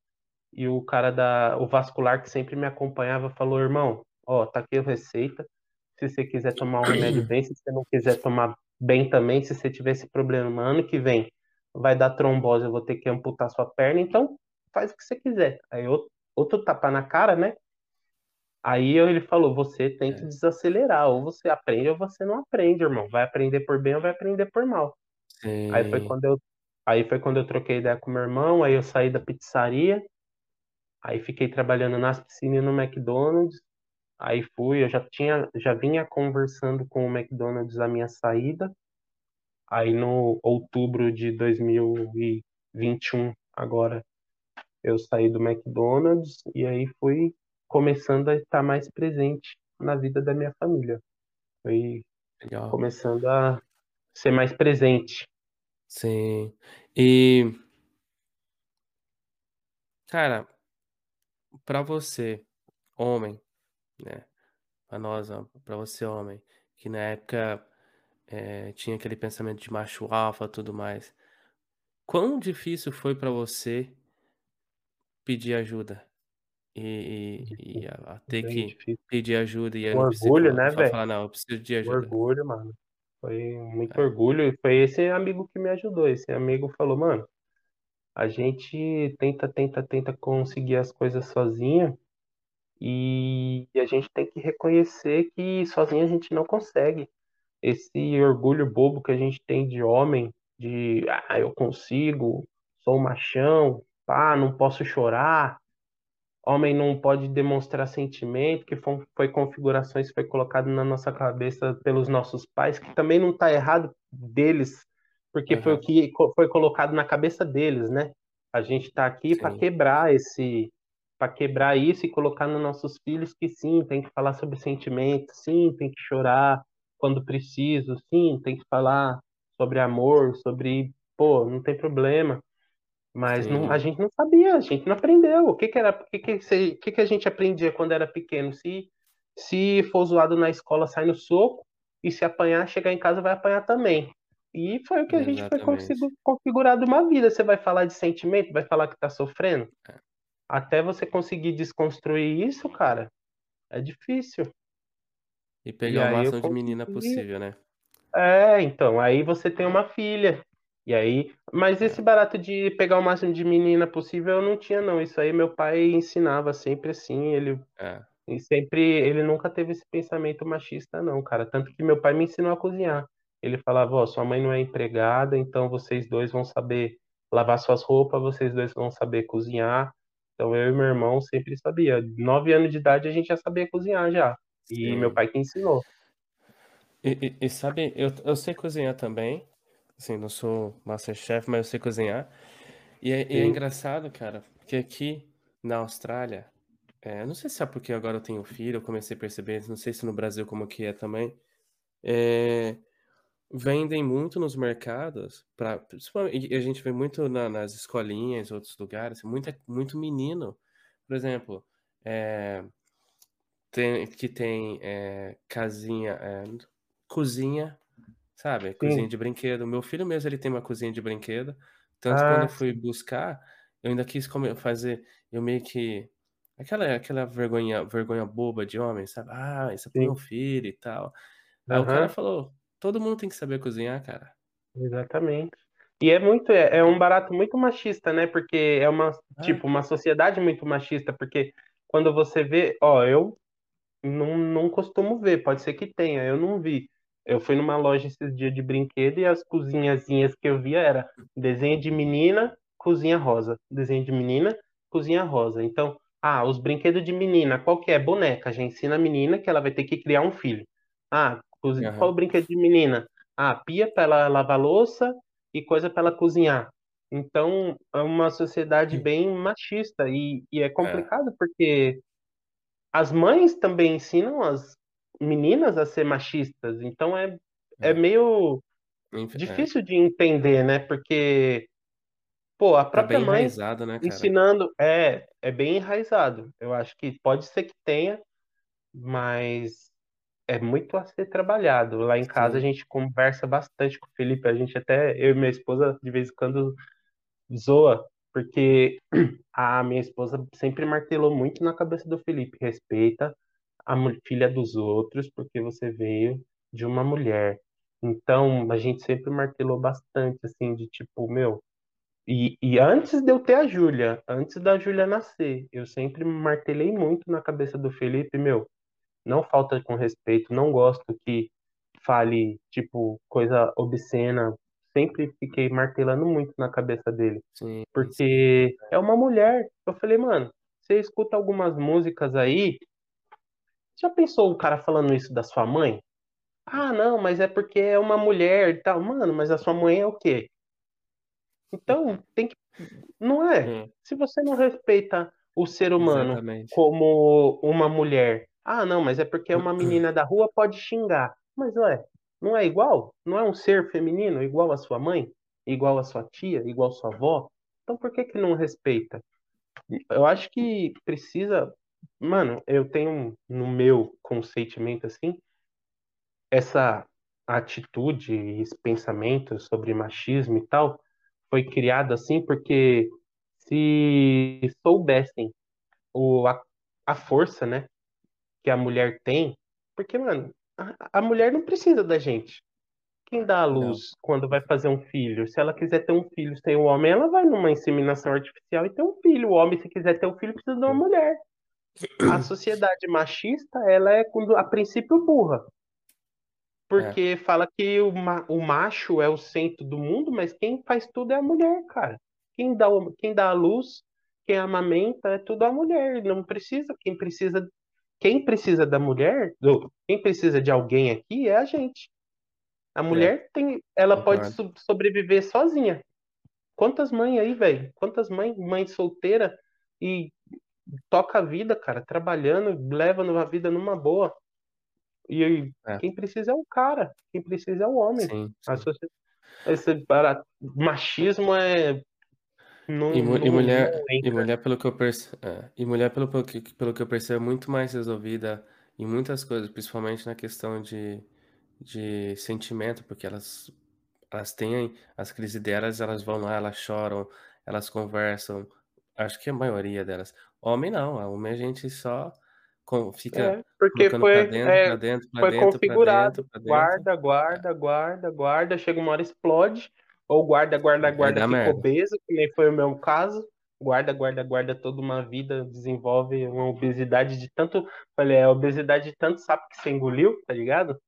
e o cara da o vascular que sempre me acompanhava falou: "Irmão, ó, tá aqui a receita. Se você quiser tomar um remédio bem, se você não quiser tomar bem também, se você tiver esse problema ano que vem, vai dar trombose, eu vou ter que amputar sua perna, então faz o que você quiser. Aí outro, outro tapa na cara, né? Aí ele falou, você tem que é. desacelerar, ou você aprende ou você não aprende, irmão. Vai aprender por bem ou vai aprender por mal. Sim. Aí foi quando eu aí foi quando eu troquei ideia com meu irmão, aí eu saí da pizzaria, aí fiquei trabalhando nas piscinas no McDonald's. Aí fui, eu já tinha já vinha conversando com o McDonald's a minha saída. Aí no outubro de 2021, agora eu saí do McDonald's e aí fui começando a estar mais presente na vida da minha família. Foi Legal. começando a ser mais presente. Sim. E cara, para você, homem, né? Para nós, para você, homem, que na época é, tinha aquele pensamento de macho alfa, tudo mais. Quão difícil foi para você pedir ajuda. E, e, e a, a ter que difícil. pedir ajuda e no orgulho, né, velho? falar, não, eu preciso de ajuda. orgulho, mano. Foi muito é. orgulho e foi esse amigo que me ajudou. Esse amigo falou, mano, a gente tenta, tenta, tenta conseguir as coisas sozinha e a gente tem que reconhecer que sozinho a gente não consegue. Esse orgulho bobo que a gente tem de homem, de ah, eu consigo, sou machão, ah, não posso chorar, homem não pode demonstrar sentimento, que foi, foi configurações que foi colocado na nossa cabeça pelos nossos pais, que também não está errado deles, porque uhum. foi o que foi colocado na cabeça deles, né? A gente está aqui para quebrar esse, para quebrar isso e colocar nos nossos filhos que sim, tem que falar sobre sentimento, sim, tem que chorar quando preciso, sim, tem que falar sobre amor, sobre, pô, não tem problema. Mas não, a gente não sabia, a gente não aprendeu. O que, que era, o que, que, o que, que a gente aprendia quando era pequeno? Se, se for zoado na escola, sai no soco, e se apanhar, chegar em casa vai apanhar também. E foi o que a gente foi configurado uma vida. Você vai falar de sentimento, vai falar que tá sofrendo. É. Até você conseguir desconstruir isso, cara, é difícil. E pegar e o máximo de menina possível, né? É, então, aí você tem uma filha. E aí, mas esse barato de pegar o máximo de menina possível eu não tinha não. Isso aí meu pai ensinava sempre assim, ele é. e sempre ele nunca teve esse pensamento machista não, cara. Tanto que meu pai me ensinou a cozinhar. Ele falava, ó, sua mãe não é empregada, então vocês dois vão saber lavar suas roupas, vocês dois vão saber cozinhar. Então eu e meu irmão sempre sabia. Nove anos de idade a gente já sabia cozinhar já. E meu pai que ensinou. E, e, e sabe, eu, eu sei cozinhar também. Assim, não sou masterchef, mas eu sei cozinhar. E é, e é engraçado, cara, porque aqui na Austrália, é, não sei se é porque agora eu tenho filho, eu comecei a perceber, não sei se no Brasil como que é também. É, vendem muito nos mercados, pra, principalmente, e a gente vê muito na- nas escolinhas, outros lugares, muito, muito menino. Por exemplo, é, tem, que tem é, casinha, é, cozinha, sabe? Cozinha sim. de brinquedo. Meu filho mesmo, ele tem uma cozinha de brinquedo. Tanto quando eu Ah, fui buscar, eu ainda quis come- fazer, eu meio que aquela aquela vergonha vergonha boba de homem, sabe? Ah, isso é pro meu filho e tal. Aí o cara falou: "Todo mundo tem que saber cozinhar, cara". exatamente. E é muito, é, é um barato muito machista, né? Porque é uma, Ah, tipo, uma sociedade muito machista, porque quando você vê, ó, eu Não, não costumo ver, pode ser que tenha, eu não vi. Eu fui numa loja esses dias de brinquedo e as cozinhazinhas que eu via era desenho de menina, cozinha rosa. Desenho de menina, cozinha rosa. Então, ah, os brinquedos de menina, qual que é? Boneca. Já ensina a menina que ela vai ter que criar um filho. Ah, cozi- qual o brinquedo de menina? Ah, pia para ela lavar louça e coisa para ela cozinhar. Então, é uma sociedade bem machista e, e é É, complicado porque as mães também ensinam as meninas a ser machistas, então é, é é, meio é. difícil de entender, né? Porque, pô, a Tá própria bem mãe né, cara? ensinando é, é bem enraizado. Eu acho que pode ser que tenha, mas é muito a ser trabalhado. Lá em casa a Sim, gente conversa bastante com o Felipe, a gente até, eu e minha esposa, de vez em quando zoa, porque a minha esposa sempre martelou muito na cabeça do Felipe, respeita a filha dos outros, porque você veio de uma mulher. Então, a gente sempre martelou bastante, assim, de tipo, meu. E, e antes de eu ter a Júlia, antes da Júlia nascer, eu sempre martelei muito na cabeça do Felipe, meu, não falta com respeito, não gosto que fale, tipo, coisa obscena. Sempre fiquei martelando muito na cabeça dele, sim, sim. porque é uma mulher. Eu falei, mano, você escuta algumas músicas aí, já pensou o cara falando isso da sua mãe? Ah, não, mas é porque é uma mulher e tal. Mano, mas a sua mãe é o quê? Então, tem que. Não é. Hum, Se você não respeita o ser humano exatamente. como uma mulher, ah, não, mas é porque é uma menina da rua, pode xingar. Mas ué, não é igual? Não é um ser feminino igual a sua mãe? Igual a sua tia? Igual a sua avó? Então por que que não respeita? Eu acho que precisa. Mano, eu tenho no meu conceitimento assim essa atitude, esse pensamento sobre machismo e tal, foi criado assim porque se soubessem o, a, a força, né, que a mulher tem, porque, mano, a, a mulher não precisa da gente. Quem dá a Não. luz quando vai fazer um filho? Se ela quiser ter um filho sem o homem, ela vai numa inseminação artificial e ter um filho. O homem, se quiser ter um filho, precisa de uma mulher. A [CLEARS THROAT] sociedade machista, ela é, quando, a princípio, burra. É, Porque fala que o, ma- o macho é o centro do mundo, mas quem faz tudo é a mulher, cara. Quem dá, o- quem dá a luz, quem amamenta, é tudo a mulher. Não precisa, quem precisa, quem precisa da mulher, do, quem precisa de alguém aqui é a gente. A é, mulher tem, ela pode so- sobreviver sozinha. Quantas mães aí, velho? Quantas mães, mãe solteira e toca a vida, cara, trabalhando, leva a vida numa boa. E É, quem precisa é o cara, quem precisa é o homem. sim, sim. Esse bara- machismo é E, mu- e não, não mulher, e entra. mulher pelo que eu percebo, e mulher pelo, pelo que, pelo que eu percebo é muito mais resolvida em muitas coisas, principalmente na questão de, de sentimento, porque elas, elas têm as crises delas, elas vão lá, elas choram, elas conversam. Acho que a maioria delas. Homem não, homem a gente só com- fica É, porque colocando pra foi, dentro, pra é, dentro, pra foi dentro, pra dentro, configurado. pra dentro. Guarda, É, guarda, guarda, guarda. Chega uma hora explode. Ou guarda, guarda, guarda, merda. obeso, que nem foi o meu caso. Guarda, guarda, guarda toda uma vida, desenvolve uma obesidade de tanto. Olha, é obesidade de tanto sapo que você engoliu, tá ligado?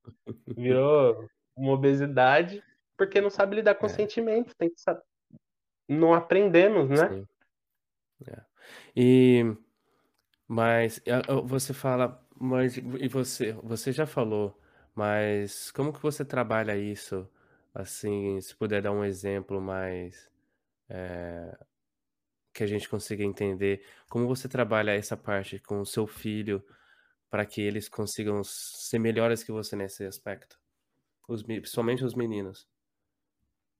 Virou uma obesidade porque não sabe lidar com É, sentimentos. Tem que saber. Não aprendemos, né? sim. É. E Mas você fala, Mas e você você já falou, mas como que você trabalha isso? Assim, se puder dar um exemplo mais, eh, que a gente consiga entender, como você trabalha essa parte com o seu filho, para que eles consigam ser melhores que você nesse aspecto? Os me principalmente os meninos.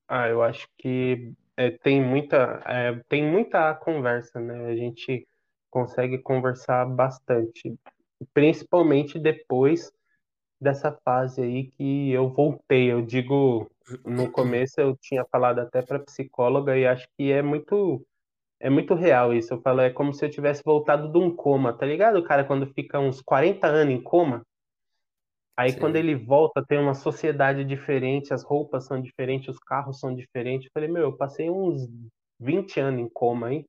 Ah, eu acho que, eh, tem muita eh, tem muita conversa, né, a gente consegue conversar bastante, principalmente depois dessa fase aí que eu voltei. Eu digo, no começo eu tinha falado até para psicóloga e acho que é muito é muito real isso. Eu falo, é como se eu tivesse voltado de um coma, tá ligado o cara quando fica uns 40 anos em coma? Aí quando Sim. ele volta tem uma sociedade diferente, as roupas são diferentes, os carros são diferentes. Eu falei: "Meu, eu passei uns 20 anos em coma aí".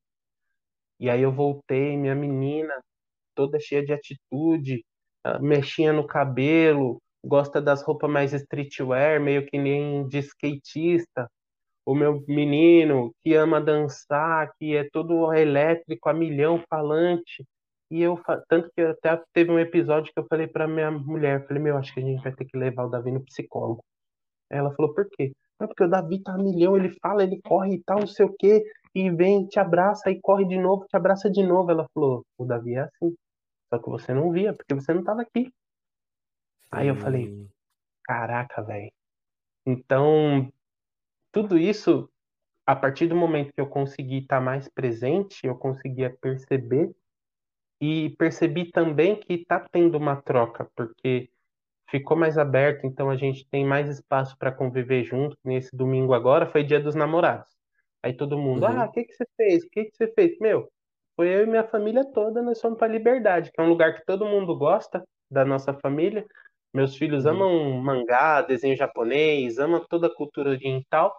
E aí eu voltei, minha menina toda cheia de atitude, mexinha no cabelo, gosta das roupa mais streetwear, meio que nem de skatista. O meu menino que ama dançar, que é todo elétrico a milhão, falante. E eu tanto que até teve um episódio que eu falei pra minha mulher, falei: "Meu, acho que a gente vai ter que levar o Davi no psicólogo". Ela falou: "Por quê?". "Não, porque o Davi tá a milhão, ele fala, ele corre e tal, não sei o quê, e vem, te abraça, aí corre de novo, te abraça de novo". Ela falou: "O Davi é assim, só que você não via, porque você não estava aqui". Aí eu falei. "Caraca, velho". Então, tudo isso, a partir do momento que eu consegui estar mais presente, eu conseguia perceber, e percebi também que tá tendo uma troca, porque ficou mais aberto, então a gente tem mais espaço pra conviver junto, que nem esse domingo agora foi Dia dos Namorados. Aí todo mundo: "Ah, Uhum. que que você fez? Que que você fez?". Meu, foi eu e minha família toda, nós fomos pra Liberdade, que é um lugar que todo mundo gosta, da nossa família. Meus filhos Uhum. amam mangá, desenho japonês, amam toda a cultura oriental.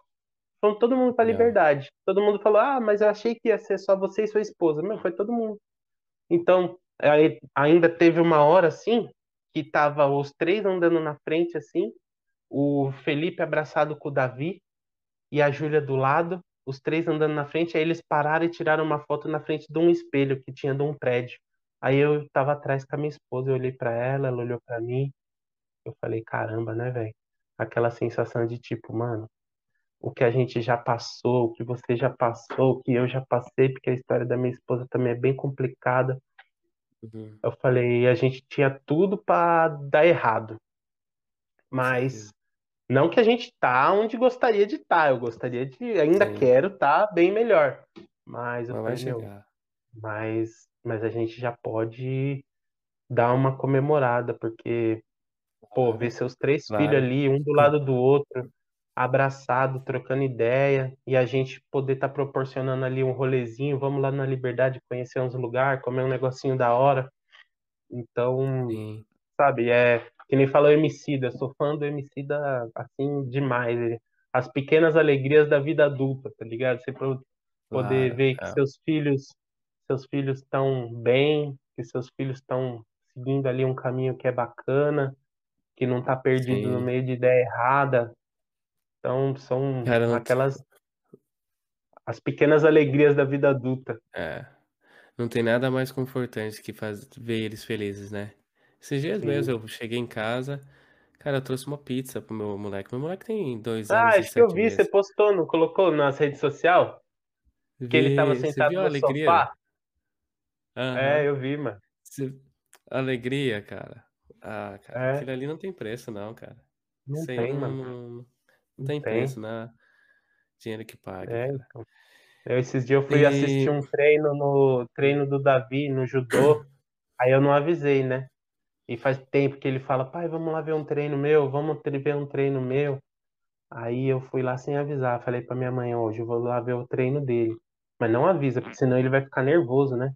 Fomos todo mundo Legal. Liberdade. Todo mundo falou: "Ah, mas eu achei que ia ser só você e sua esposa". Meu, foi todo mundo. Então, ainda teve uma hora, assim, que estava os 3 andando na frente, assim, o Felipe abraçado com o Davi, e a Júlia do lado, os 3 andando na frente, aí eles pararam e tiraram uma foto na frente de um espelho que tinha de um prédio. Aí eu estava atrás com a minha esposa, eu olhei pra ela, ela olhou pra mim, eu falei: "Caramba, né, velho". Aquela sensação de tipo: "Mano, o que a gente já passou, o que você já passou, o que eu já passei", porque a história da minha esposa também é bem complicada. Uhum. Eu falei: "A gente tinha tudo pra dar errado". Mas, certeza. Não que a gente tá onde gostaria de estar, eu gostaria de ainda Sim. quero estar bem melhor. Mas eu Mas vai falei: "Meu, chegar. mas mas a gente já pode dar uma comemorada", porque, pô, ver Claro, seus 3 filho claro. ali, um do lado do outro, abraçado, trocando ideia, e a gente poder estar proporcionando ali um rolezinho, vamos lá na Liberdade conhecer uns lugar, comer um negocinho da hora. Então, Sim. sabe, eh, que nem fala o Emicida, sou fã do Emicida, assim, demais, ele as pequenas alegrias da vida adulta, tá ligado? Você po poder Claro, ver que é. seus filhos seus filhos estão bem, que seus filhos estão seguindo ali um caminho que é bacana, que não tá perdido no Sim. meio de ideia errada. Então são Cara, não aquelas as pequenas alegrias da vida adulta. É, não tem nada mais confortante que faz ver eles felizes, né. Esses dias mesmo Sim. eu cheguei em casa, cara, eu trouxe uma pizza para o meu moleque, meu moleque tem 2 Ah, anos e acho que eu 7 vi, você meses. postou, não colocou nas rede social? Que ele estava Vi, você sentado no alegria? sofá? É, eu vi, mano. Você alegria, cara. Ah, cara, É. aquilo ali não tem preço não, cara. Não aí tem, não mano. não não Não tem preço, não dinheiro que pague, É, então. Eu esses dias eu fui assistir E um treino no treino do Davi no judô, [COUGHS] aí eu não avisei, né. E faz tempo que ele fala: "Pai, vamos lá ver um treino meu, vamos ver um treino meu". Aí eu fui lá sem avisar, falei pra minha mãe: "Hoje eu vou lá ver o treino dele". Mas não avisa, porque senão ele vai ficar nervoso, né.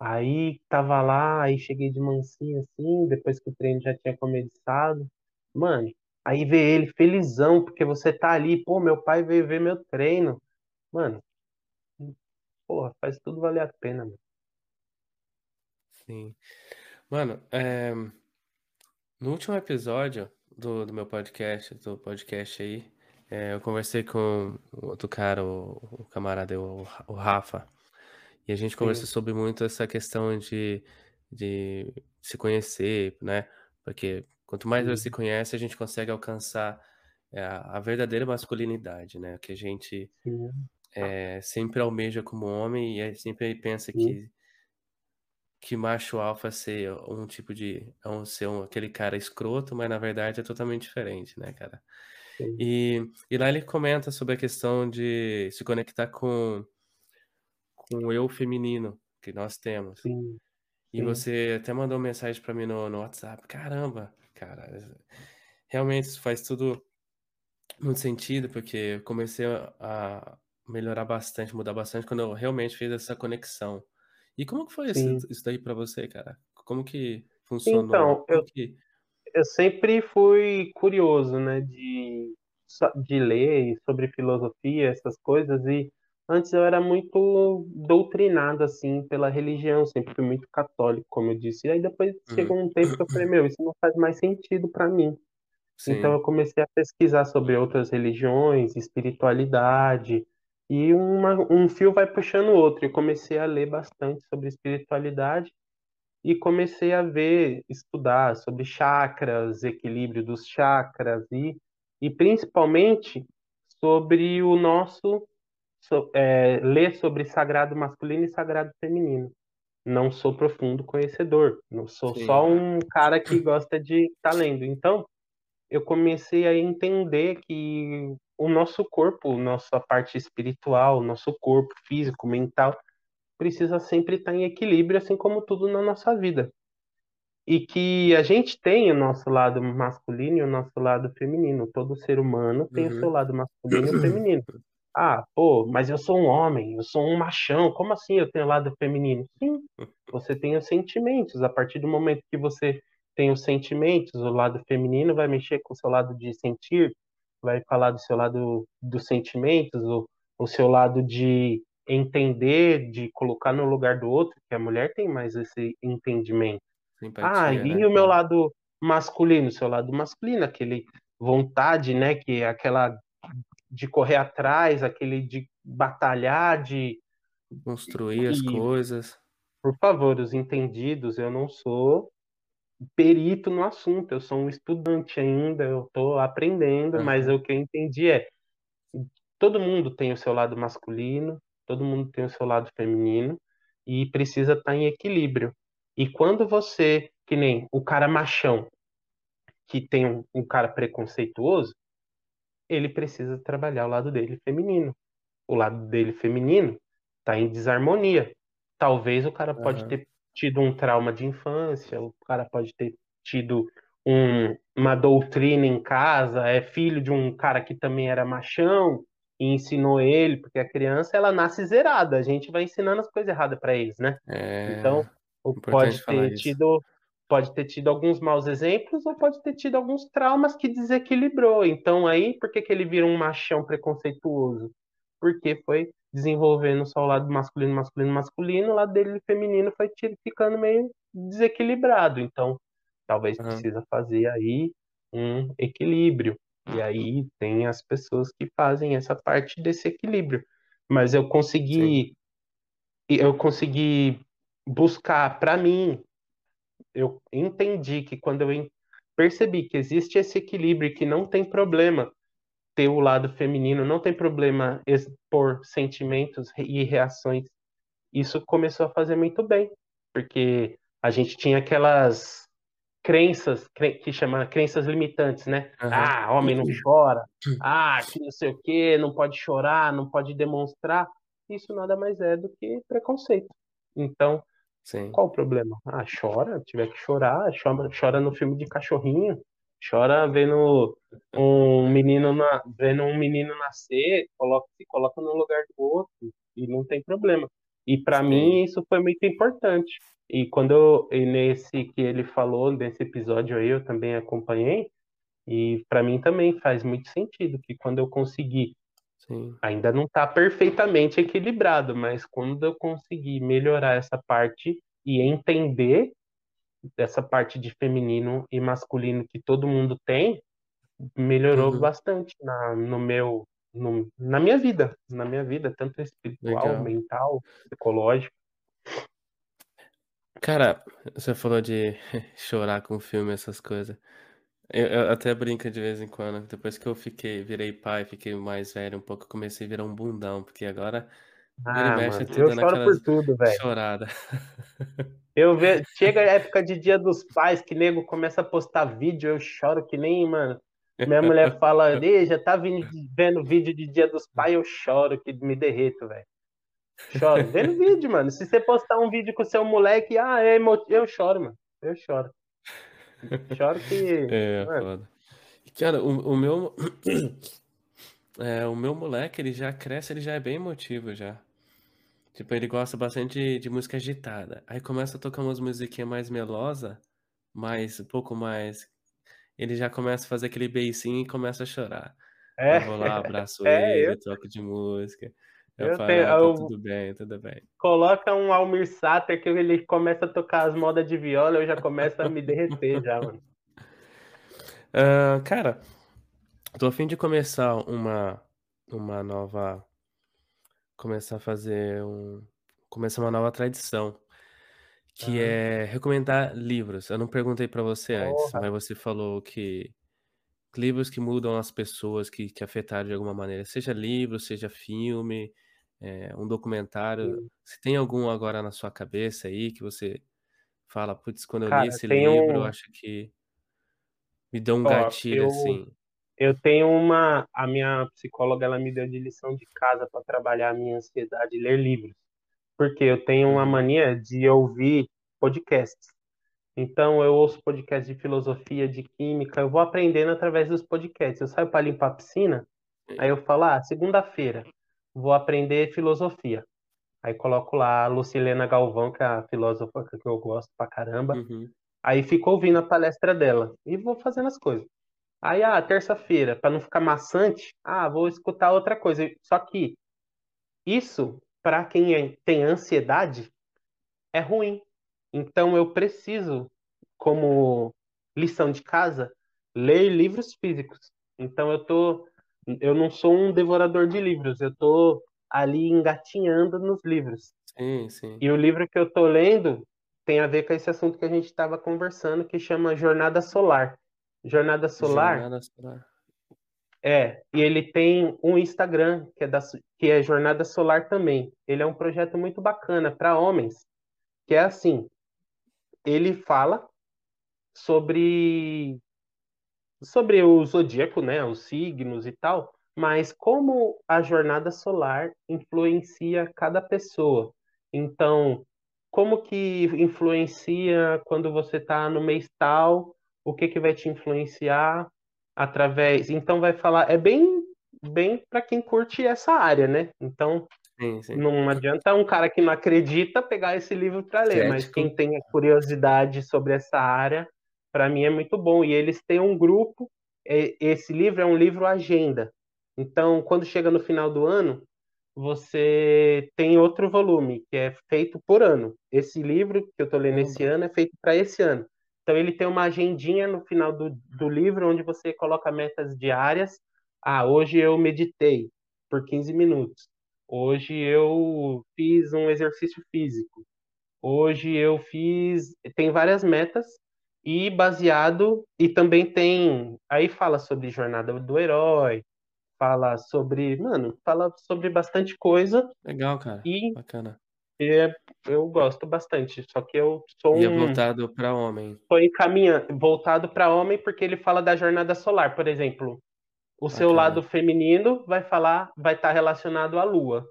Aí estava lá, aí cheguei de mansinho, assim, depois que o treino já tinha começado. Mano, aí ver ele felizão, porque você tá ali: "Pô, meu pai veio ver meu treino". Mano, porra, faz tudo valer a pena, mano. Sim. Mano, eh, no último episódio do do meu podcast do podcast aí, eh, eu conversei com o outro cara, o o camarada, o o Rafa, e a gente conversou Sim. sobre muito essa questão de de se conhecer, né, porque quanto mais você se conhece, a gente consegue alcançar, eh, a verdadeira masculinidade, né, que a gente, eh, sempre almeja como homem e sempre pensa Sim. que que macho alfa ser um tipo de é um ser um aquele cara escroto, mas na verdade é totalmente diferente, né, cara. Sim. E e lá ele comenta sobre a questão de se conectar com com o eu feminino que nós temos. Sim. E Sim. você até mandou mensagem pra mim no no WhatsApp. Caramba, cara, realmente isso faz tudo muito sentido, porque eu comecei a melhorar bastante, mudar bastante quando eu realmente fiz essa conexão. E como que foi isso daí pra você, cara? Como que funcionou? Então, eu que eu sempre fui curioso, né, de de ler sobre filosofia, essas coisas, e antes eu era muito doutrinado, assim, pela religião, sempre fui muito católico, como eu disse. E aí depois Uhum. chegou um tempo que eu falei: "Meu, isso não faz mais sentido pra mim". Então Sim. eu comecei a pesquisar sobre outras religiões, espiritualidade, e uma um fio vai puxando o outro. Eu comecei a ler bastante sobre espiritualidade e comecei a ver, estudar sobre chakras, equilíbrio dos chakras e e principalmente sobre o nosso so eh, ler sobre sagrado masculino e sagrado feminino. Não sou profundo conhecedor, não sou Sim. só um cara que gosta de estar lendo. Então, eu comecei a entender que o nosso corpo, nossa parte espiritual, nosso corpo físico, mental, precisa sempre estar em equilíbrio, assim como tudo na nossa vida. E que a gente tem o nosso lado masculino e o nosso lado feminino. Todo ser humano tem o seu Uhum. lado masculino e o feminino. [COUGHS] "Ah, pô, mas eu sou um homem, eu sou um machão, como assim eu tenho lado feminino?" Sim, você tem os sentimentos. A partir do momento que você tem os sentimentos, o lado feminino vai mexer com o seu lado de sentir, vai falar do seu lado dos sentimentos, o o seu lado de entender, de colocar no lugar do outro, que a mulher tem mais esse entendimento. "Ah, e né, o meu lado masculino?" O seu lado masculino, aquele vontade, né, que é aquela de correr atrás, aquele de batalhar, de Construir as e, coisas. por favor, os entendidos, eu não sou perito no assunto, eu sou um estudante ainda, eu tô aprendendo, mas Aham. o que eu entendi é, todo mundo tem o seu lado masculino, todo mundo tem o seu lado feminino, e precisa estar em equilíbrio. E quando você que nem o cara machão, que tem um um cara preconceituoso, ele precisa trabalhar o lado dele feminino. O lado dele feminino tá em desarmonia. Talvez o cara pode Aham. ter tido um trauma de infância, o cara pode ter tido um uma doutrina em casa, é filho de um cara que também era machão e ensinou ele, porque a criança ela nasce zerada, a gente vai ensinando as coisas errada pra eles, né. É, Então, pode ter isso. tido pode ter tido alguns maus exemplos ou pode ter tido alguns traumas que desequilibrou. Então aí, por que que ele vira um machão preconceituoso? Porque foi desenvolvendo só o lado masculino, masculino, masculino, o lado dele feminino foi ficando meio desequilibrado. Então, talvez Aham. precisa fazer aí um equilíbrio. E aí tem as pessoas que fazem essa parte desse equilíbrio. Mas eu Sim. consegui e eu consegui buscar pra mim, eu entendi que quando eu percebi que existe esse equilíbrio e que não tem problema ter o lado feminino, não tem problema expor sentimentos e reações. Isso começou a fazer muito bem, porque a gente tinha aquelas crenças cren que chama crenças limitantes, né. Aham. "Ah, homem não chora. Ah, que não sei o quê, não pode chorar, não pode demonstrar". Isso nada mais é do que preconceito. Então, Sim. qual o problema? Ah, chora, tiver que chorar, chora chora no filme de cachorrinho, chora vendo um menino na vendo um menino nascer, coloca se coloca no lugar do outro, e não tem problema. E Sim. mim isso foi muito importante. E quando eu e nesse que ele falou, nesse episódio aí, eu também acompanhei, e pra mim também faz muito sentido que quando eu conseguir Sim. ainda não tá perfeitamente equilibrado, mas quando eu conseguir melhorar essa parte e entender dessa parte de feminino e masculino que todo mundo tem, melhorou Uhum. bastante na no meu no na minha vida, na minha vida, tanto espiritual, Legal. mental, psicológica. Cara, você falou de [LAUGHS] chorar com filme, essas coisas. Eu eu até brinco de vez em quando, depois que eu fiquei virei pai, fiquei mais velho um pouco, comecei a virar um bundão, porque agora Ah, mano, eu choro por tudo, velho. chorada. [LAUGHS] Eu ve chega a época de Dia dos Pais que nego começa a postar vídeo, eu choro que nem, mano. Minha mulher [LAUGHS] fala, Ê, já tá vindo, vendo vídeo de Dia dos Pais, eu choro, que me derreto, velho. Choro. Vendo vídeo, mano. Se você postar um vídeo com seu moleque, ah, é emo... eu choro, mano. Eu choro. Choro que. [LAUGHS] É, Mano, foda. Cara, o o meu [CLEARS THROAT] é, o meu moleque, ele já cresce, ele já é bem emotivo já. Tipo, ele gosta bastante de de música agitada, aí começa a tocar umas musiquinha mais melosa, mais um pouco mais ele já começa a fazer aquele beicinho e começa a chorar. é, Eu vou lá, abraço [LAUGHS] é, eu, ele, troco de música, eu eu falo: tenho. "Não, tá Eu tudo bem, tudo bem". coloca um Almir Sater que ele começa a tocar as modas de viola, eu já começo a me derreter já, mano. Hã, [LAUGHS] cara, tô a fim de começar uma uma nova começar a fazer um começar uma nova tradição, que Ah, é recomendar livros. Eu não perguntei pra você antes, porra, mas você falou que livros que mudam as pessoas, que que afetaram de alguma maneira, seja livro, seja filme, eh, um documentário. sim. Se tem algum agora na sua cabeça aí que você fala: "Putz, quando eu li Cara, esse livro, eu um. acho que me deu um Ó, gatilho, eu, assim". Eu tenho uma. A minha psicóloga ela me deu de lição de casa para trabalhar a minha ansiedade e ler livros. Porque eu tenho uma mania de ouvir podcasts. Então, eu ouço podcasts de filosofia, de química, eu vou aprendendo através dos podcasts. Eu saio para limpar a piscina, aí eu falo, ah, segunda-feira, vou aprender filosofia. Aí coloco lá a Lucilena Galvão, que é a filósofa que eu gosto pra caramba. Uhum, Aí fico ouvindo a palestra dela e vou fazendo as coisas. Aí, ah, terça-feira, para não ficar maçante, ah, vou escutar outra coisa. Só que isso, para quem é- tem ansiedade, é ruim. Então eu preciso, como lição de casa, ler livros físicos. Então eu tô, eu não sou um devorador de livros, eu tô ali engatinhando nos livros. sim, sim. E o livro que eu tô lendo tem a ver com esse assunto que a gente estava conversando, que chama Jornada Solar. Jornada Solar Jornada Solar. é, e ele tem um Instagram que é da, que é Jornada Solar também. Ele é um projeto muito bacana para homens, que é assim, ele fala sobre sobre o zodíaco, né, os signos e tal, mas como a jornada solar influencia cada pessoa. Então, como que influencia quando você está no mês tal, o que que vai te influenciar através. Então vai falar, é bem bem para quem curte essa área, né? Então, Sim, sim. não adianta um cara que não acredita pegar esse livro para ler, mas Cético. quem tem curiosidade sobre essa área, para mim é muito bom. E eles têm um grupo, é- esse livro é um livro agenda. Então, quando chega no final do ano, você tem outro volume, que é feito por ano. Esse livro que eu estou lendo esse Caramba, ano é feito para esse ano. Então, ele tem uma agendinha no final do, do livro, onde você coloca metas diárias. Ah, hoje eu meditei por 15 minutos. Hoje eu fiz um exercício físico. Hoje eu fiz. Tem várias metas e baseado. E também tem. Aí fala sobre jornada do herói, fala sobre. Mano, fala sobre bastante coisa legal, cara, e bacana. É, eu gosto bastante. Só que eu sou E é um. voltado pra homem. Tô encaminhando, voltado para homem, porque ele fala da jornada solar, por exemplo. O seu lado feminino vai falar, vai estar relacionado à lua.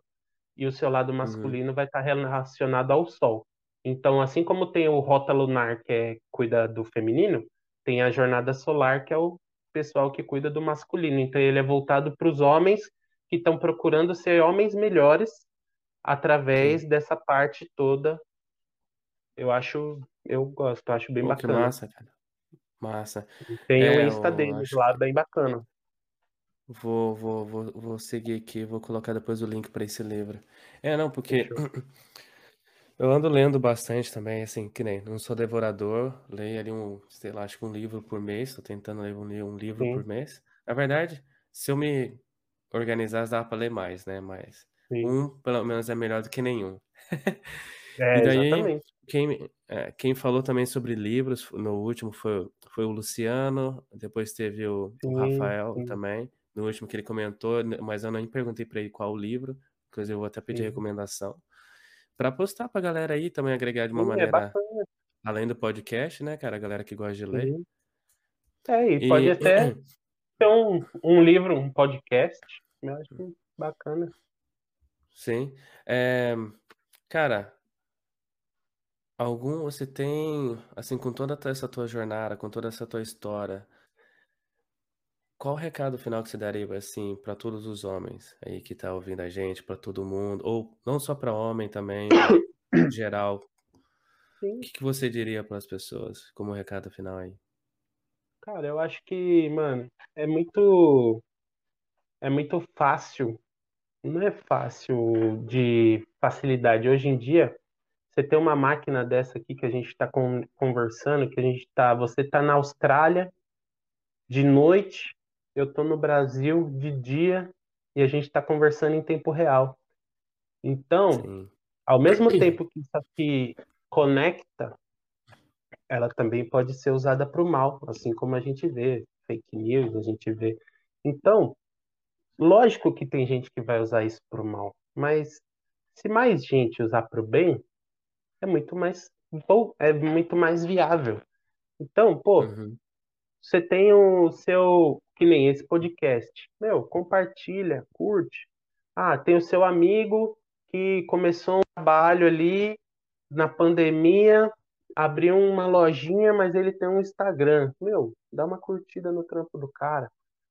e o seu lado Uhum, masculino vai estar relacionado ao Sol. Então, assim como tem o Rota Lunar, que é, cuida do feminino, tem a Jornada Solar, que é o pessoal que cuida do masculino. Então, ele é voltado para os homens que estão procurando ser homens melhores sim. através dessa parte toda. Eu acho, eu gosto, acho bem Pô, que bacana. massa, cara, massa. Tem o É, Insta eu deles acho lá, que bem bacana. vou vou vou vou seguir aqui, vou colocar depois o link pra esse livro. É, não, porque Fechou. [CLEARS THROAT] eu ando lendo bastante também, assim, que nem, não sou devorador, leio ali um, sei lá, acho que um livro por mês, tô tentando ler um li um livro por Sim, mês. Na verdade, se eu me organizasse dava pra ler mais, né, mas sim. um pelo menos é melhor do que nenhum. [LAUGHS] E É, daí, o exatamente. quem, é, quem falou também sobre livros no último foi, foi o Luciano, depois teve o, o Rafael sim. também, no último que ele comentou, mas eu nem perguntei para ele qual o livro, inclusive eu vou até pedir Sim. recomendação. Para postar para a galera aí também agregar de uma Sim, é maneira bacana. além do podcast, né, cara? A galera que gosta de ler. Sim. É, e E pode até [CLEARS THROAT] ter um, um livro, um podcast. Eu acho bacana. Sim. É, cara, algum você tem, assim, com toda essa tua jornada, com toda essa tua história, qual o recado final que você daria, assim, para todos os homens aí que tá ouvindo a gente, para todo mundo, ou não só para homem também, em geral, Sim. o que, que você diria para as pessoas como recado final aí? Cara, eu acho que, mano, é muito. É muito fácil. Não é fácil de facilidade. Hoje em dia, você tem uma máquina dessa aqui que a gente está conversando, que a gente tá. Você tá na Austrália de noite, eu tô no Brasil de dia e a gente está conversando em tempo real. Então, Sim, ao mesmo tempo que isso aqui conecta, ela também pode ser usada para o mal, assim como a gente vê fake news, a gente vê. Então, lógico que tem gente que vai usar isso para o mal, mas se mais gente usar para o bem, é muito mais bom, é muito mais viável. Então, pô, uhum, você tem o seu, que nem esse podcast, meu, compartilha, curte. Ah, tem o seu amigo que começou um trabalho ali na pandemia, abriu uma lojinha, mas ele tem um Instagram. Meu, dá uma curtida no trampo do cara.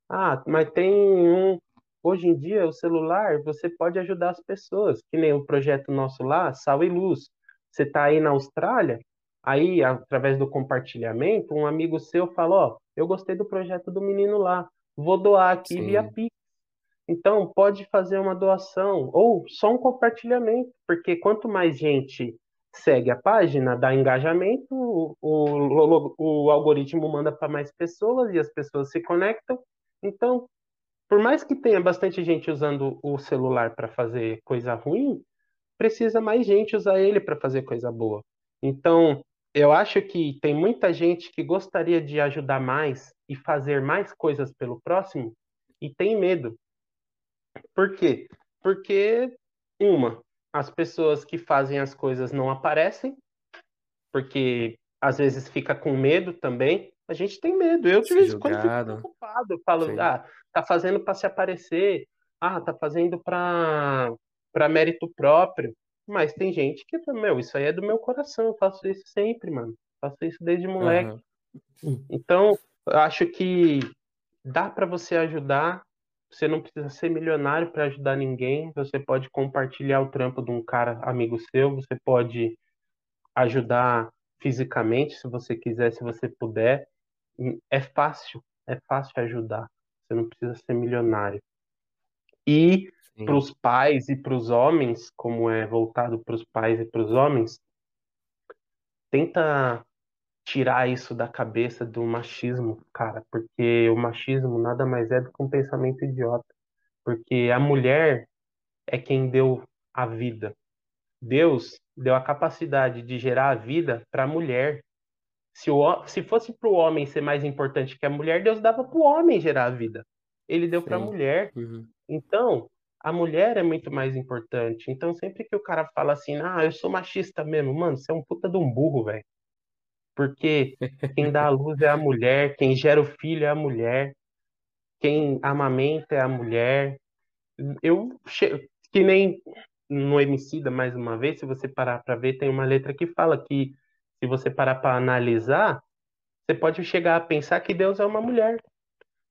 Ah, mas tem um. Hoje em dia, o celular, você pode ajudar as pessoas, que nem o projeto nosso lá, Sal e Luz. Você está aí na Austrália, aí, através do compartilhamento, um amigo seu fala: Ó, eu gostei do projeto do menino lá, vou doar aqui via sim, Pix. Então, pode fazer uma doação ou só um compartilhamento, porque quanto mais gente segue a página, dá engajamento, o, o, o algoritmo manda para mais pessoas e as pessoas se conectam. Então, por mais que tenha bastante gente usando o celular para fazer coisa ruim, precisa mais gente usar ele para fazer coisa boa. Então, eu acho que tem muita gente que gostaria de ajudar mais e fazer mais coisas pelo próximo e tem medo. Por quê? Porque, uma, as pessoas que fazem as coisas não aparecem, porque às vezes fica com medo também. A gente tem medo. Eu, de vez em quando, fico preocupado. Eu falo, sim, ah, tá fazendo para se aparecer, ah, tá fazendo para para mérito próprio. Mas tem gente que, meu, isso aí é do meu coração, eu faço isso sempre, mano. Faço isso desde moleque. aham, Então, eu acho que dá para você ajudar. Você não precisa ser milionário para ajudar ninguém. Você pode compartilhar o trampo de um cara amigo seu. Você pode ajudar fisicamente, se você quiser, se você puder. É fácil, é fácil ajudar. Você não precisa ser milionário. E para os pais e para os homens, como é voltado para os pais e para os homens, tenta tirar isso da cabeça do machismo, cara, porque o machismo nada mais é do que um pensamento idiota. Porque a mulher é quem deu a vida. Deus deu a capacidade de gerar a vida para a mulher. Se, o, se fosse para o homem ser mais importante que a mulher, Deus dava para o homem gerar a vida. Ele deu para a mulher. uhum, Então, a mulher é muito mais importante. Então, sempre que o cara fala assim, ah, eu sou machista mesmo, mano, você é um puta de um burro, velho. Porque [LAUGHS] quem dá a luz é a mulher, quem gera o filho é a mulher, quem amamenta é a mulher. Eu, que nem no Emicida, mais uma vez, se você parar para ver, tem uma letra que fala que se você parar para analisar, você pode chegar a pensar que Deus é uma mulher.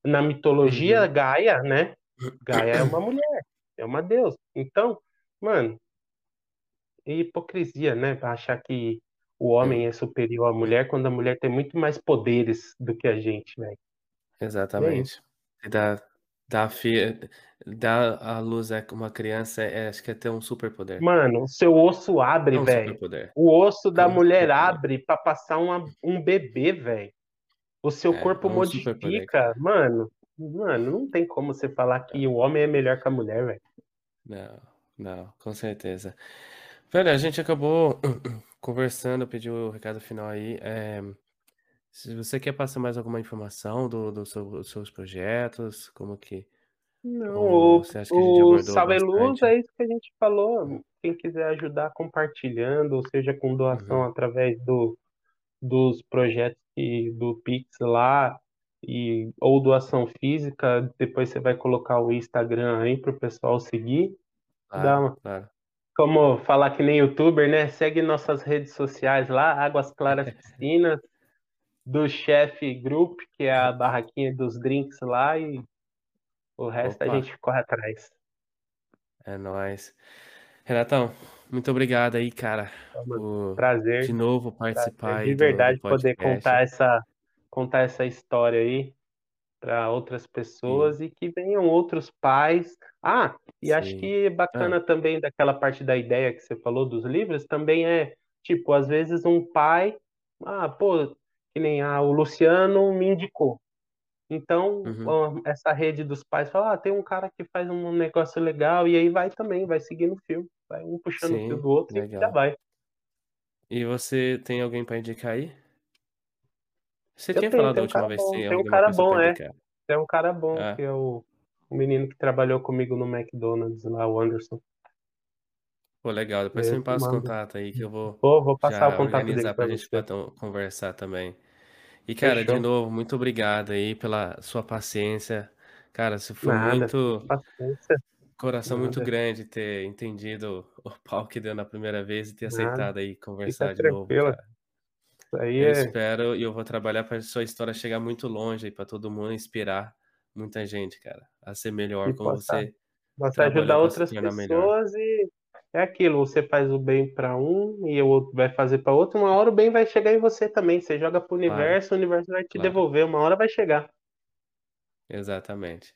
Na mitologia, uhum. Gaia, né? [CLEARS THROAT] Gaia é uma mulher, é uma deusa. Então, mano, é hipocrisia, né? Achar que o homem é superior à mulher quando a mulher tem muito mais poderes do que a gente, velho. E é exatamente. E dar dar fi dar à luz a uma criança, é acho que é ter um superpoder. Mano, o seu osso É abre, um velho. O osso é da um mulher abre pra passar uma, um bebê, velho. O seu É, corpo é um modifica. Mano, mano, não tem como você falar que o homem é melhor que a mulher, velho. Não, não, com certeza. Velho, a gente acabou [CLEARS THROAT] conversando, eu pedi o recado final aí, eh, se você quer passar mais alguma informação do do seu dos seus projetos, como que Não, ou o você acha que o Salve-Luz bastante? é isso que a gente falou, quem quiser ajudar compartilhando, ou seja, com doação Uhum. através do dos projetos que do Pix lá, e ou doação física, depois você vai colocar o Instagram aí para o pessoal seguir, dá Claro, uma claro. como falar que nem youtuber, né, segue nossas redes sociais lá, Águas Claras [LAUGHS] Piscinas, do Chef Group, que é a barraquinha dos drinks lá e o resto a Opa. gente corre atrás. É nóis. Renatão, muito obrigado aí, cara, por Prazer, de novo prazer participar de aí do do verdade poder contar essa contar essa história aí para outras pessoas e que venham outros pais. Ah, e acho Sim. que Hã. bacana também daquela parte da ideia que você falou dos livros, também é, tipo, às vezes um pai, ah, pô, que nem, ah, o Luciano me indicou. Então, Uhum. essa rede dos pais fala: "Ah, tem um cara que faz um negócio legal", e aí vai também, vai seguindo o fio, vai um puxando o fio Sim, do outro e já legal. vai. E você tem alguém pra indicar aí? Você Eu tinha tenho, falado tem da um última vez que bom, tem tem um cara bom, é. Tem um cara bom É? que é o o menino que trabalhou comigo no McDonald's lá, o Anderson. Pô, legal, depois você me passa o contato aí que eu vou Vou, vou passar o já contato dele organizar para pra gente você. bater conversar também. E cara, de Fechou. novo, muito obrigado aí pela sua paciência. Cara, você foi Nada, muito paciência. coração muito Nada. grande ter entendido [LAUGHS] o pau que deu na primeira vez e ter Nada, aceitado aí fica conversar de novo, tranquila. cara. Isso aí Eu é espero e eu vou trabalhar pra sua história chegar muito longe aí pra todo mundo, inspirar muita gente, cara, a ser melhor como possa você possa trabalhou ajudar se outras tornar melhor. pessoas e é aquilo, você faz o bem pra um e o outro vai fazer pra outro, uma hora o bem vai chegar em você também, você joga para o Claro, universo, o universo vai te claro. devolver, uma hora vai chegar. Exatamente.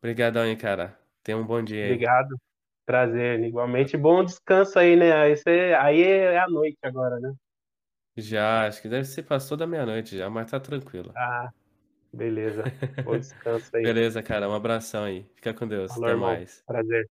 Obrigadão aí, cara. Tenha um bom dia aí. Obrigado, prazer, igualmente. Bom descanso aí, né, aí você aí é à noite agora, né? Já, acho que deve ser passou da meia-noite já, mas tá tranquilo. Ah, beleza. Bom [LAUGHS] descanso aí. Beleza, cara, um abração aí. Fica com Deus, Falou, até irmão, mais. prazer.